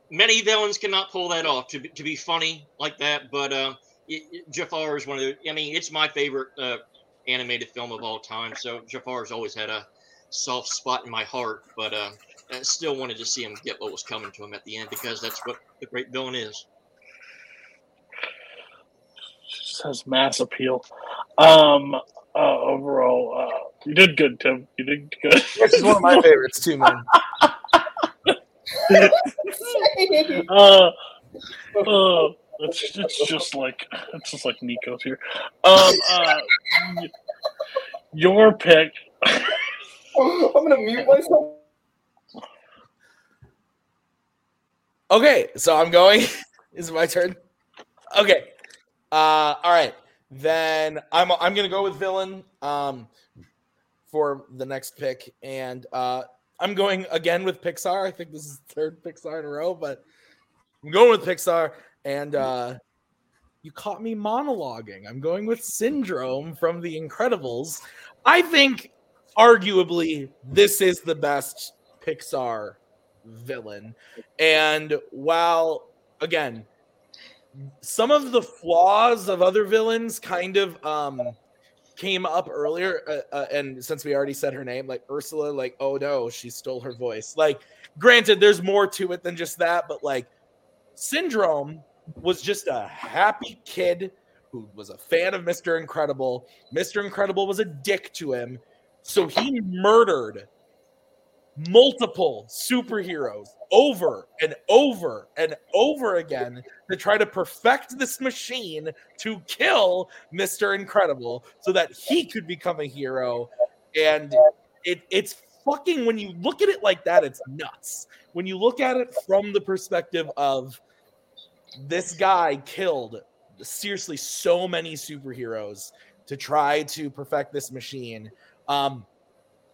many villains cannot pull that off to be, to be funny like that. But uh, it, it- Jafar is one of the. I mean, it's my favorite uh, animated film of all time. So Jafar's always had a soft spot in my heart. But uh, I still wanted to see him get what was coming to him at the end because that's what the great villain is. Says mass appeal. Um, uh, overall, uh, you did good, Tim. You did good. This is one of my favorites too, man. uh, uh, it's, it's just like it's just like Nico's here. Um, uh, your pick. I'm gonna mute myself. Okay, so I'm going. Is it my turn? Okay. Uh all right. Then I'm I'm gonna go with villain um for the next pick. And uh I'm going again with Pixar. I think this is the third Pixar in a row, but I'm going with Pixar. And uh you caught me monologuing. I'm going with Syndrome from The Incredibles. I think arguably this is the best Pixar villain. And while again, some of the flaws of other villains kind of um came up earlier uh, uh, and since we already said her name like ursula like oh no she stole her voice. Like granted there's more to it than just that but like syndrome was just a happy kid who was a fan of mr incredible. Mr incredible was a dick to him. So he murdered multiple superheroes over and over and over again to try to perfect this machine to kill Mr. Incredible so that he could become a hero. And it, it's fucking, when you look at it like that, it's nuts. When you look at it from the perspective of this guy killed seriously so many superheroes to try to perfect this machine. Um,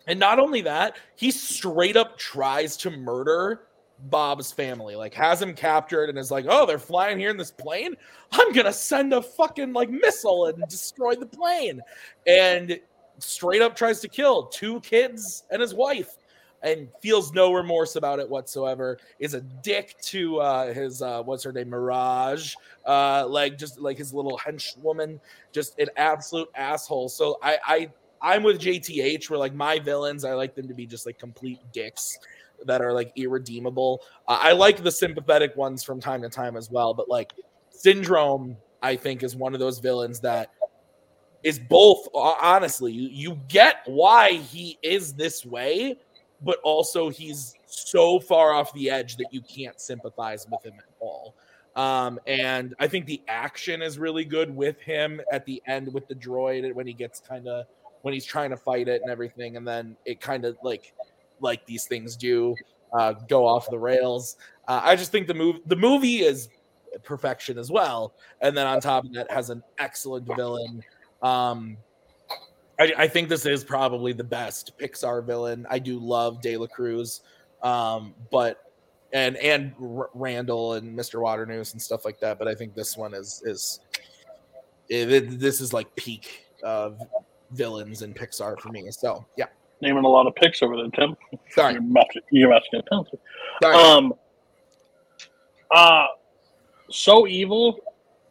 and not only that, he straight up tries to murder Bob's family, like has him captured and is like, "Oh, they're flying here in this plane. I'm gonna send a fucking like missile and destroy the plane." And straight up tries to kill two kids and his wife, and feels no remorse about it whatsoever. Is a dick to uh, his uh, what's her name, Mirage, uh, like just like his little henchwoman, just an absolute asshole. So I, I I'm with JTH where like my villains, I like them to be just like complete dicks that are like irredeemable. Uh, I like the sympathetic ones from time to time as well, but like Syndrome, I think is one of those villains that is both honestly, you, you get why he is this way, but also he's so far off the edge that you can't sympathize with him at all. Um, and I think the action is really good with him at the end with the droid when he gets kind of when he's trying to fight it and everything, and then it kind of like like these things do uh, go off the rails. Uh, I just think the movie the movie is perfection as well. And then on top of that, has an excellent villain. Um, I, I think this is probably the best Pixar villain. I do love De La Cruz, um, but and and R- Randall and Mr. Waternoose and stuff like that. But I think this one is is it, it- this is like peak of villains in Pixar for me. So yeah, Naming a lot of picks over there, Tim. Sorry. You're about to, you're about to get penalty. Sorry. Um, uh, so evil,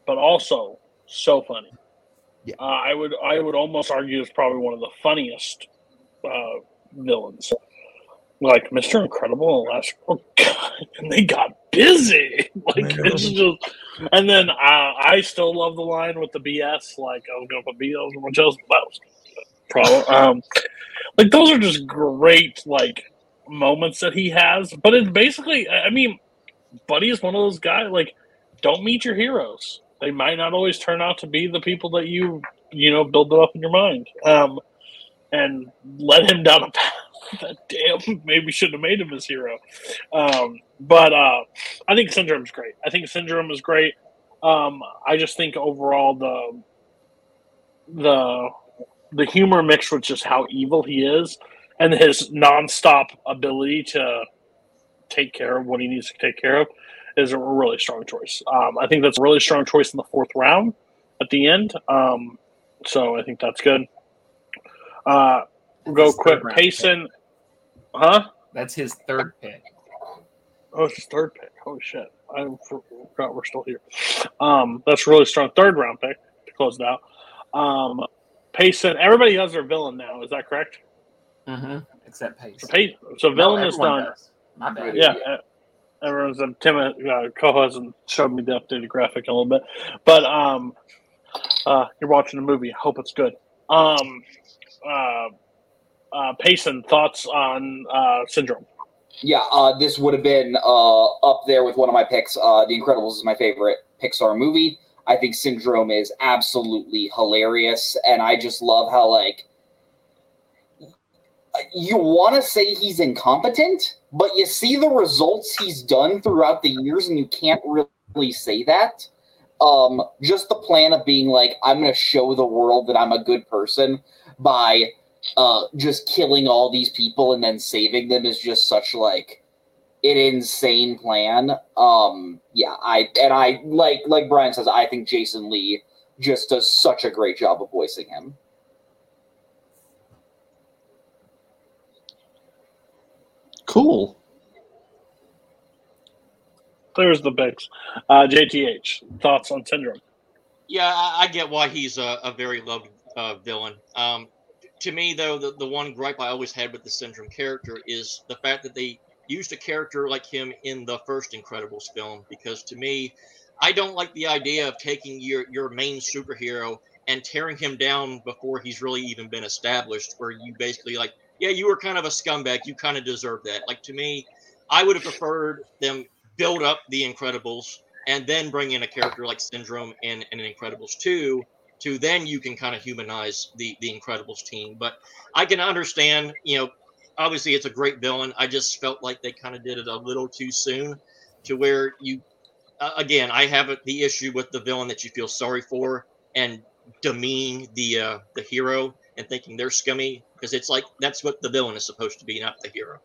but also so funny. Yeah. Uh, I would I would almost argue it's probably one of the funniest uh, villains. Like Mr. Incredible and Last oh God, and they got busy. Like it's just and then uh, I still love the line with the BS, like I was gonna put BS on my chest. but That was problem. Um like those are just great like moments that he has. But it's basically I mean, Buddy is one of those guys like don't meet your heroes. They might not always turn out to be the people that you you know build them up in your mind. Um, and let him down a path that damn maybe shouldn't have made him his hero. Um, but uh, I think Syndrome's great. I think Syndrome is great. Um, I just think overall the the the humor mixed with just how evil he is and his nonstop ability to take care of what he needs to take care of is a really strong choice. Um, I think that's a really strong choice in the fourth round at the end. Um, so I think that's good. Uh, go quick. Payson, huh? That's his third pick. Oh, it's his third pick. Holy shit! I forgot we're still here. Um, that's a really strong third round pick to close it out. Um, Payson. Everybody has their villain now. Is that correct? Mm-hmm. Except Pace. So, Pay, so villain is done. does. My bad. Yeah, uh, everyone's um, Tim uh, Coho hasn't showed me the updated graphic a little bit, but um, uh, you're watching the movie. Hope it's good. Um, uh, uh, Payson, thoughts on uh, Syndrome? Yeah, uh, this would have been uh, up there with one of my picks. Uh, the Incredibles is my favorite Pixar movie. I think Syndrome is absolutely hilarious, and I just love how like you want to say he's incompetent, but you see the results he's done throughout the years, and you can't really say that. Um, just the plan of being like, I'm going to show the world that I'm a good person by uh, just killing all these people and then saving them is just such like an insane plan. Um, yeah, I and I like like Brian says, I think Jason Lee just does such a great job of voicing him. Cool. There's the picks. Uh, JTH, thoughts on Syndrome? Yeah, I, I get why he's a, a very loved uh, villain. Um, to me, though, the, the one gripe I always had with the Syndrome character is the fact that they used a character like him in the first Incredibles film. Because to me, I don't like the idea of taking your, your main superhero and tearing him down before he's really even been established, where you basically, like, yeah, you were kind of a scumbag. You kind of deserve that. Like, to me, I would have preferred them build up the Incredibles and then bring in a character like Syndrome and, and Incredibles 2 to then you can kind of humanize the the Incredibles team. But I can understand, you know, obviously it's a great villain. I just felt like they kind of did it a little too soon to where you uh, again, I have a, the issue with the villain that you feel sorry for and demean the uh, the hero and thinking they're scummy because it's like that's what the villain is supposed to be, not the hero.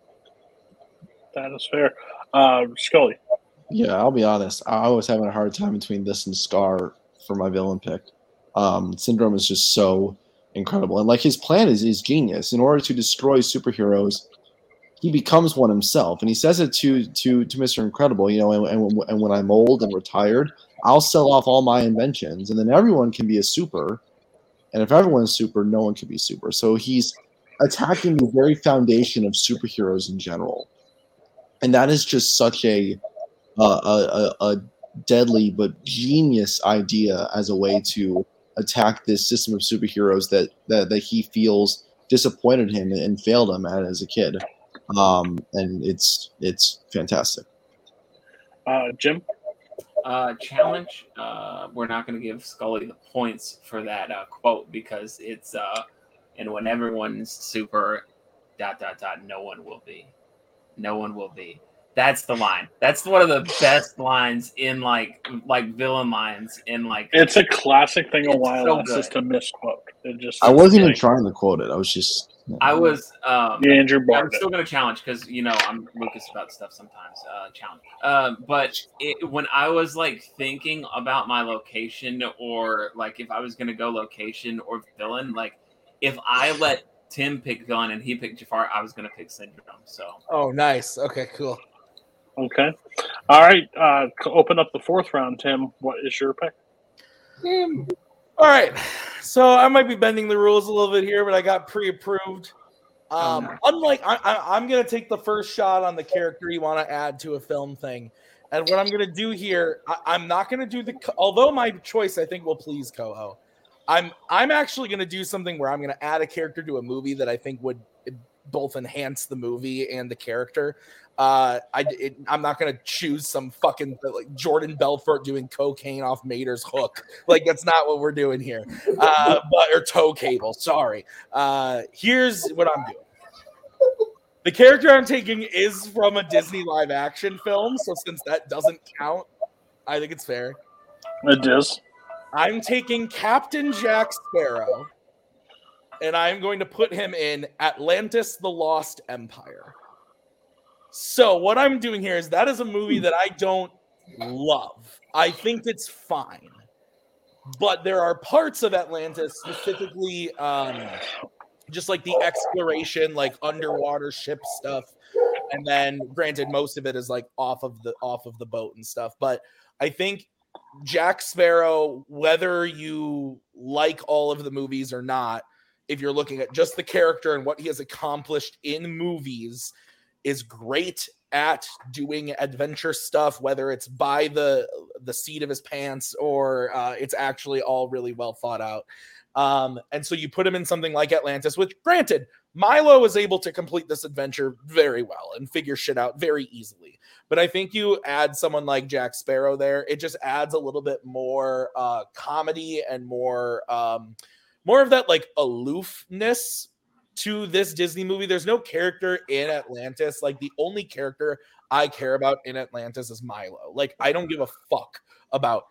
That is fair. Uh, Scully. Yeah, I'll be honest. I was having a hard time between this and Scar for my villain pick. Um, Syndrome is just so incredible, and like his plan is is genius. In order to destroy superheroes, he becomes one himself, and he says it to to to Mister Incredible. You know, and, and, and when I'm old and retired, I'll sell off all my inventions, and then everyone can be a super. And if everyone's super, no one can be super. So he's attacking the very foundation of superheroes in general, and that is just such a a, a, a deadly but genius idea as a way to attack this system of superheroes that that, that he feels disappointed him and failed him at as a kid um and it's it's fantastic Uh, Jim. Uh, challenge. Uh, we're not going to give Scully the points for that uh, quote because it's uh, and when everyone's super dot dot dot, no one will be, no one will be. That's the line. That's one of the best lines in like like villain lines in like. It's a classic thing A while Wild so Ass good. to misquote. It just I wasn't even trying to quote it. I was just. I was. Um, Yeah, Andrew I'm still gonna challenge because you know I'm Lucas about stuff sometimes. Uh, challenge. Um, but it, when I was like thinking about my location or like if I was gonna go location or villain, like if I let Tim pick villain and he picked Jafar, I was gonna pick Syndrome. So Oh, nice. Okay, cool. Okay. All right. Uh, c- open up the fourth round, Tim. What is your pick? All right. So I might be bending the rules a little bit here, but I got pre-approved. Um, Unlike, I, I, I'm going to take the first shot on the character you want to add to a film thing, and what I'm going to do here, I, I'm not going to do the. Although my choice, I think, will please Coho. I'm I'm actually going to do something where I'm going to add a character to a movie that I think would both enhance the movie and the character. Uh, I it, I'm not gonna choose some fucking like Jordan Belfort doing cocaine off Mater's hook. Like that's not what we're doing here. Uh, but or tow cable. Sorry. Uh, here's what I'm doing. The character I'm taking is from a Disney live action film, so since that doesn't count, I think it's fair. It is. I'm taking Captain Jack Sparrow, and I'm going to put him in Atlantis: The Lost Empire. So what I'm doing here is that is a movie that I don't love. I think it's fine, but there are parts of Atlantis, specifically, um, just like the exploration, like underwater ship stuff, and then granted, most of it is like off of the off of the boat and stuff. But I think Jack Sparrow, whether you like all of the movies or not, if you're looking at just the character and what he has accomplished in movies, is great at doing adventure stuff, whether it's by the the seat of his pants or uh, it's actually all really well thought out. Um, and so you put him in something like Atlantis, which granted, Milo is able to complete this adventure very well and figure shit out very easily. But I think you add someone like Jack Sparrow there, it just adds a little bit more uh, comedy and more um, more of that like aloofness to this Disney movie. There's no character in Atlantis. Like the only character I care about in Atlantis is Milo. Like I don't give a fuck about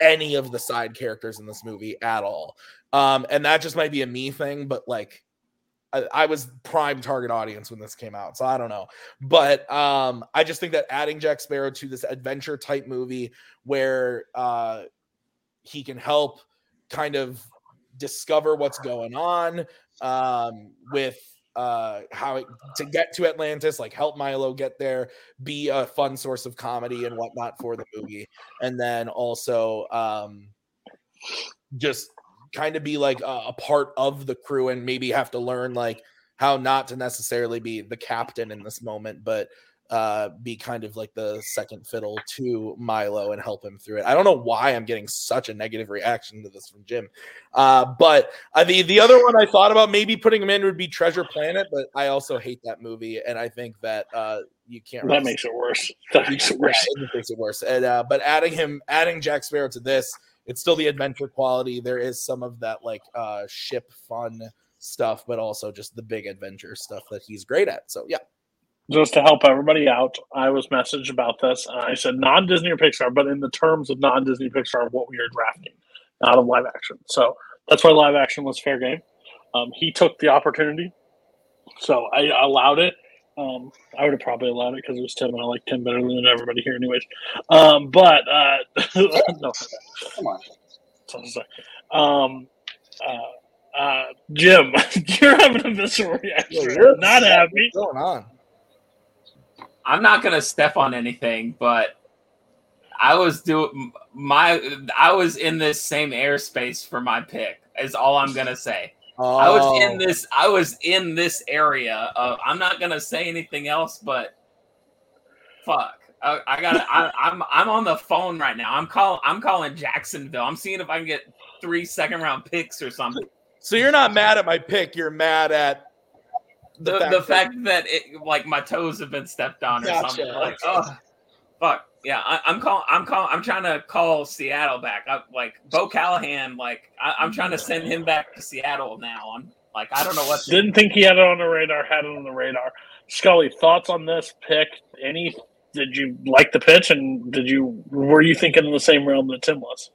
any of the side characters in this movie at all. Um, and that just might be a me thing, but like I, was prime target audience when this came out, so I don't know. But um, I just think that adding Jack Sparrow to this adventure type movie where uh, he can help kind of discover what's going on um, with uh, how it, to get to Atlantis, like help Milo get there, be a fun source of comedy and whatnot for the movie, and then also um, just kind of be like a, a part of the crew and maybe have to learn like how not to necessarily be the captain in this moment, but uh be kind of like the second fiddle to Milo and help him through it. I don't know why I'm getting such a negative reaction to this from Jim. Uh but uh, the the other one I thought about maybe putting him in would be Treasure Planet, but I also hate that movie and I think that uh you can't That makes it worse. That makes it worse. yeah, it makes it worse. And uh, but adding him, adding Jack Sparrow to this, it's still the adventure quality. There is some of that like uh ship fun stuff, but also just the big adventure stuff that he's great at. So yeah. Just to help everybody out, I was messaged about this. And I said non Disney or Pixar, but in the terms of non Disney Pixar, what we are drafting, not of live action. So that's why live action was fair game. Um, he took the opportunity, so I allowed it. Um, I would have probably allowed it because it was Tim, and I like Tim better than everybody here, anyways. Um, but uh, no, Come on. Um, uh, uh, Jim, you're having a visceral reaction. you're not happy. What's going on? I'm not gonna step on anything, but I was doing my I was in this same airspace for my pick. Is all I'm gonna say. I was oh. in Oh. this. I was in this area. Of, I'm not gonna say anything else, but fuck. I, I got. I, I'm I'm on the phone right now. I'm calling. I'm calling Jacksonville. I'm seeing if I can get three second round picks or something. So you're not mad at my pick, you're mad at The, the fact, that it like my toes have been stepped on or Gotcha, something. Like, okay. oh, fuck. Yeah, I, I'm calling. I'm calling. I'm trying to call Seattle back. I, like Bo Callahan. Like I, I'm trying to send him back to Seattle now. I'm like I don't know what. Didn't think he had it on the radar. Had it on the radar. Scully, thoughts on this pick? Any did you like the pitch, and did you were you thinking in the same realm that Tim was?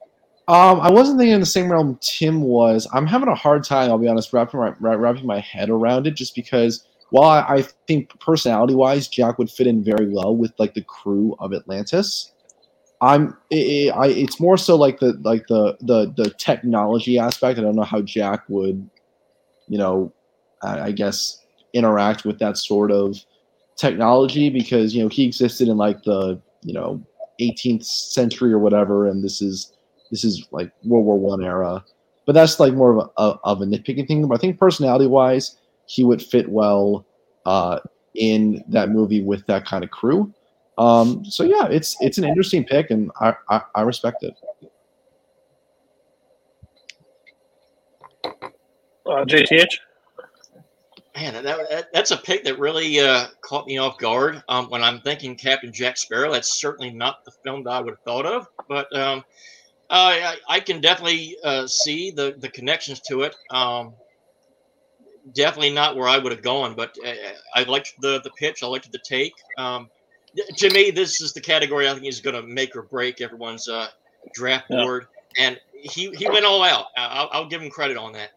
Um, I wasn't thinking in the same realm Tim was. I'm having a hard time, I'll be honest, wrapping my wrap- wrapping my head around it, just because while I, I think personality wise, Jack would fit in very well with like the crew of Atlantis. I'm, i I, it's more so like the like the the the technology aspect. I don't know how Jack would, you know, I, I guess interact with that sort of technology because you know he existed in like the you know 18th century or whatever, and this is this is like World War One era. But that's like more of a, of a nitpicking thing. But I think personality wise, he would fit well uh, in that movie with that kind of crew. Um, so yeah, it's it's an interesting pick, and I I, I respect it. Uh, JTH. Man, that, that, that's a pick that really uh, caught me off guard. Um, when I'm thinking Captain Jack Sparrow, that's certainly not the film that I would have thought of. But um, I, I can definitely uh, see the, the connections to it. Um, definitely not where I would have gone, but uh, I liked the, the pitch. I liked the take. Um, to me, this is the category I think is going to make or break everyone's uh, draft Yeah. board. And he, he went all out. I'll, I'll give him credit on that.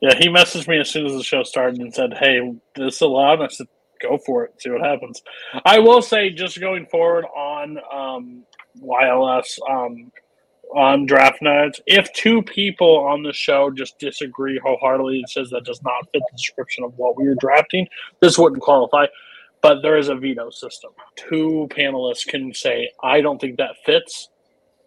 Yeah, he messaged me as soon as the show started and said, "Hey, this allowed us to go for it, see what happens." I will say, just going forward on um, YLS um, on draft nights, if two people on the show just disagree wholeheartedly and says that does not fit the description of what we were drafting, this wouldn't qualify. But there is a veto system. Two panelists can say, "I don't think that fits."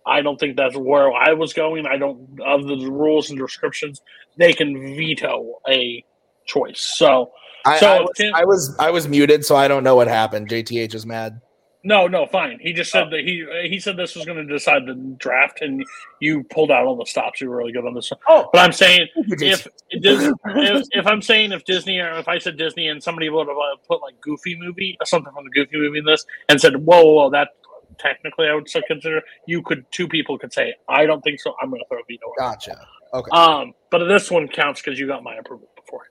I don't think that's where I was going. I don't of the rules and descriptions. They can veto a choice. So, I, so I, was, Tim- I was I was muted, so I don't know what happened. JTH is mad. No, no, fine. He just said that he he said this was going to decide the draft, and you pulled out all the stops. You were really good on this. Oh, but I'm saying if, if if if I'm saying if Disney or if I said Disney and somebody would have uh, put like Goofy movie or something from the Goofy movie in this and said, whoa, whoa, whoa that technically I would still consider. You could two people could say, I don't think so. I'm going to throw a veto. Gotcha. Okay. Um, but this one counts because you got my approval before.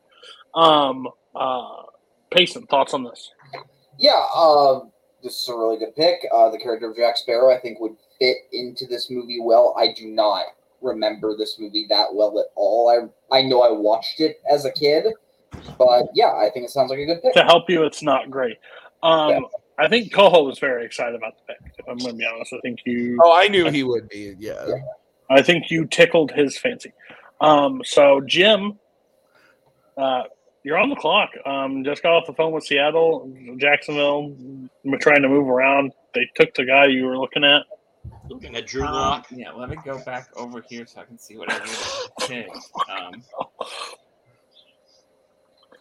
Um, uh, Payson, thoughts on this? Yeah, um, this is a really good pick. Uh, the character of Jack Sparrow, I think, would fit into this movie well. I do not remember this movie that well at all. I I know I watched it as a kid, but yeah, I think it sounds like a good pick. To help you, it's not great. Um, I think Coho was very excited about the pick. If I'm going to be honest, I think you. Oh, I knew he would be. Yeah. I think you tickled his fancy. Um, so Jim, uh, you're on the clock. Um, just got off the phone with Seattle, Jacksonville. We're trying to move around. They took the guy you were looking at. Looking at Drew Um, Lock. yeah, let me go back over here so I can see what I would pick. Um,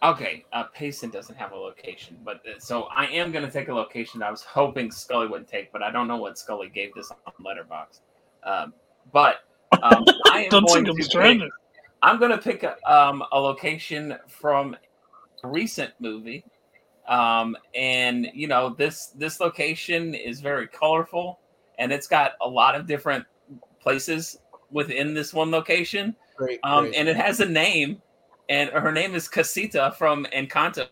okay, uh, Payson doesn't have a location, but uh, so I am going to take a location that I was hoping Scully wouldn't take, but I don't know what Scully gave this on Letterboxd. Um, but um, I am Don't going think I'm to pick, stranded. I'm going to pick a, um, a location from a recent movie. Um, and you know this this location is very colorful, and it's got a lot of different places within this one location. Great. Um, great. and it has a name, and her name is Casita from Encanto.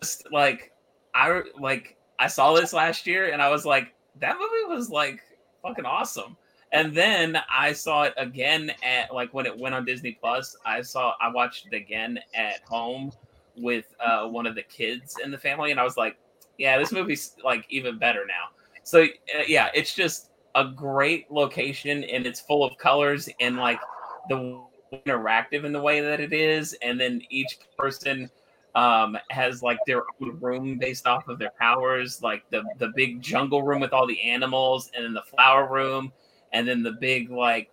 Just like I like I saw this last year, and I was like, that movie was like fucking awesome. And then I saw it again at like when it went on Disney Plus. I saw I watched it again at home with uh, one of the kids in the family, and I was like, yeah, this movie's like even better now. So uh, yeah, it's just a great location, and it's full of colors and like the interactive in the way that it is, and then each person um has like their own room based off of their powers like the the big jungle room with all the animals and then the flower room and then the big like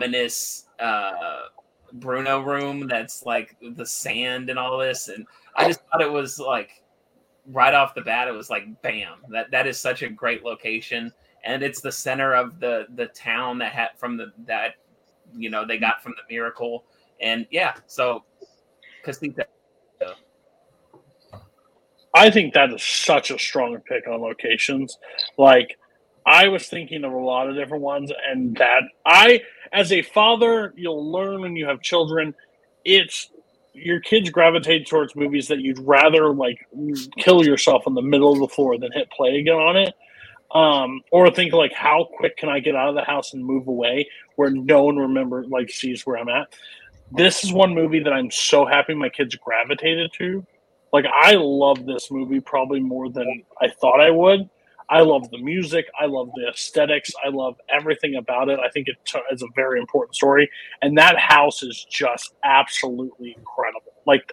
ominous uh bruno room that's like the sand and all this. And i just thought it was like right off the bat it was like bam. That that is such a great location. And it's the center of the the town that had from the that you know they got from the miracle. And yeah so Casita. I think that is such a strong pick on locations. Like, I was thinking of a lot of different ones, and that I, as a father, you'll learn when you have children. It's your kids gravitate towards movies that you'd rather like kill yourself in the middle of the floor than hit play again on it. Um, or think like how quick can I get out of the house and move away where no one remember like sees where I'm at. This is one movie that I'm so happy my kids gravitated to. Like I love this movie probably more than I thought I would. I love the music. I love the aesthetics. I love everything about it. I think it t- is a very important story, and that house is just absolutely incredible. Like,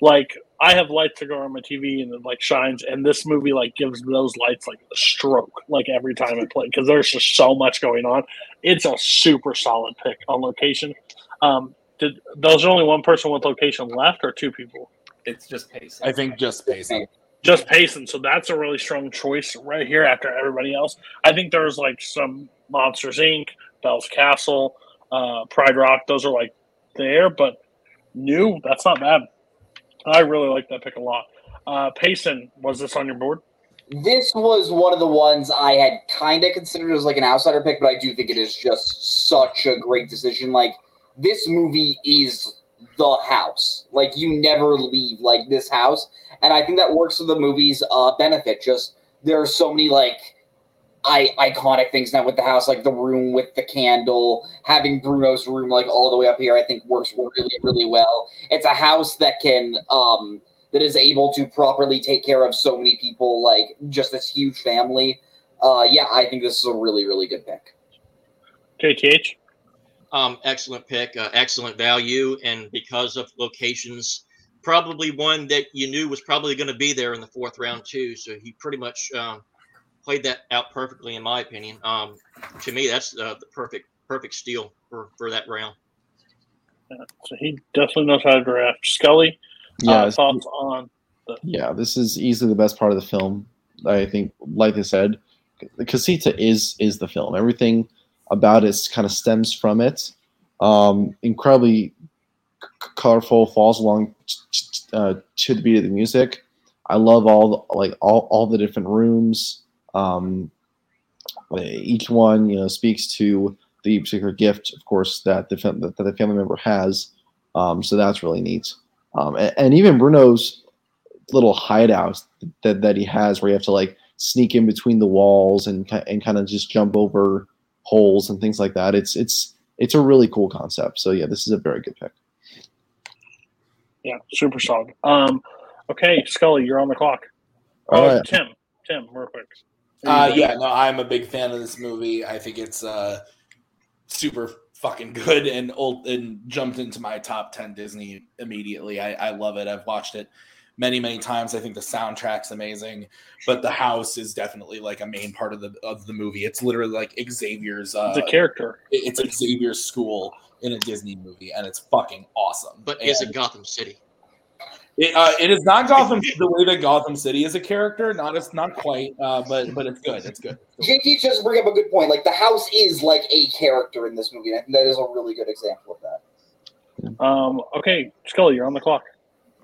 like I have lights that go on my TV and it like shines, and this movie like gives those lights like a stroke like every time it plays because there's just so much going on. It's a super solid pick on location. Um, did there's only one person with location left, or two people? It's just pace. I think just pacing. Just Payson. So that's a really strong choice right here after everybody else. I think there's like some Monsters Inc., Belle's Castle, uh, Pride Rock. Those are like there, but new. That's not bad. I really like that pick a lot. Uh, Payson, was this on your board? This was one of the ones I had kind of considered as like an outsider pick, but I do think it is just such a great decision. Like this movie is the house. Like you never leave like this house, and I think that works for the movie's uh, benefit. Just there are so many like I iconic things now with the house, like the room with the candle, having Bruno's room like all the way up here. I think works really really well. It's a house that can um that is able to properly take care of so many people, like just this huge family. Uh, yeah, I think this is a really really good pick. KTH. Um, excellent pick, uh, excellent value, and because of locations, probably one that you knew was probably going to be there in the fourth round too. So he pretty much um, played that out perfectly, in my opinion. Um, to me, that's uh, the perfect perfect steal for for that round. Yeah, so he definitely knows how to draft. Scully, Yeah, uh, it's- thoughts on the Yeah, this is easily the best part of the film. I think, like I said, the Casita is is the film. Everything about it kind of stems from it. Um, incredibly c- colorful, falls along t- t- uh, to the beat of the music. I love all the, like all, all the different rooms. Um, each one, you know, speaks to the particular gift, of course, that the fam- that the family member has. Um, so that's really neat. Um, and, and even Bruno's little hideouts that, that he has where you have to like sneak in between the walls and and kind of just jump over holes and things like that. It's it's it's a really cool concept. So yeah, this is a very good pick. yeah, super solid. Um, okay, Scully, you're on the clock. All oh, right. Tim, Tim, real quick. Uh, yeah, no, I'm a big fan of this movie. I think it's uh, super fucking good and old and jumped into my top 10 Disney immediately. I, I love it. I've watched it many, many times. I think the soundtrack's amazing, but the house is definitely like a main part of the of the movie. It's literally like Xavier's uh, The character. It's Xavier's school in a Disney movie, and it's fucking awesome. But is And- it Gotham City? It, uh, it is not Gotham the way that Gotham City is a character. Not it's not quite, uh, but but it's good. It's good. JT just bring up a good point. Like the house is like a character in this movie. and that is a really good example of that. Um, okay, Scully, you're on the clock.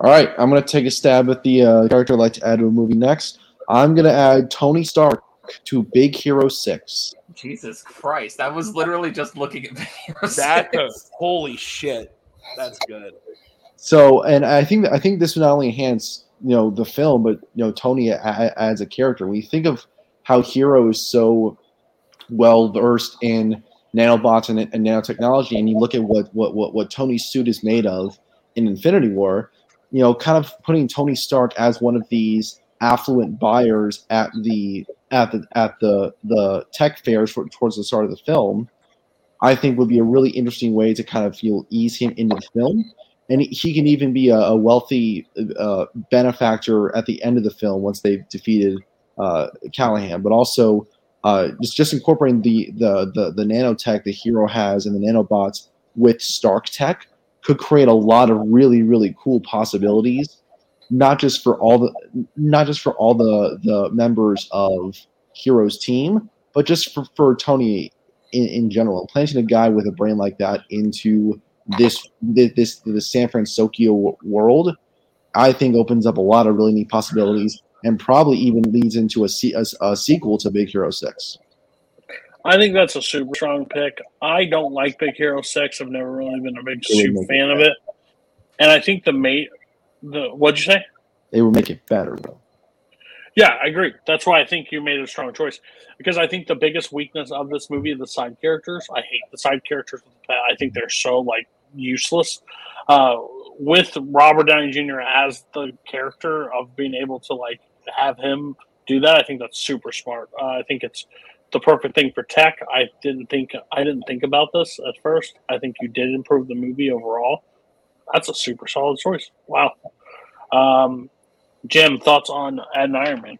All right, I'm gonna take a stab at the uh, character I'd like to add to a movie next. I'm gonna add Tony Stark to Big Hero Six. Jesus Christ! I was literally just looking at videos. That's a, holy shit. That's good. So, and I think I think this would not only enhance you know the film, but you know Tony a- a- as a character. When you think of how Hero is so well versed in nanobots and, and nanotechnology, and you look at what, what what what Tony's suit is made of in Infinity War, you know, kind of putting Tony Stark as one of these affluent buyers at the at the at the the tech fairs for, towards the start of the film, I think would be a really interesting way to kind of feel ease him into the film and he can even be a, a wealthy uh, benefactor at the end of the film once they've defeated uh, Callahan. But also, uh, just just incorporating the, the the the nanotech the hero has and the nanobots with Stark tech could create a lot of really really cool possibilities, not just for all the not just for all the the members of heroes team, but just for for Tony in, in general. Planting a guy with a brain like that into this this the San Francisco world, I think opens up a lot of really neat possibilities, and probably even leads into a, a, a sequel to Big Hero Six. I think that's a super strong pick. I don't like Big Hero Six. I've never really been a big super fan of it. And I think the mate, the what'd you say? They would make it better though. Yeah, I agree. That's why I think you made a strong choice because I think the biggest weakness of this movie the side characters. I hate the side characters. I think they're so like useless. Uh, with Robert Downey Jr. as the character of being able to like have him do that, I think that's super smart. Uh, I think it's the perfect thing for tech. I didn't think I didn't think about this at first. I think you did improve the movie overall. That's a super solid choice. Wow. Um, Jim, thoughts on Ed Iron Man?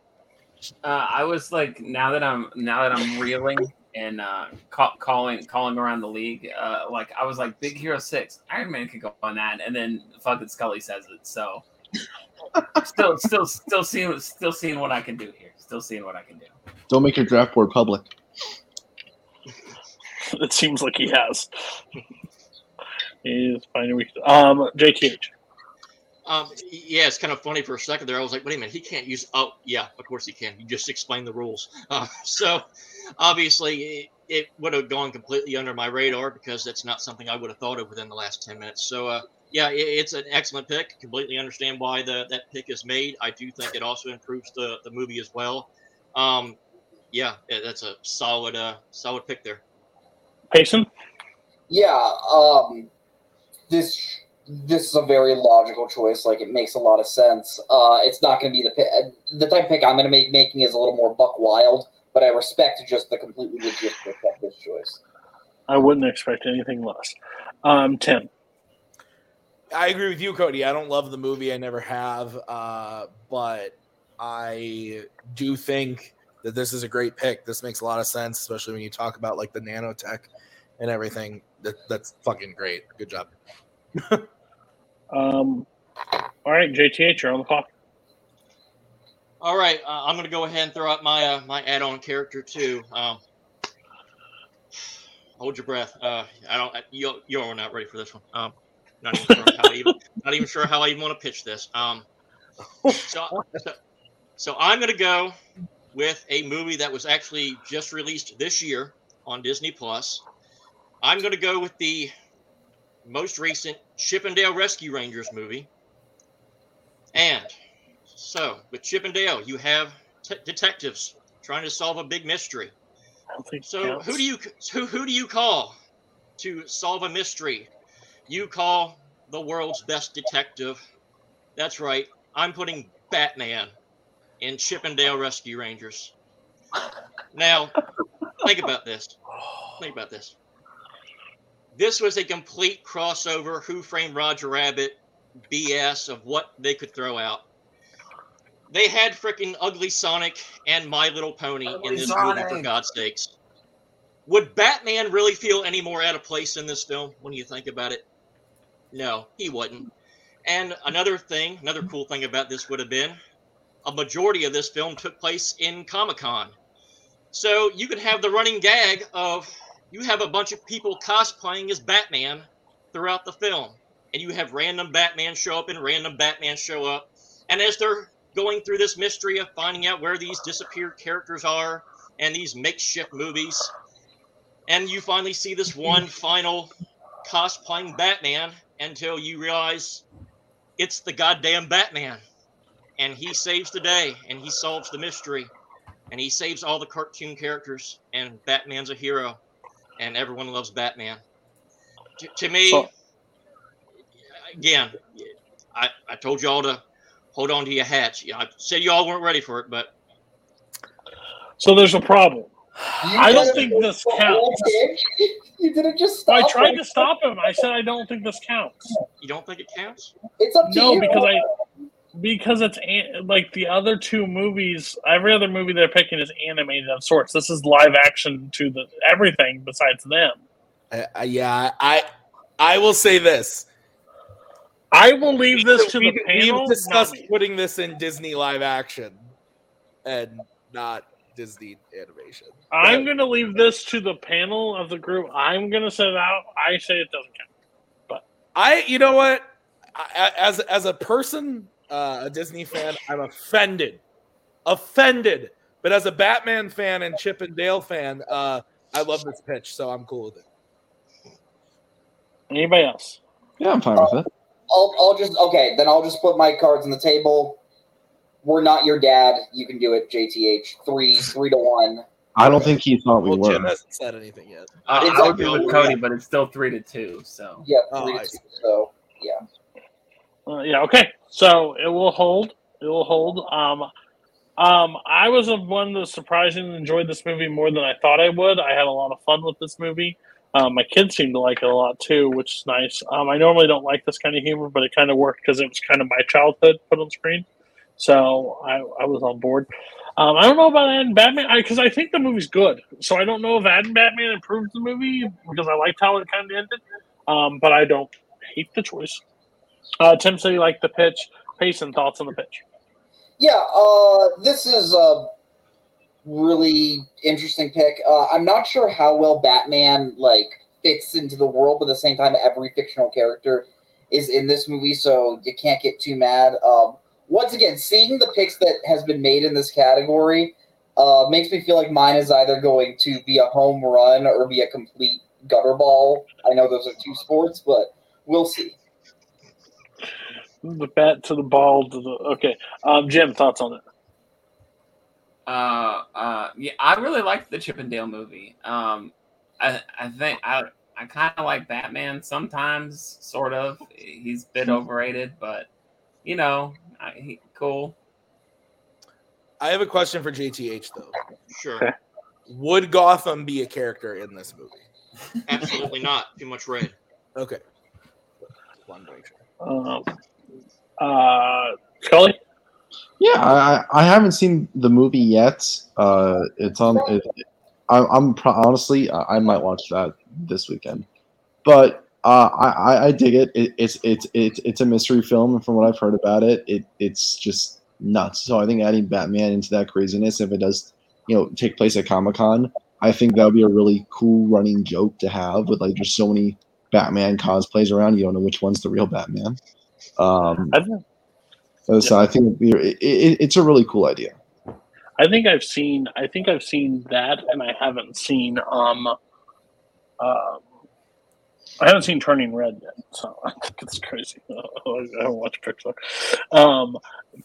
Uh, I was like, now that I'm now that I'm reeling and uh, ca- calling calling around the league, uh, like I was like, Big Hero Six, Iron Man could go on that, and then fucking Scully says it. So still, still, still seeing still seeing what I can do here. Still seeing what I can do. Don't make your draft board public. It seems like he has. He's finding weak. Um, JTH. Um, yeah, it's kind of funny for a second there. I was like, wait a minute, he can't use. Oh, yeah, of course he can. You just explained the rules. Uh, so obviously, it, it would have gone completely under my radar because that's not something I would have thought of within the last 10 minutes. So, uh, yeah, it, it's an excellent pick. Completely understand why the, that pick is made. I do think it also improves the, the movie as well. Um, yeah, that's a solid, uh, solid pick there. Payson? Yeah, um, this this is a very logical choice. Like it makes a lot of sense. Uh, it's not going to be the pick. The type of pick I'm going to make making is a little more buck wild, but I respect just the completely legit pick of this choice. I wouldn't expect anything less. Um, Tim. I agree with you, Cody. I don't love the movie. I never have. Uh, but I do think that this is a great pick. This makes a lot of sense, especially when you talk about like the nanotech and everything. That that's fucking great. Good job. Um, all right, JTH, you're on the clock. All right, uh, I'm going to go ahead and throw out my uh, my add-on character too. Um, hold your breath. Uh, I don't. You you're not ready for this one. Um, not even sure how I even not even sure how I even want to pitch this. Um, so, so, so I'm going to go with a movie that was actually just released this year on Disney Plus. I'm going to go with the most recent Chip 'n Dale Rescue Rangers movie. And so, with Chip 'n Dale, you have t- detectives trying to solve a big mystery. So, who do you who, who do you call to solve a mystery? You call the world's best detective. That's right. I'm putting Batman in Chip 'n Dale Rescue Rangers. Now, think about this. Think about this this was a complete crossover Who Framed Roger Rabbit BS of what they could throw out. They had freaking Ugly Sonic and My Little Pony Ugly in this Sonic. movie, for God's sakes. Would Batman really feel any more out of place in this film when you think about it? No, he wouldn't. And another thing, another cool thing about this would have been a majority of this film took place in Comic Con. So you could have the running gag of you have a bunch of people cosplaying as Batman throughout the film. And you have random Batman show up and random Batman show up. And as they're going through this mystery of finding out where these disappeared characters are and these makeshift movies, and you finally see this one final cosplaying Batman until you realize it's the goddamn Batman. And he saves the day and he solves the mystery and he saves all the cartoon characters and Batman's a hero and everyone loves Batman. To, to me, so, again, I, I told y'all to hold on to your hats. I said y'all weren't ready for it, but so there's a problem. I don't think this counts. You didn't just stop. I tried him. to stop him. I said I don't think this counts. You don't think it counts? It's up to no, you. because I because it's like the other two movies. Every other movie they're picking is animated of sorts. This is live action to the everything besides them. Uh, yeah, I I will say this. I will leave this to the panel. We've discussed putting this in Disney live action and not Disney animation. I'm going to leave this to the panel of the group. I'm going to set it out. I say it doesn't count. But I, you know what? I, as as a person uh, a Disney fan, I'm offended. Offended. But as a Batman fan and Chip and Dale fan, uh, I love this pitch, so I'm cool with it. Anybody else? Yeah, I'm fine with it. I'll, I'll just okay. Then I'll just put my cards on the table. We're not your dad. You can do it, JTH. Three, three to one. I don't think he thought we Well, were. Jim hasn't said anything yet. Uh, It's I would like- agree with Cody, but it's still three to two. So Yeah, Oh, three I to two. So yeah. Uh, yeah, okay. So it will hold. It will hold. Um, um, I was one that surprisingly enjoyed this movie more than I thought I would. I had a lot of fun with this movie. Um, my kids seemed to like it a lot too, which is nice. Um, I normally don't like this kind of humor, but it kind of worked because it was kind of my childhood put on screen. So I, I was on board. Um, I don't know about Ad Batman because I, think the movie's good. So I don't know if Ad Batman improved the movie because I liked how it kind of ended. Um, but I don't hate the choice. Uh, Tim said he liked the pitch. Payson, thoughts on the pitch? Yeah, uh, this is a really interesting pick. Uh, I'm not sure how well Batman like fits into the world, but at the same time, every fictional character is in this movie, so you can't get too mad. Um, once again, seeing the picks that has been made in this category uh, makes me feel like mine is either going to be a home run or be a complete gutter ball. I know those are two sports, but we'll see. The bat to the ball to the okay. Um, Jim, thoughts on it? Uh, uh, yeah, I really liked the Chip 'n Dale movie. Um, I, I think I, I kind of like Batman sometimes, sort of. He's a bit overrated, but you know, I, he, cool. I have a question for JTH though. Sure. Okay. Would Gotham be a character in this movie? Absolutely not. Too much red. Okay. One to. Um, uh, Scully. Yeah, I, I I haven't seen the movie yet. Uh, it's on. It, I, I'm pro- honestly, I, I might watch that this weekend. But uh, I, I dig it. it. It's it's it's it's a mystery film, and from what I've heard about it, it it's just nuts. So I think adding Batman into that craziness, if it does, you know, take place at Comic Con, I think that would be a really cool running joke to have. With like, there's so many Batman cosplays around, you don't know which one's the real Batman. Um, I so I think it, it, it's a really cool idea. I think I've seen. I think I've seen that, and I haven't seen. Um, um, I haven't seen Turning Red yet, so I think it's crazy. I haven't watched Pixar. Um,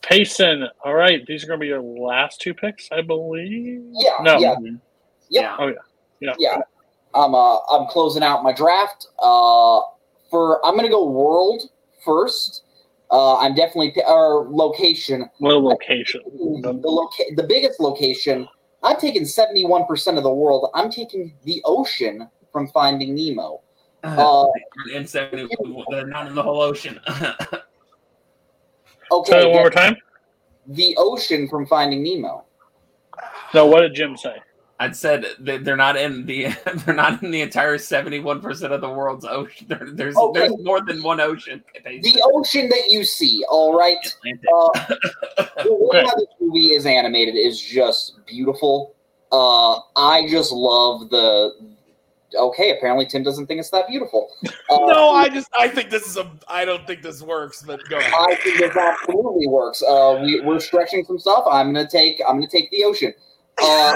Payson. All right, these are going to be your last two picks, I believe. Yeah, No. yeah. Yep. Oh yeah. Yeah. Yeah. I'm uh I'm closing out my draft. Uh for I'm gonna go world first. Uh I'm definitely pi- or location. What a location. The loca- the biggest location. I'm taking 71% of the world. I'm taking the ocean from Finding Nemo. Uh, and 70, they're not in the whole ocean. okay. Say that one more time. The ocean from Finding Nemo. So, what did Jim say? I'd said that they're not in the they're not in the entire seventy one percent of the world's ocean. There, there's Okay. there's more than one ocean. The ocean that you see, all right. Uh, the way how this movie is animated is just beautiful. Uh, I just love the. Okay, apparently Tim doesn't think it's that beautiful. Uh, no, I just I think this is a I don't think this works, but go ahead. I think this absolutely works. Uh, we, we're stretching some stuff. I'm gonna take. I'm gonna take the ocean. Uh,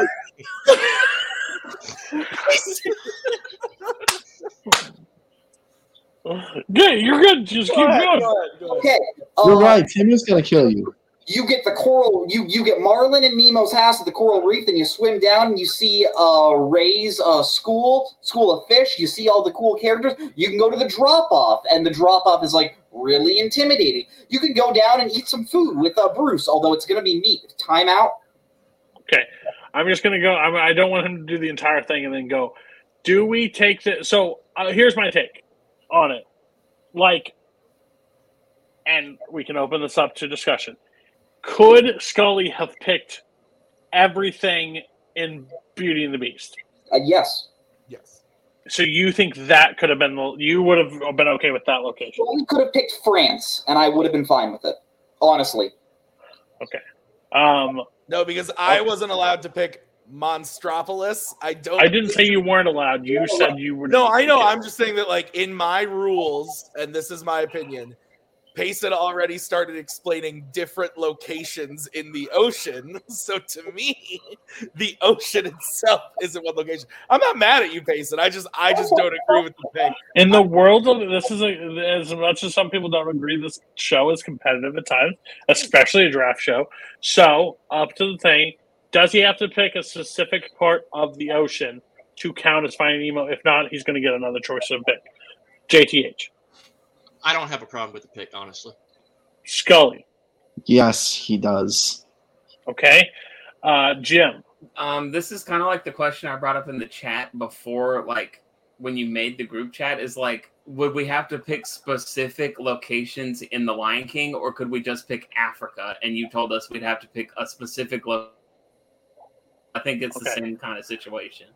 Good, you're good. Just keep going. okay. You're uh, right. Tim is gonna kill you. You get the coral you you get marlin and nemo's house at the coral reef then you swim down and you see uh ray's uh school school of fish you see all the cool characters you can go to the drop off and the drop off is like really intimidating you can go down and eat some food with uh bruce although it's gonna be meat time out Okay, I'm just gonna go. I'm, I don't want him to do the entire thing and then go. Do we take the? So uh, here's my take on it. Like, and we can open this up to discussion. Could Scully have picked everything in Beauty and the Beast? uh, yes yes So you think that could have been? You would have been okay with that location? we could have picked france and i would have been fine with it honestly Okay. Um, No, because I wasn't allowed to pick Monstropolis. I don't. I didn't say you weren't allowed. You said you were. No, I know. I'm just saying that, like in my rules, and this is my opinion, Payson already started explaining different locations in the ocean. So to me, the ocean itself isn't one location. I'm not mad at you, Payson. I just I just don't agree with the thing. In the world of this is a, as much as some people don't agree, this show is competitive at times, especially a draft show. So up to the thing, does he have to pick a specific part of the ocean to count as Finding Nemo? If not, he's going to get another choice of pick. JTH, I don't have a problem with the pick, honestly. Scully, Yes, he does. okay, uh, Jim, Um, this is kind of like the question I brought up in the chat before, like when you made the group chat. Is like, would we have to pick specific locations in the Lion King, or could we just pick Africa? And you told us we'd have to pick a specific location. I think it's the same kind of situation.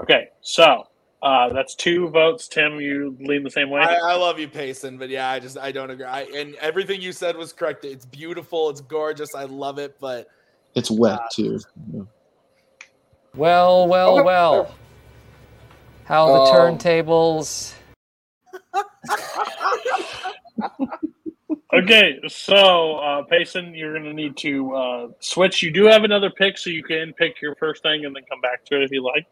Okay, so uh, that's two votes. Tim, you lean the same way. I, I love you, Payson, but yeah, I just I don't agree. I, and everything you said was correct. It's beautiful. It's gorgeous. I love it, but It's wet too. Yeah. Well, well, Okay. well. How the Um, turntables. okay, so uh, Payson, you're going to need to uh, switch. You do have another pick, so you can pick your first thing and then come back to it if you like.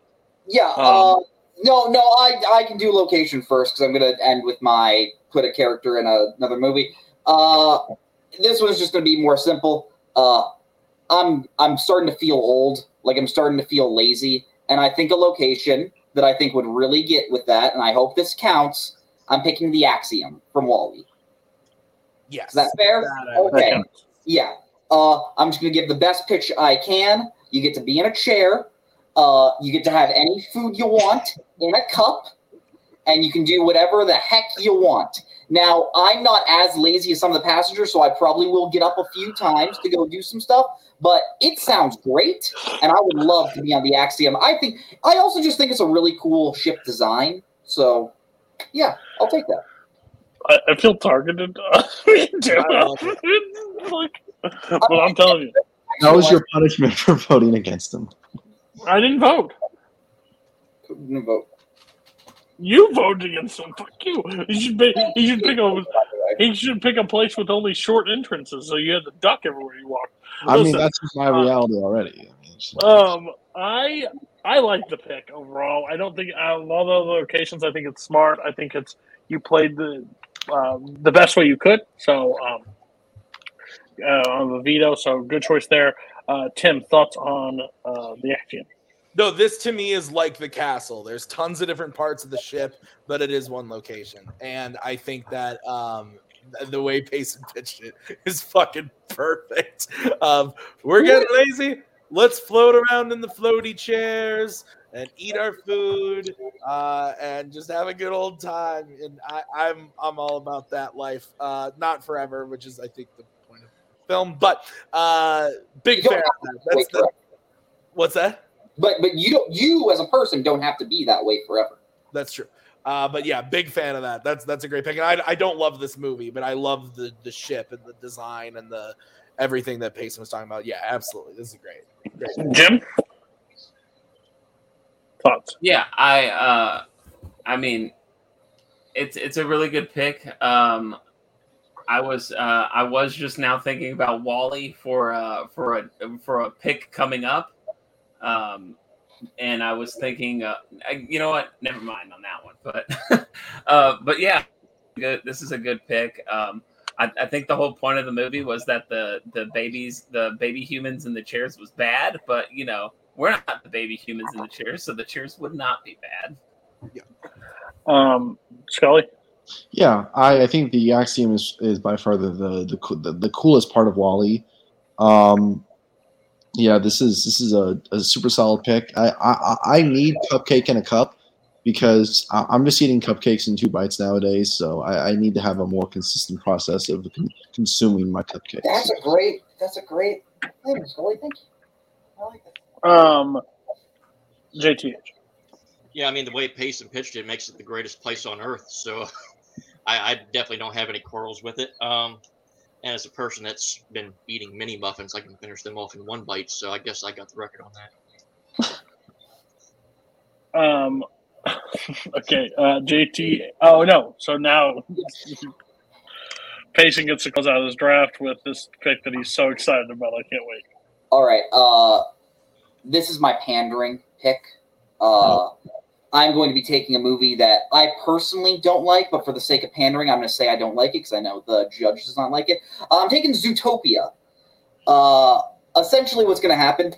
Yeah. Um, uh, no, no, I I can do location first because I'm gonna end with my put a character in a, another movie. Uh, this one's just gonna be more simple. Uh, I'm I'm starting to feel old, like I'm starting to feel lazy, and I think a location that I think would really get with that, and I hope this counts. I'm picking the Axiom from WALL-E. yes, Is that fair? That I- Okay. Yeah. Uh, I'm just gonna give the best pitch I can. You get to be in a chair. Uh, you get to have any food you want in a cup, and you can do whatever the heck you want. Now, I'm not as lazy as some of the passengers, so I probably will get up a few times to go do some stuff. But it sounds great, and I would love to be on the Axiom. I think. I also just think it's a really cool ship design. So, yeah, I'll take that. I, I feel targeted. Uh, like, but I'm telling you, That was your punishment for voting against him. I didn't vote. Couldn't vote. You voted against him. Fuck you. You should pick. You should pick a. He should pick a place with only short entrances, so you had to duck everywhere you walk. I mean, that's just my reality already. I Um, I I like the pick overall. I don't think out of all the locations, I think it's smart. I think it's you played the um, the best way you could. So um, uh, on the veto, so good choice there. Uh, Tim, thoughts on uh, the Axiom? No, this to me is like the castle. There's tons of different parts of the ship, but it is one location. And I think that um, the way Payson pitched it is fucking perfect. Um, we're getting lazy. Let's float around in the floaty chairs and eat our food uh, and just have a good old time. And I, I'm I'm all about that life. Uh, not forever, which is I think the film. But uh, big fan. that. That's the, what's that? But but you don't you as a person don't have to be that way forever. That's true. Uh, but yeah, big fan of that. That's that's a great pick. And I, I don't love this movie, but I love the the ship and the design and the everything that Payson was talking about. Yeah, absolutely. This is great. great. Jim, thoughts? Yeah, I uh I mean it's it's a really good pick. Um I was uh I was just now thinking about WALL-E for uh for a for a pick coming up. Um and I was thinking uh I, you know what? Never mind on that one. But uh but yeah, good this is a good pick. Um I, I think the whole point of the movie was that the the babies, the baby humans in the chairs was bad, but you know, we're not the baby humans in the chairs, so the chairs would not be bad. Yeah. Um, Scully, Yeah, I, I think the Axiom is, is by far the the, the the the coolest part of WALL-E. Um, yeah, this is this is a, a super solid pick. I, I I need cupcake in a cup because I, I'm just eating cupcakes in two bites nowadays. So I, I need to have a more consistent process of con- consuming my cupcakes. That's a great. That's a great thing, Scully. Thank you. I like that. um, JTH. Yeah, I mean the way Payson pitched it makes it the greatest place on earth. So I, I definitely don't have any quarrels with it. Um, and as a person that's been eating mini muffins, I can finish them off in one bite. So I guess I got the record on that. Um, okay, uh, JT. Oh no, so now Payson gets to close out of his draft with this pick that he's so excited about. I can't wait. All right. Uh, this is my pandering pick. Uh, I'm going to be taking a movie that I personally don't like, but for the sake of pandering, I'm going to say I don't like it because I know the judge does not like it. Uh, I'm taking Zootopia. Uh, essentially, what's going to happen?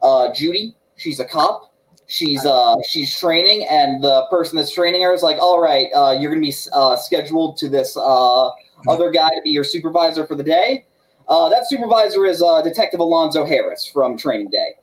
Uh, Judy, she's a cop. She's uh she's training, and the person that's training her is like, "All right, uh, you're going to be uh, scheduled to this uh, other guy to be your supervisor for the day." Uh, that supervisor is uh, Detective Alonzo Harris from Training Day.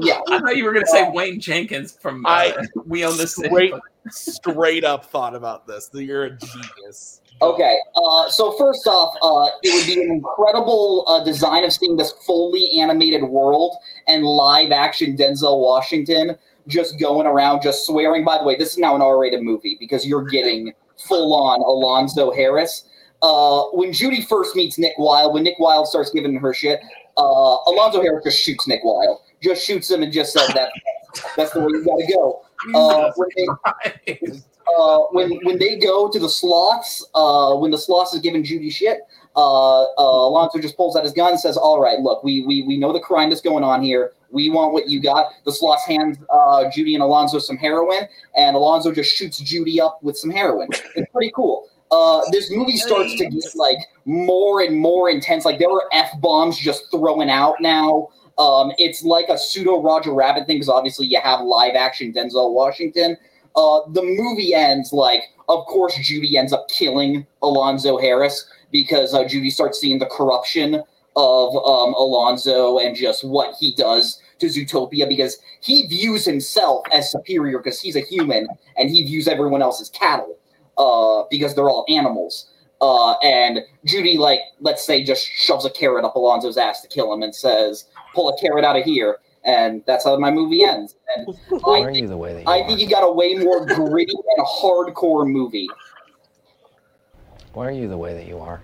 Yeah, I thought you were gonna say Wayne Jenkins from uh, I We Own the City. straight, straight up thought about this. You're a genius. Okay, uh, so first off, uh, it would be an incredible uh, design of seeing this fully animated world and live action Denzel Washington just going around just swearing. By the way, this is now an R rated movie because you're getting full on Alonzo Harris. Uh, when Judy first meets Nick Wilde, when Nick Wilde starts giving her shit, uh, Alonzo Harris just shoots Nick Wilde, just shoots him and just says that that's the way you gotta go. Uh, when they, uh, when when they go to the sloths, uh, when the sloths is giving Judy shit, uh, uh, Alonzo just pulls out his gun and says, "All right, look, we we we know the crime that's going on here. We want what you got." The sloths hands uh, Judy and Alonzo some heroin, and Alonzo just shoots Judy up with some heroin. It's pretty cool. Uh, this movie starts to get like more and more intense. Like there are f bombs just thrown out now. Um, it's like a pseudo Roger Rabbit thing because obviously you have live action Denzel Washington. Uh, the movie ends like, of course, Judy ends up killing Alonzo Harris because uh, Judy starts seeing the corruption of um, Alonzo and just what he does to Zootopia because he views himself as superior because he's a human and he views everyone else as cattle uh, because they're all animals. Uh, and Judy, like, let's say, just shoves a carrot up Alonzo's ass to kill him and says, "Pull a carrot out of here." And that's how my movie ends. And Why I are think, you the way that you I are? think you got a way more gritty and hardcore movie. Why are you the way that you are?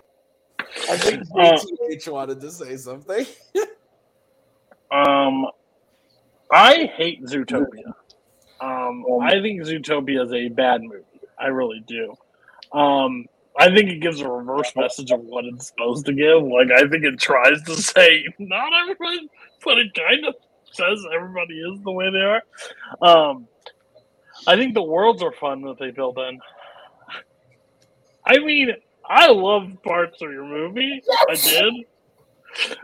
I think Uh, wanted to say something. Um, I hate Zootopia. Um, I think Zootopia is a bad movie. I really do. Um, I think it gives a reverse message of what it's supposed to give. Like, I think it tries to say not everybody, but it kind of says everybody is the way they are. Um, I think the worlds are fun that they build in. I mean, I love parts of your movie. I did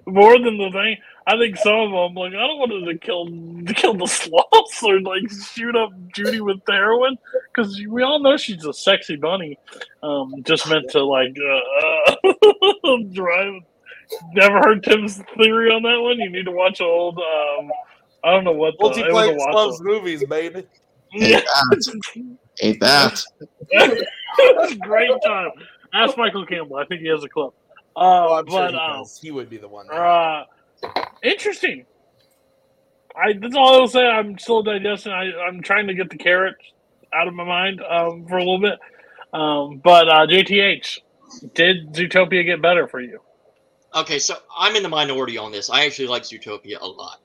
more than the thing. I think some of them, like, I don't want to kill to kill the sloths or like shoot up Judy with the heroin because we all know she's a sexy bunny, um, just meant to like uh, drive. Never heard Tim's theory on that one. You need to watch old. Um, I don't know what the. it Multiplayer watch loves movies, baby. Yeah. Ain't that? It's a great time. Ask Michael Campbell. I think he has a clip. Uh, Oh, I'm sure he, does. he would be the one. Interesting. I that's all I will say. I'm still digesting. I, I'm trying to get the carrot out of my mind um, for a little bit. Um, but uh, JTH, did Zootopia get better for you? Okay, so I'm in the minority on this. I actually like Zootopia a lot.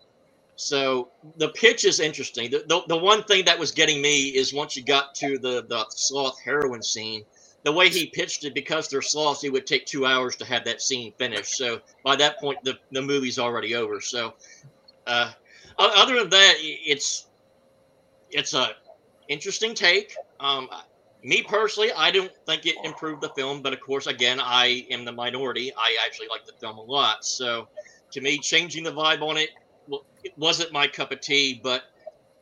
So the pitch is interesting. The, the, the one thing that was getting me is once you got to the, the sloth heroin scene, the way he pitched it, because they're sloths, it would take two hours to have that scene finished. So by that point, the, the movie's already over. So uh, other than that, it's it's a interesting take. Um, me personally, I don't think it improved the film, but of course, again, I am the minority. I actually like the film a lot. So, to me, changing the vibe on it, well, it wasn't my cup of tea. But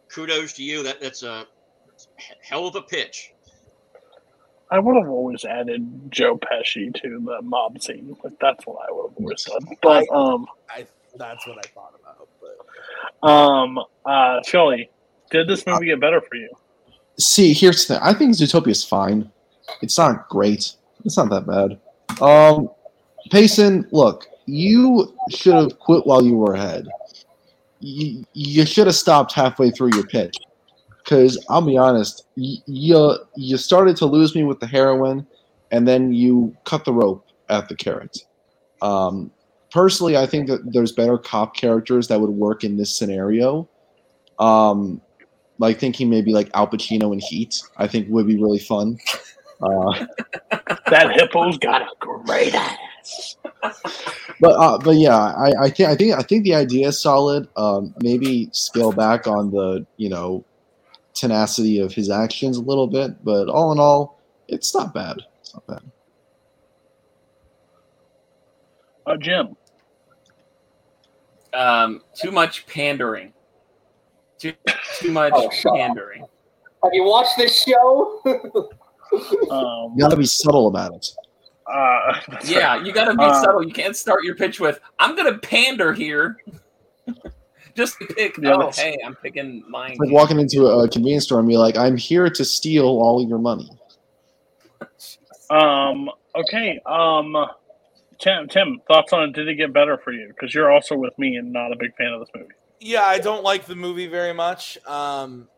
kudos to you. That that's a hell of a pitch. I would have always added Joe Pesci to the mob scene. Like that's what I would have always said. But um, I, that's what I thought about. But um, uh, Shelly, did this movie get better for you? See, here's the thing. I think Zootopia is fine. It's not great. It's not that bad. Um, Payson, look, you should have quit while you were ahead. You, you should have stopped halfway through your pitch. Because I'll be honest, you, you you started to lose me with the heroin, and then you cut the rope at the carrot. Um, personally, I think that there's better cop characters that would work in this scenario. Um, like thinking maybe like Al Pacino in Heat, I think would be really fun. Uh, that hippo's got a great ass. But uh, but yeah, I, I think I think I think the idea is solid. Um, maybe scale back on the you know tenacity of his actions a little bit, but all in all, it's not bad. It's not bad. Uh, Jim. Um, too much pandering. Too too much Oh, shut up. pandering. Have you watched this show? Um, You got to be subtle about it. uh, Yeah, you got to be Uh, subtle. You can't start your pitch with "I'm gonna pander here." Just to pick. Yeah, oh, hey, I'm picking mine. It's like walking into a convenience store and be like, "I'm here to steal all your money." Um. Okay. Um. Tim. Tim. Thoughts on it? Did it get better for you? Because you're also with me and not a big fan of this movie. Yeah, I don't like the movie very much. Um,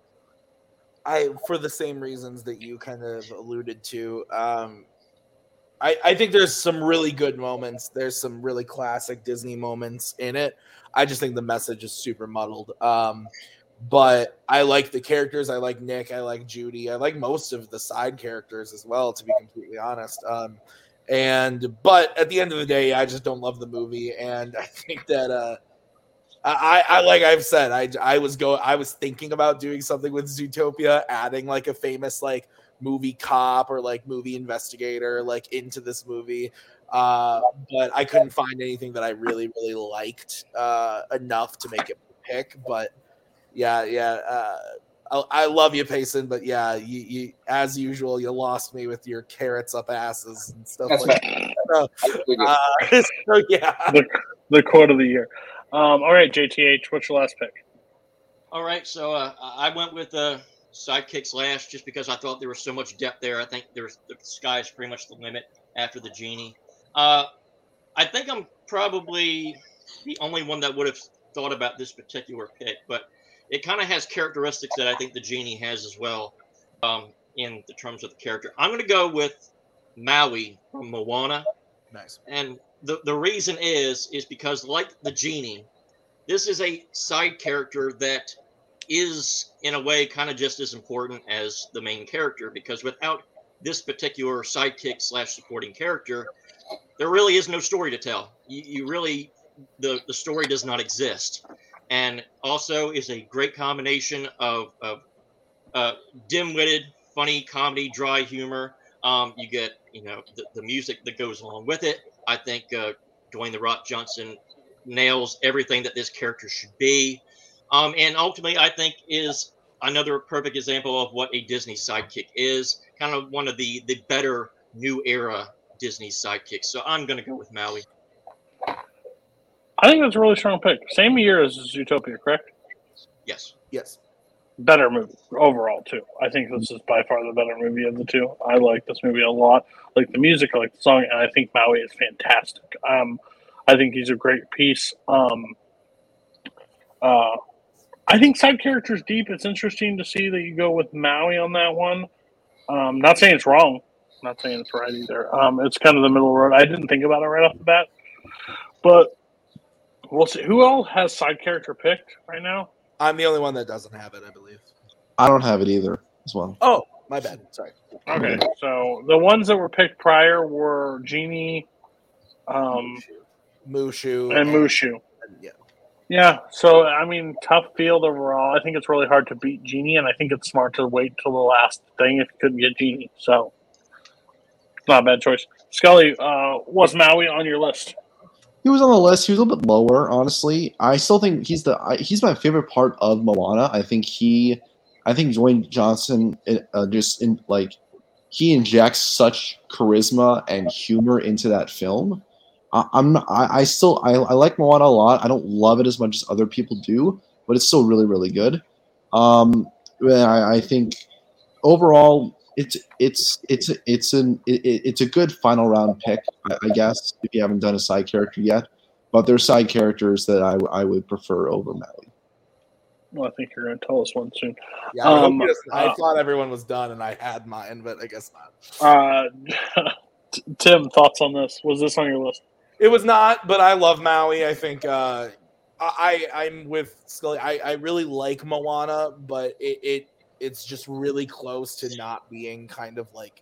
I for the same reasons that you kind of alluded to. Um, I I think there's some really good moments. There's some really classic Disney moments in it. I just think the message is super muddled. Um, but I like the characters. I like Nick. I like Judy. I like most of the side characters as well. To be completely honest. Um, and but at the end of the day, I just don't love the movie, and I think that. Uh, I, I like I've said, I I was go I was thinking about doing something with Zootopia, adding like a famous like movie cop or like movie investigator like into this movie. Uh, but I couldn't find anything that I really, really liked uh, enough to make it pick. But yeah, yeah, uh, I, I love you, Payson. But yeah, you, you as usual, you lost me with your carrots up asses and stuff That's like right. that. So, uh, so yeah, The the quote of the year. Um. All right, JTH. What's your last pick? All right, so uh, I I went with uh, sidekick slash just because I thought there was so much depth there. I think there's the sky's pretty much the limit after the genie. Uh, I think I'm probably the only one that would have thought about this particular pick, but it kind of has characteristics that I think the genie has as well, um, in the terms of the character. I'm going to go with Maui from Moana. nice. And the, the reason is is because like the genie, this is a side character that is in a way kind of just as important as the main character because without this particular sidekick slash supporting character, there really is no story to tell. You, you really the the story does not exist, and also is a great combination of of uh, dim-witted, funny comedy, dry humor. Um, you get you know the, the music that goes along with it. I think uh, Dwayne the Rock Johnson nails everything that this character should be, um, and ultimately I think is another perfect example of what a Disney sidekick is. Kind of one of the the better new era Disney sidekicks. So I'm going to go with Maui. I think that's a really strong pick. Same year as Zootopia, correct? Yes. Yes. Better movie overall too. I think this is by far the better movie of the two. I like this movie a lot. I like the music, I like the song, and I think Maui is fantastic. Um, I think he's a great piece. Um, uh, I think side characters deep. It's interesting to see that you go with Maui on that one. Um, not saying it's wrong. Not saying it's right either. Um, it's kind of the middle road. I didn't think about it right off the bat, but we'll see. Who all has side character picked right now? I'm the only one that doesn't have it, I believe. I don't have it either as well. Oh, my bad. Sorry. Okay, so the ones that were picked prior were Genie, um, Mushu and Mushu. Yeah. Yeah, so I mean, tough field overall. I think it's really hard to beat Genie, and I think it's smart to wait till the last thing if you couldn't get Genie. So, not a bad choice. Scully, uh, was Maui on your list? He was on the list. He was a little bit lower, honestly. I still think he's the he's my favorite part of Moana. I think he, I think Dwayne Johnson uh, just in like he injects such charisma and humor into that film. I, I'm I, I still I, I like Moana a lot. I don't love it as much as other people do, but it's still really really good. Um, I, I think overall it's it's it's it's an it, it's a good final round pick, I, I guess, if you haven't done a side character yet. But there's side characters that I, I would prefer over Maui. Well, I think you're going to tell us one soon. Yeah, I, Um, you I uh, thought everyone was done and I had mine, but I guess not. Uh, Tim, thoughts on this? Was this on your list? It was not, but I love Maui. I think uh, I I'm with Scully. I, I really like Moana, but it, it it's just really close to not being kind of like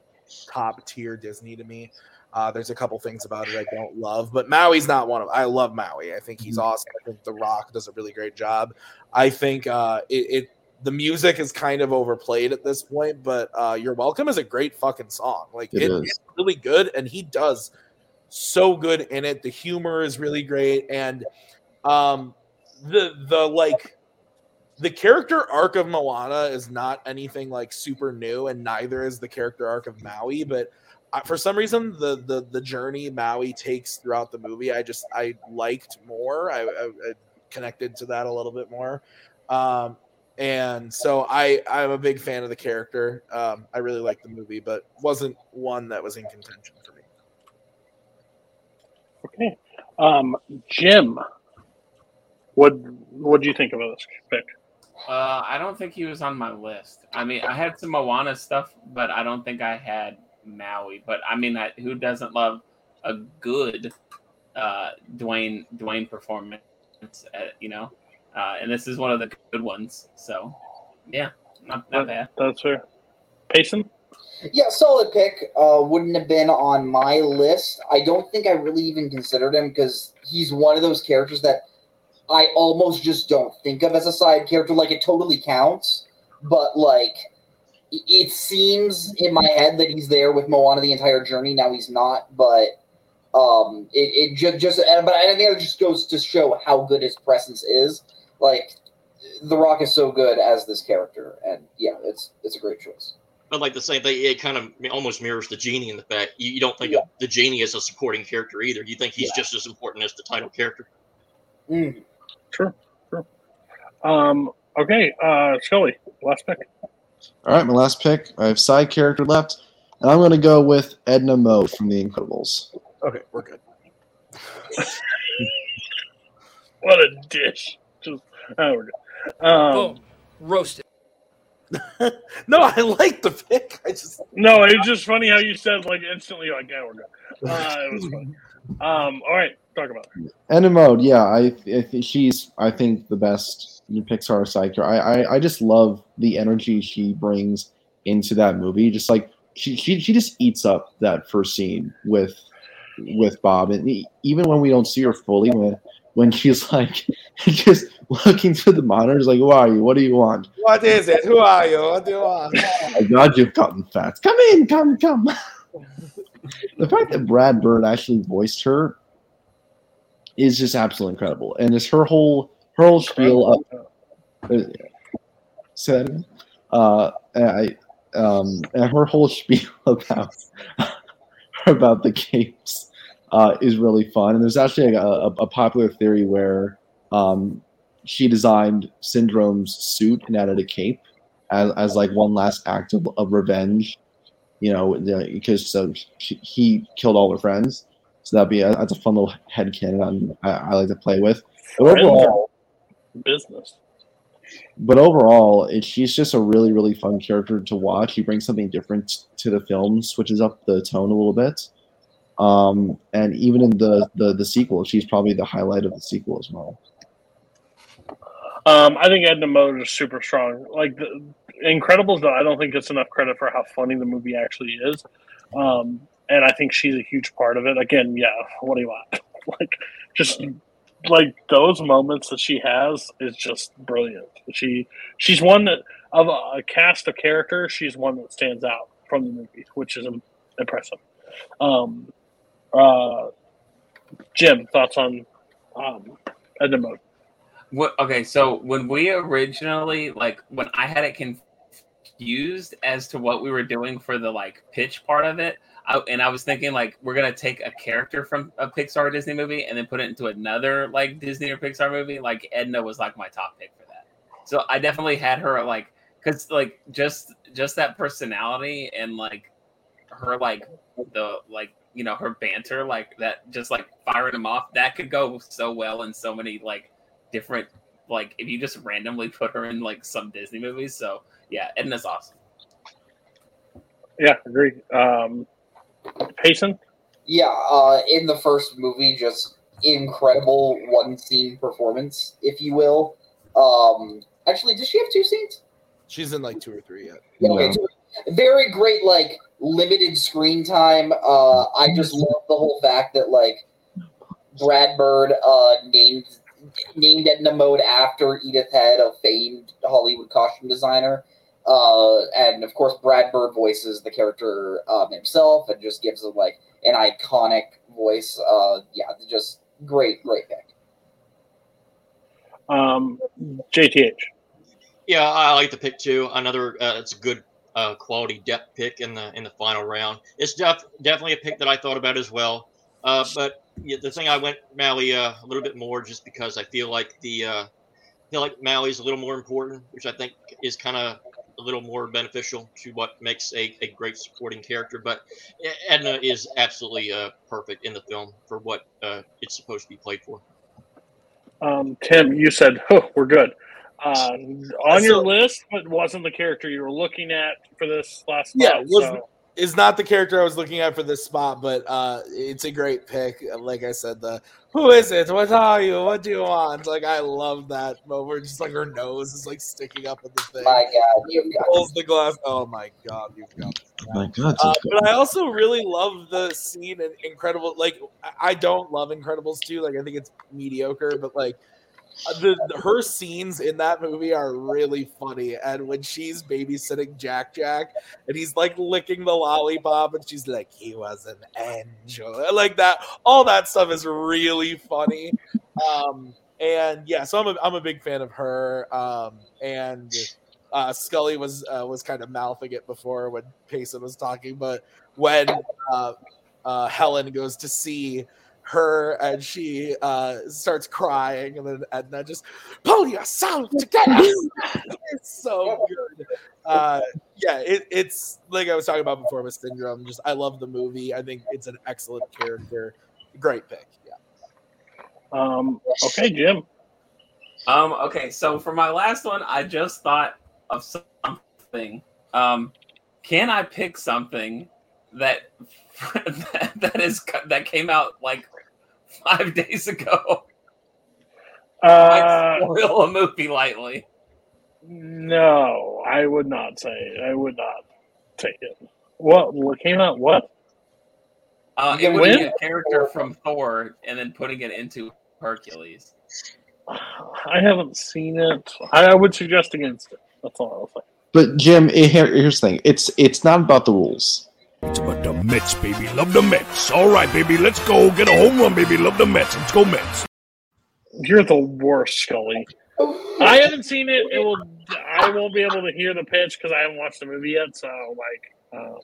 top tier Disney to me. Uh, there's a couple things about it I don't love, but Maui's not one of. I love Maui. I think he's awesome. I think The Rock does a really great job. I think uh, it, it the music is kind of overplayed at this point, but uh, "You're Welcome" is a great fucking song. Like It it's really good, and he does so good in it. The humor is really great, and um, the the like the character arc of Moana is not anything like super new, and neither is the character arc of Maui. But I, for some reason, the the the journey Maui takes throughout the movie, I just I liked more. I, I, I connected to that a little bit more. Um, and so I I'm a big fan of the character. Um, I really like the movie, but wasn't one that was in contention for me. Okay. Um, Jim, what what do you think of this pick? Uh, I don't think he was on my list. I mean, I had some Moana stuff, but I don't think I had Maui. But I mean, I, who doesn't love a good uh, Dwayne Dwayne performance? Uh, you know, uh, and this is one of the good ones. So, yeah, not not bad. That's fair. Payson? Yeah, solid pick. Uh, wouldn't have been on my list. I don't think I really even considered him because he's one of those characters that I almost just don't think of as a side character. Like it totally counts, but like it- seems in my head that he's there with Moana the entire journey. Now he's not, but um, it, it just just. But I think it just goes to show how good his presence is. Like The Rock is so good as this character, and yeah, it's it's a great choice. But like the same thing, it kind of almost mirrors the genie in the fact you, you don't think of the genie as a supporting character either. You think he's Yeah. just as important as the title character. Mm. True. True. Um, okay, uh, Scully, last pick. All right, my last pick. I have side character left, and I'm going to go with Edna Mode from The Incredibles. Okay, we're good. What a dish. Just, oh, we're good. Um, Boom. Roasted. no, I like the pick. I just No, it's just funny how you said like instantly, like, yeah, we're good. Uh, it was fun. Um, all right, talk about it. Edna Mode, yeah, I, I think she's I think the best Pixar side character. I, I I just love the energy she brings into that movie. Just like she she, she just eats up that first scene with with Bob, and even when we don't see her fully, when when she's like just looking through the monitors, like, "Who are you? What do you want?" What is it? Who are you? What do you want? My God, you've gotten fat. Come in, come, come. the fact that Brad Bird actually voiced her is just absolutely incredible, and just her whole her whole spiel up. Uh, again? Uh, I um, and her whole spiel about about the capes uh, is really fun. And there's actually a, a, a popular theory where um, she designed Syndrome's suit and added a cape as, as like one last act of, of revenge. You know, because so she, he killed all her friends. So that'd be a, that's a fun little headcanon I, I like to play with. But overall, Business. but overall, it, she's just a really, really fun character to watch. She brings something different to the film, switches up the tone a little bit. Um, and even in the, the the sequel, she's probably the highlight of the sequel as well. Um, I think Edna Mode is super strong. Like the Incredibles, though, I don't think it's enough credit for how funny the movie actually is. Um, and I think she's a huge part of it. Again, yeah. What do you want? like, just like those moments that she has is just brilliant. She she's one that of a, a cast of characters, she's one that stands out from the movie, which is impressive. Um, uh, Jim, thoughts on um, Edna Mode? What? Okay, so when we originally like when I had it confused as to what we were doing for the like pitch part of it, I, and I was thinking like we're gonna take a character from a Pixar Disney movie and then put it into another like Disney or Pixar movie. Like Edna was like my top pick for that. So I definitely had her like because like just just that personality and like her like the like you know her banter like that just like firing them off that could go so well in so many like different like if you just randomly put her in like some Disney movies. So yeah, Edna's awesome. Yeah, agree. Um, Payson? Yeah, uh, in the first movie, just incredible one scene performance, if you will. Um, actually, does she have two scenes? She's in like two or three yet. Okay, two- very great, like limited screen time. Uh, I just love the whole fact that like Brad Bird uh, named named Edna Mode after Edith Head, a famed Hollywood costume designer. Uh, and of course, Brad Bird voices the character um, himself and just gives him like an iconic voice. Uh, yeah, just great, great pick. Um, JTH. Yeah, I like the pick too. Another, uh, it's a good uh, quality depth pick in the in the final round. It's def- definitely a pick that I thought about as well. Uh, but yeah, the thing I went Maui uh, a little bit more just because I feel like the uh, I feel like Maui's a little more important, which I think is kind of a little more beneficial to what makes a, a great supporting character. But Edna is absolutely uh, perfect in the film for what uh, it's supposed to be played for. Um, Tim, you said, oh, we're good. Uh, on your list, but wasn't the character you were looking at for this last Yeah, spot, was so- is not the character I was looking at for this spot, but uh, it's a great pick. Like I said, the who is it? What are you? What do you want? Like I love that moment. Just like her nose is like sticking up in the thing. My God, you've pulls the glass. Oh my God, you've got. My God, Uh, but I also really love the scene in Incredible. Like I- I don't love Incredibles 2. Like I think it's mediocre, but like the, her scenes in that movie are really funny. And when she's babysitting Jack Jack, and he's like licking the lollipop, and she's like, "He was an angel," like that. All that stuff is really funny. Um, and yeah, so I'm a, I'm a big fan of her. Um, and uh, Scully was uh, was kind of mouthing it before when Payson was talking, but when uh, uh, Helen goes to see her and she uh, starts crying, and then Edna just pull yourself together. it's so good. Uh, yeah, it, it's like I was talking about before with Syndrome. Just I love the movie. I think it's an excellent character. Great pick. Yeah. Um, okay, Jim. Um, okay, so for my last one, I just thought of something. Um, can I pick something that that, that is that came out like five days ago? Uh, Might spoil a movie lightly. No, I would not say. I would not take it. What what came out? What? Uh, it would win? be a character from Thor and then putting it into Hercules. I haven't seen it. I, I would suggest against it. That's all I'll say. But Jim, eh, here, here's the thing. It's it's not about the rules. It's about the Mets, baby. Love the Mets. All right, baby. Let's go. Get a home run, baby. Love the Mets. Let's go, Mets. You're the worst, Scully. I haven't seen it. It will. I won't be able to hear the pitch because I haven't watched the movie yet. So, like, um,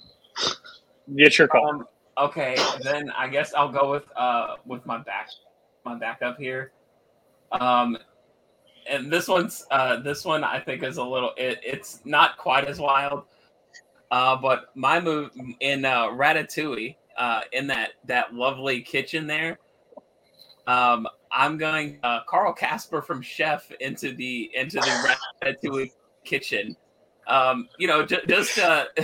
get your call. Um, okay, then I guess I'll go with uh with my back my backup here. Um, and this one's uh this one I think is a little it, it's not quite as wild. Uh, but my move in uh, Ratatouille, uh, in that that lovely kitchen there, um, I'm going uh, Carl Casper from Chef into the into the Ratatouille kitchen. Um, you know, ju- just uh,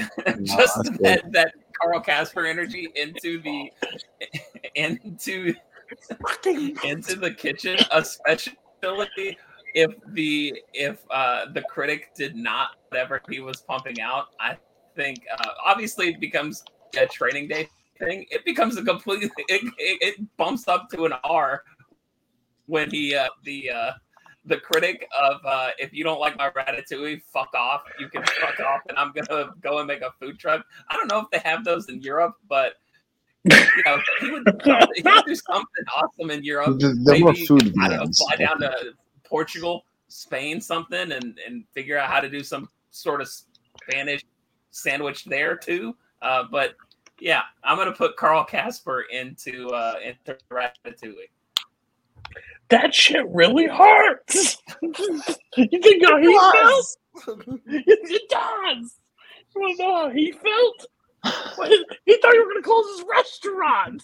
just that's that, that Carl Casper energy into the into into the kitchen, especially if the if uh, the critic did not whatever he was pumping out. I think uh, obviously it becomes a training day thing. It becomes a completely it, it, it bumps up to an R when he uh, the uh, the critic of uh, if you don't like my ratatouille, fuck off. You can fuck off, and I'm gonna go and make a food truck. I don't know if they have those in Europe, but you know he would, he would do something awesome in Europe. There- there were Maybe, food I don't know, fly down to Portugal, Spain, something, and and figure out how to do some sort of Spanish sandwich there too. Uh, but yeah, I'm gonna put Carl Casper into uh, into Ratatouille. That shit really hurts. you think how he felt? it does. You want to know how he felt? He thought you were going to close his restaurant.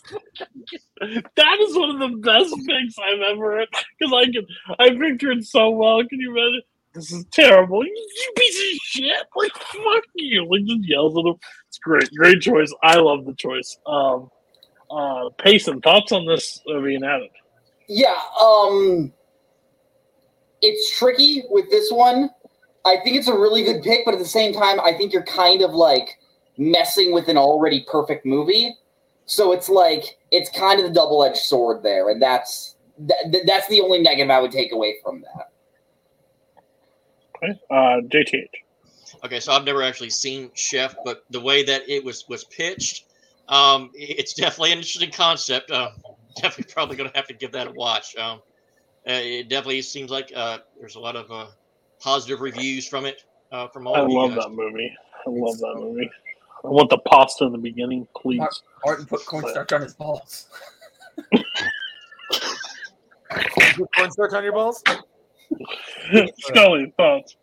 that is one of the best picks I've ever heard because I can I picture it so well. Can you imagine? This is terrible. You, piece of shit! Like fuck you! Like just yells at him. It's great, great choice. I love the choice. Um, uh, Payson, thoughts on this being added? Yeah, um it's tricky with this one. I think it's a really good pick, but at the same time, I think you're kind of like messing with an already perfect movie. So it's like it's kind of the double edged sword there, and that's th- that's the only negative I would take away from that. Okay. Uh, JTH. Okay, so I've never actually seen Chef, but the way that it was was pitched, um, it's definitely an interesting concept. Uh, definitely probably going to have to give that a watch. Um, uh, it definitely seems like uh, there's a lot of uh, positive reviews from it uh, from all I of you love guys. that movie. I love that movie. I want the pasta in the beginning, please. Martin put cornstarch on his balls. Cornstarch on your balls? Scully, thoughts?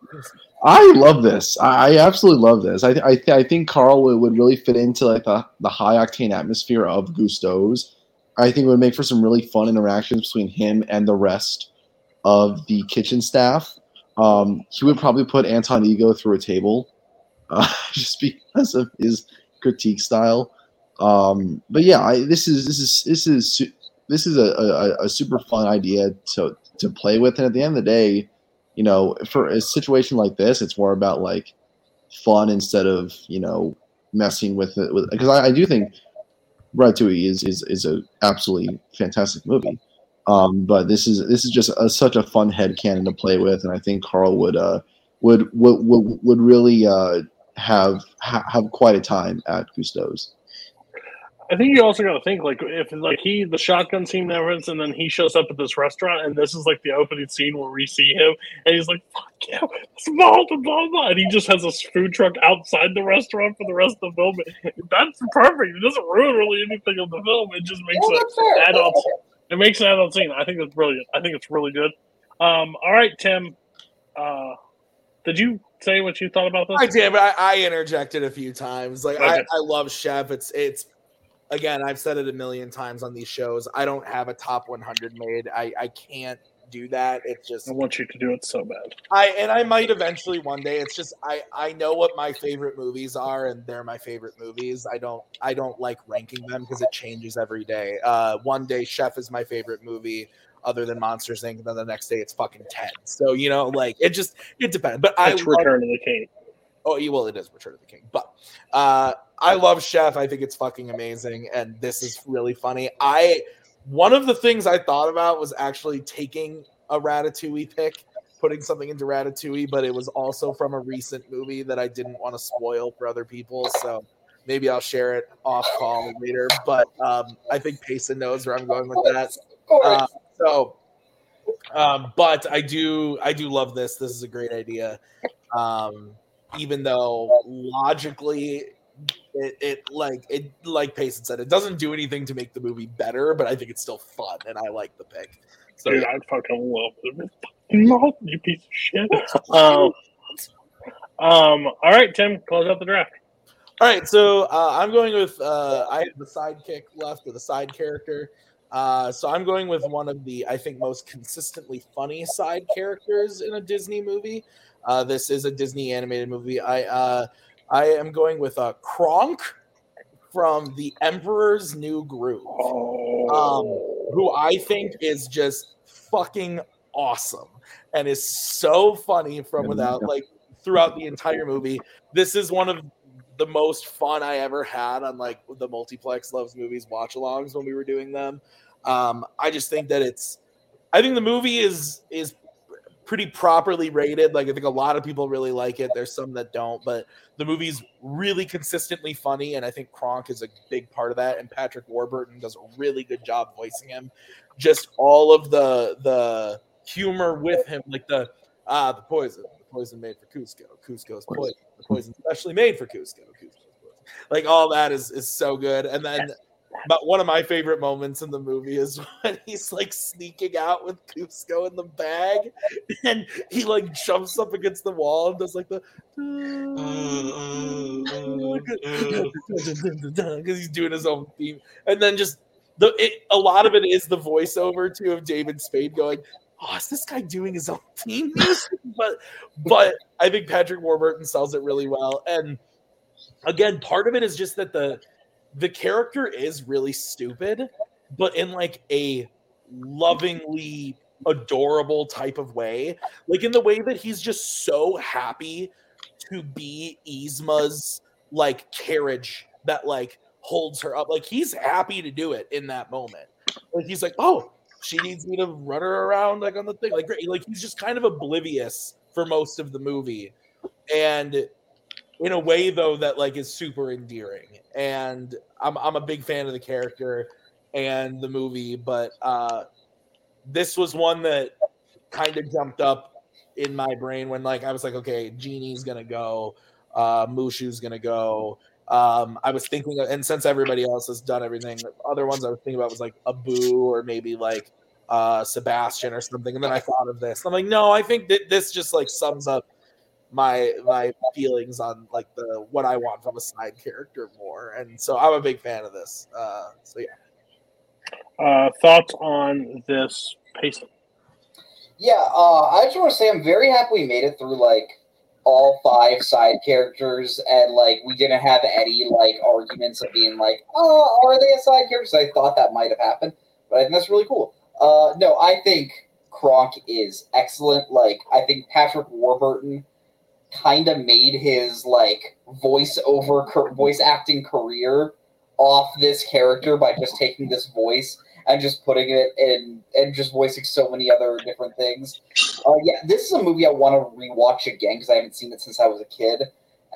I love this. I, absolutely love this. I I, I think Carl would, would really fit into like the, the high octane atmosphere of Gusteau's. I think it would make for some really fun interactions between him and the rest of the kitchen staff. Um, he would probably put Anton Ego through a table, uh, just because of his critique style. Um, but yeah, I, this is this is this is this is a, a, a super fun idea to to play with, and at the end of the day, you know, for a situation like this, it's more about like fun instead of you know messing with it. Because I, I do think Ratatouille is is is a absolutely fantastic movie. Um, but this is this is just a, such a fun headcanon to play with, and I think Carl would uh would would would, would really uh have ha- have quite a time at Gusteau's. I think you also got to think like if like he the shotgun scene happens and then he shows up at this restaurant and this is like the opening scene where we see him and he's like fuck yeah it's Malt and blah blah and he just has this food truck outside the restaurant for the rest of the film. That's perfect. It doesn't ruin really anything of the film. It just makes Yeah, it that's fair. adult. It makes an adult scene. I think it's brilliant. I think it's really good. Um, all right, Tim. Uh, did you say what you thought about this? I did, but I, I interjected a few times. Like I, I love Chef. It's it's again, I've said it a million times on these shows. I don't have a top 100 made. I I can't do that. It's just I want you to do it so bad. I and I might eventually one day. It's just I I know what my favorite movies are, and they're my favorite movies. I don't I don't like ranking them because it changes every day. Uh, one day Chef is my favorite movie, other than Monsters Inc. And then the next day it's fucking Ted. So you know, like it just it depends. But I It's love- Return of the King. Oh, well, it is Return of the King, but uh, I love Chef. I think it's fucking amazing, and this is really funny. I one of the things I thought about was actually taking a Ratatouille pick, putting something into Ratatouille, but it was also from a recent movie that I didn't want to spoil for other people, so maybe I'll share it off call later. But um, I think Payson knows where I'm going with that. Uh, so, um, but I do I do love this. This is a great idea. Um, even though logically it, it like it like Payson said, it doesn't do anything to make the movie better, but I think it's still fun and I like the pick. So Dude. I fucking love. Fucking Malt, you piece of shit. Um, um, all right, Tim, close out the draft. All right, so uh, I'm going with uh, I have the sidekick left or the side character. Uh, so I'm going with one of the I think most consistently funny side characters in a Disney movie. Uh, this is a Disney animated movie. I uh, I am going with uh, Kronk from The Emperor's New Groove, um, who I think is just fucking awesome and is so funny from without like throughout the entire movie. This is one of the most fun I ever had on like the multiplex loves movies watch alongs when we were doing them. Um, I just think that it's I think the movie is is pretty properly rated. Like I think a lot of people really like it. There's some that don't, but the movie's really consistently funny, and I think Kronk is a big part of that. And Patrick Warburton does a really good job voicing him. Just all of the the humor with him, like the ah the poison, the poison made for Kuzco, Kuzco's poison, the poison specially made for Kuzco, Kuzco's poison. Like all that is is so good. And then but one of my favorite moments in the movie is when he's like sneaking out with Kuzco in the bag, and he like jumps up against the wall and does like the because he's doing his own theme, and then just the it, a lot of it is the voiceover too of David Spade going, "Oh, is this guy doing his own theme music?" but but I think Patrick Warburton sells it really well, and again, part of it is just that the the character is really stupid, but in like a lovingly adorable type of way. Like in the way that he's just so happy to be Yzma's like carriage that like holds her up. Like he's happy to do it in that moment. Like he's like, oh, she needs me to run her around like on the thing. Like great. Like he's just kind of oblivious for most of the movie. And in a way though that like is super endearing. And I'm I'm a big fan of the character and the movie, but uh this was one that kind of jumped up in my brain when like I was like, okay, Genie's gonna go, uh Mushu's gonna go. Um, I was thinking, and since everybody else has done everything, other ones I was thinking about was like Abu or maybe like uh Sebastian or something. And then I thought of this. I'm like, no, I think that this just like sums up my my feelings on like the what I want from a side character more. And so I'm a big fan of this. Uh, so yeah. Uh, thoughts on this Payson? Yeah, uh, I just want to say I'm very happy we made it through like all five side characters, and like we didn't have any like arguments of being like, oh, are they a side character? I thought that might have happened, but I think that's really cool. Uh, no, I think Kronk is excellent. Like, I think Patrick Warburton kind of made his like voice over voice acting career off this character by just taking this voice and just putting it in and just voicing so many other different things. Uh, yeah, this is a movie I want to rewatch again because I haven't seen it since I was a kid.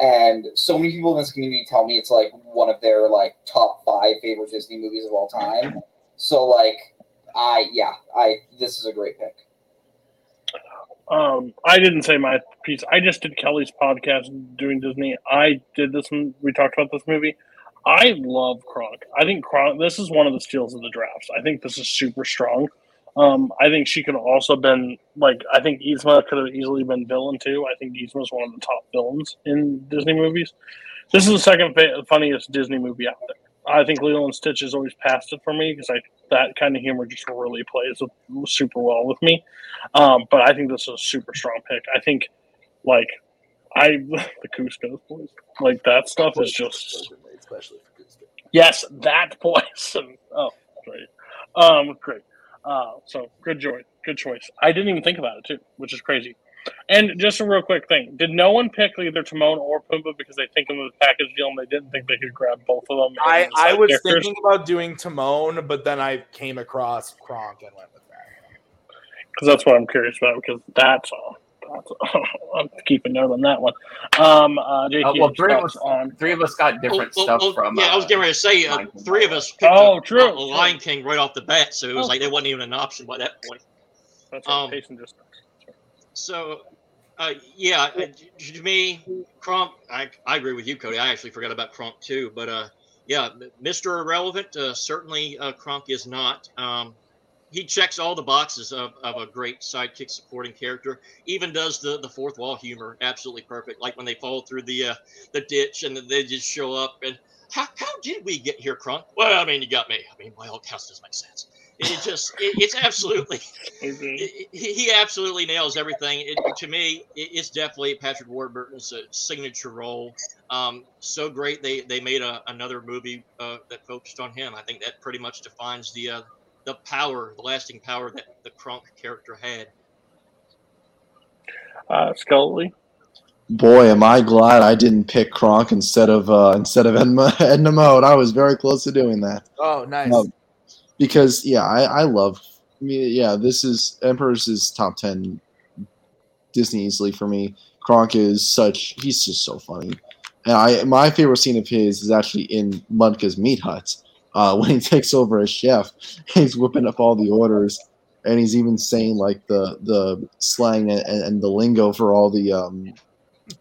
And so many people in this community tell me it's like one of their like top five favorite Disney movies of all time. So like, I yeah, I this is a great pick. Um, I didn't say my piece. I just did Kelly's podcast doing Disney. I did this. We talked about this movie. I love Kronk. I think Kronk. This is one of the steals of the drafts. I think this is super strong. Um, I think she could have also been like. I think Yzma could have easily been villain too. I think Yzma is one of the top villains in Disney movies. This is the second fa- funniest Disney movie out there. I think Lilo and Stitch has always passed it for me because I that kind of humor just really plays with, super well with me. Um, but I think this is a super strong pick. I think like I the Kuzco boys like that stuff is just especially for Kuzco. yes that and oh great um great uh so good joy good choice. I didn't even think about it too, which is crazy. And just a real quick thing: Did no one pick either Timon or Pumbaa because they think of the package deal and they didn't think they could grab both of them? I, I was characters? thinking about doing Timon, but then I came across Kronk and went with that. because that's what I'm curious about. Because that's all. That's all. I'm keeping note on that one. Um, uh, JT, Uh, well, three of us on three of us got different Well, stuff well, from. yeah, I was uh, getting ready to say uh, three of us picked Oh, up true, uh, Lion King right off the bat, so it was Oh. like there wasn't even an option by that point. That's Um, right, pacing just. So, uh, yeah, uh, to to me, Kronk, I, I agree with you, Cody. I actually forgot about Kronk too, but uh, yeah, Mr. Irrelevant, uh, certainly uh, Kronk is not. Um, he checks all the boxes of, of a great sidekick supporting character. Even does the, the fourth wall humor absolutely perfect. Like when they fall through the uh, the ditch and they just show up and how, how did we get here, Kronk? Well, I mean, you got me. I mean, by all accounts, doesn't make sense. It just it, it's absolutely he, he absolutely nails everything. It, to me, it, it's definitely Patrick Warburton's uh, signature role. Um, so great they they made a, another movie uh, that focused on him. I think that pretty much defines the uh, the power, the lasting power that the Kronk character had. Uh, Scully. Boy, am I glad I didn't pick Kronk instead of uh, instead of Edna, Edna Mode. I was very close to doing that. Oh, nice. Um, because yeah, I, I love. I mean, yeah, this is Emperor's is top ten Disney easily for me. Kronk is such. He's just so funny, and I my favorite scene of his is actually in Mudka's Meat Hut uh, when he takes over as chef. He's whipping up all the orders, and he's even saying like the the slang and, and the lingo for all the um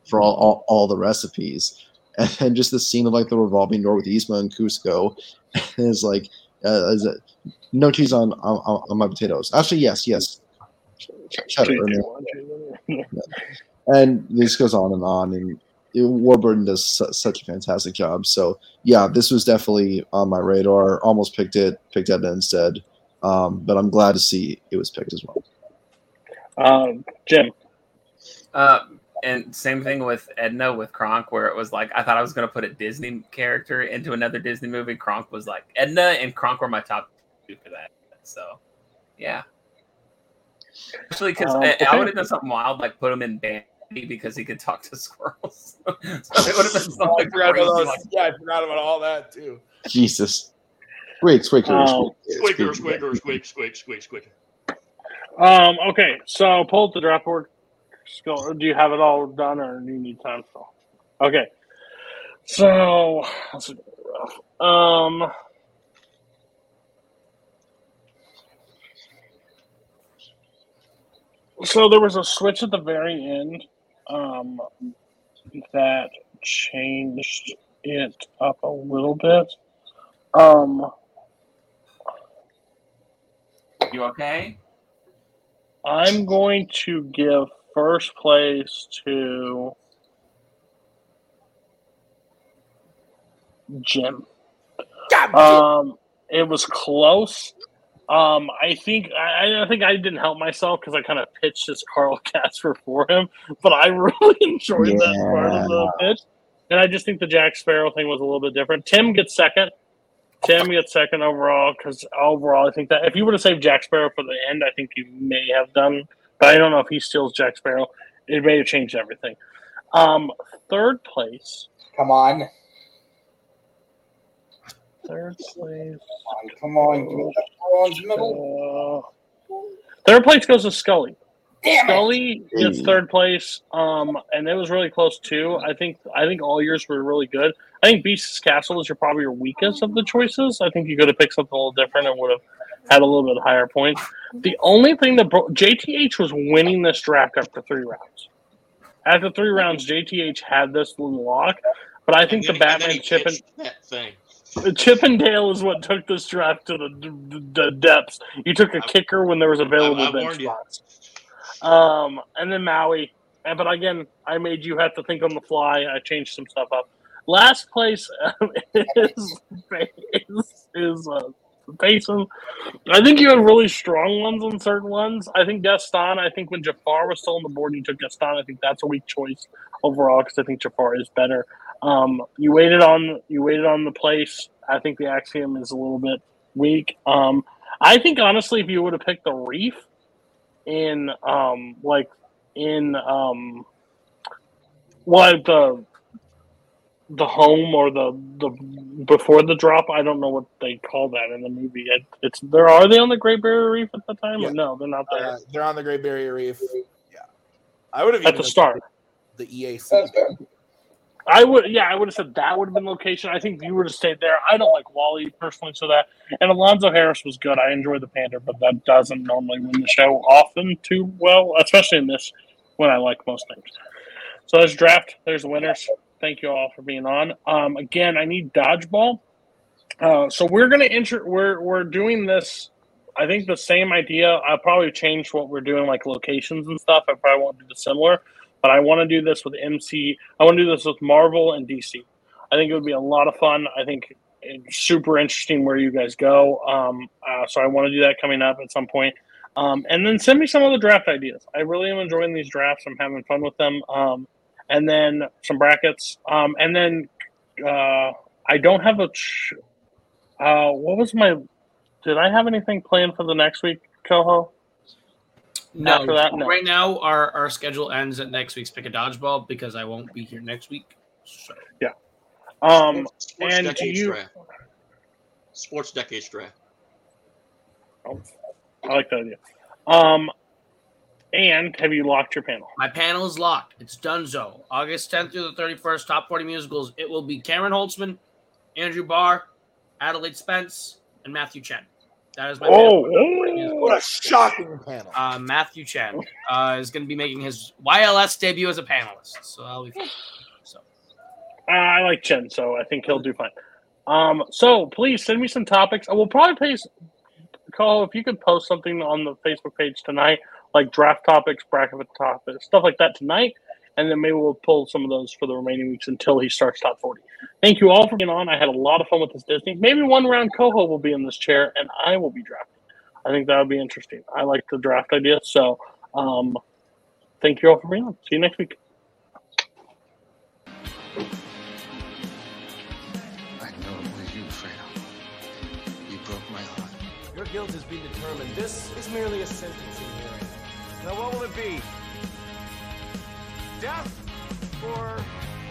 for all all, all the recipes. And just the scene of like the revolving door with Yzma and Kuzco is like uh, is it, no cheese on, on on my potatoes. Actually, yes, yes. Ch- cheddar, I mean, and this goes on and on and it, warburton does su- such a fantastic job. So yeah this was definitely on my radar. Almost picked it picked it instead. Um, but i'm glad to see it was picked as well. Um, Jim. Uh, and same thing with Edna with Kronk, where it was like I thought I was going to put a Disney character into another Disney movie. Kronk was like Edna and Kronk were my top two for that. So, yeah. Actually, because Um, I, okay. I would have done something wild, like put them in band Baldy because he could talk to squirrels. so it would have been Oh, I something crazy. about Like, yeah, I forgot about all that too. Jesus. Squeak, squeaker, Um, Squeaker, squeaker, squeak, squeak, squeak, squeak. Um. Okay. So pull up the draft board. Go- Do you have it all done, or do you need time still? Okay. So let's see. Um. So there was a switch at the very end, um, that changed it up a little bit. Um. you okay? I'm going to give first place to Jim. Um, it was close. Um, I think I, I think I didn't help myself because I kind of pitched this Carl Casper for him, but I really enjoyed that part of the pitch, and I just think the Jack Sparrow thing was a little bit different. Tim gets second. Tim gets second overall because overall I think that if you would have saved Jack Sparrow for the end, I think you may have done. But I don't know if he steals Jack Sparrow. It may have changed everything. Um, third place. Come on. Third place. Come on. Give me that bronze medal. Uh, third place goes to Scully. Damn it. Scully gets Mm. third place, um, and it was really close too. I think I think all yours were really good. I think Beast's Castle is your probably your weakest of the choices. I think you could have picked something a little different and would have had a little bit higher points. The only thing that bro- JTH was winning this draft after three rounds. After three rounds, JTH had this lock, but I think the Batman chip and that thing. Chip and Dale is what took this draft to the, the, the depths. You took a kicker when there was available I- I bench spots. Um, and then Maui. And, but again, I made you have to think on the fly. I changed some stuff up. Last place um, is is, is uh, Payson. I think you had really strong ones on certain ones. I think Gaston. I think when Jafar was still on the board, you took Gaston. I think that's a weak choice overall because I think Jafar is better. Um, you waited on you waited on the place. I think the Axiom is a little bit weak. Um, I think honestly, if you would have picked the Reef in um, like in um, what the the home or the the before the drop. I don't know what they call that in the movie. It, it's there. Are they on the Great Barrier Reef at the time? Or no, they're not there. Uh, they're on the Great Barrier Reef. Yeah, I would have At the start. the EAC. I would, yeah, I would have said that would have been location. I think you would have stayed there. I don't like WALL-E personally, so that and Alonzo Harris was good. I enjoy the Panther, but that doesn't normally win the show often too well, especially in this when I like most things. So there's draft. There's the winners. Thank you all for being on. Um, again, I need dodgeball. Uh, so we're gonna enter. We're we're doing this. I think the same idea. I'll probably change what we're doing, like locations and stuff. I probably won't do the similar, but I want to do this with MC. I want to do this with Marvel and DC. I think it would be a lot of fun. I think it's super interesting where you guys go. Um, uh, so I want to do that coming up at some point. Um, and then send me some of the draft ideas. I really am enjoying these drafts. I'm having fun with them. Um, and then some brackets. Um, and then uh, I don't have a. Ch- uh, what was my? Did I have anything planned for the next week, Coho? No, After that, no. right now our, our schedule ends at next week's pick a dodgeball because I won't be here next week. So Yeah. Um, Sports and do decades you? draft. Sports decades draft. I like that idea. Um, and have you locked your panel? my panel is locked. It's Dunzo. August 10th through the 31st, top 40 musicals. It will be Cameron Holtzman, Andrew Barr, Adelaide Spence, and Matthew Chen. That is my Oh, panel. what a shocking panel! Uh, Matthew Chen uh, is going to be making his YLS debut as a panelist. So that'll be fun. So Uh, I like Chen, so I think he'll do fine. Um, so please send me some topics. I will probably paste. Call if you could post something on the Facebook page tonight, like draft topics, bracket topics, stuff like that tonight, and then maybe we'll pull some of those for the remaining weeks until he starts top forty. Thank you all for being on. I had a lot of fun with this Disney. Maybe one round Coho will be in this chair, and I will be drafting. I think that would be interesting. I like the draft idea. So, um, thank you all for being on. See you next week. I know it was you, Fredo. You broke my heart. Your guilt has been determined. This is merely a sentencing hearing. Now, what will it be? Death or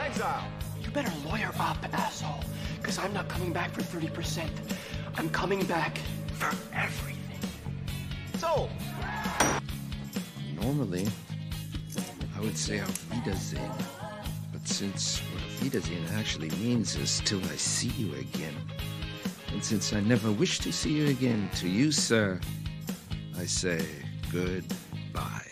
exile? You better lawyer up, asshole. Because I'm not coming back for 30%. I'm coming back for everything. Sold. Normally, I would say auf Wiedersehen. But since what auf Wiedersehen actually means is till I see you again, and since I never wish to see you again, to you, sir, I say good Goodbye.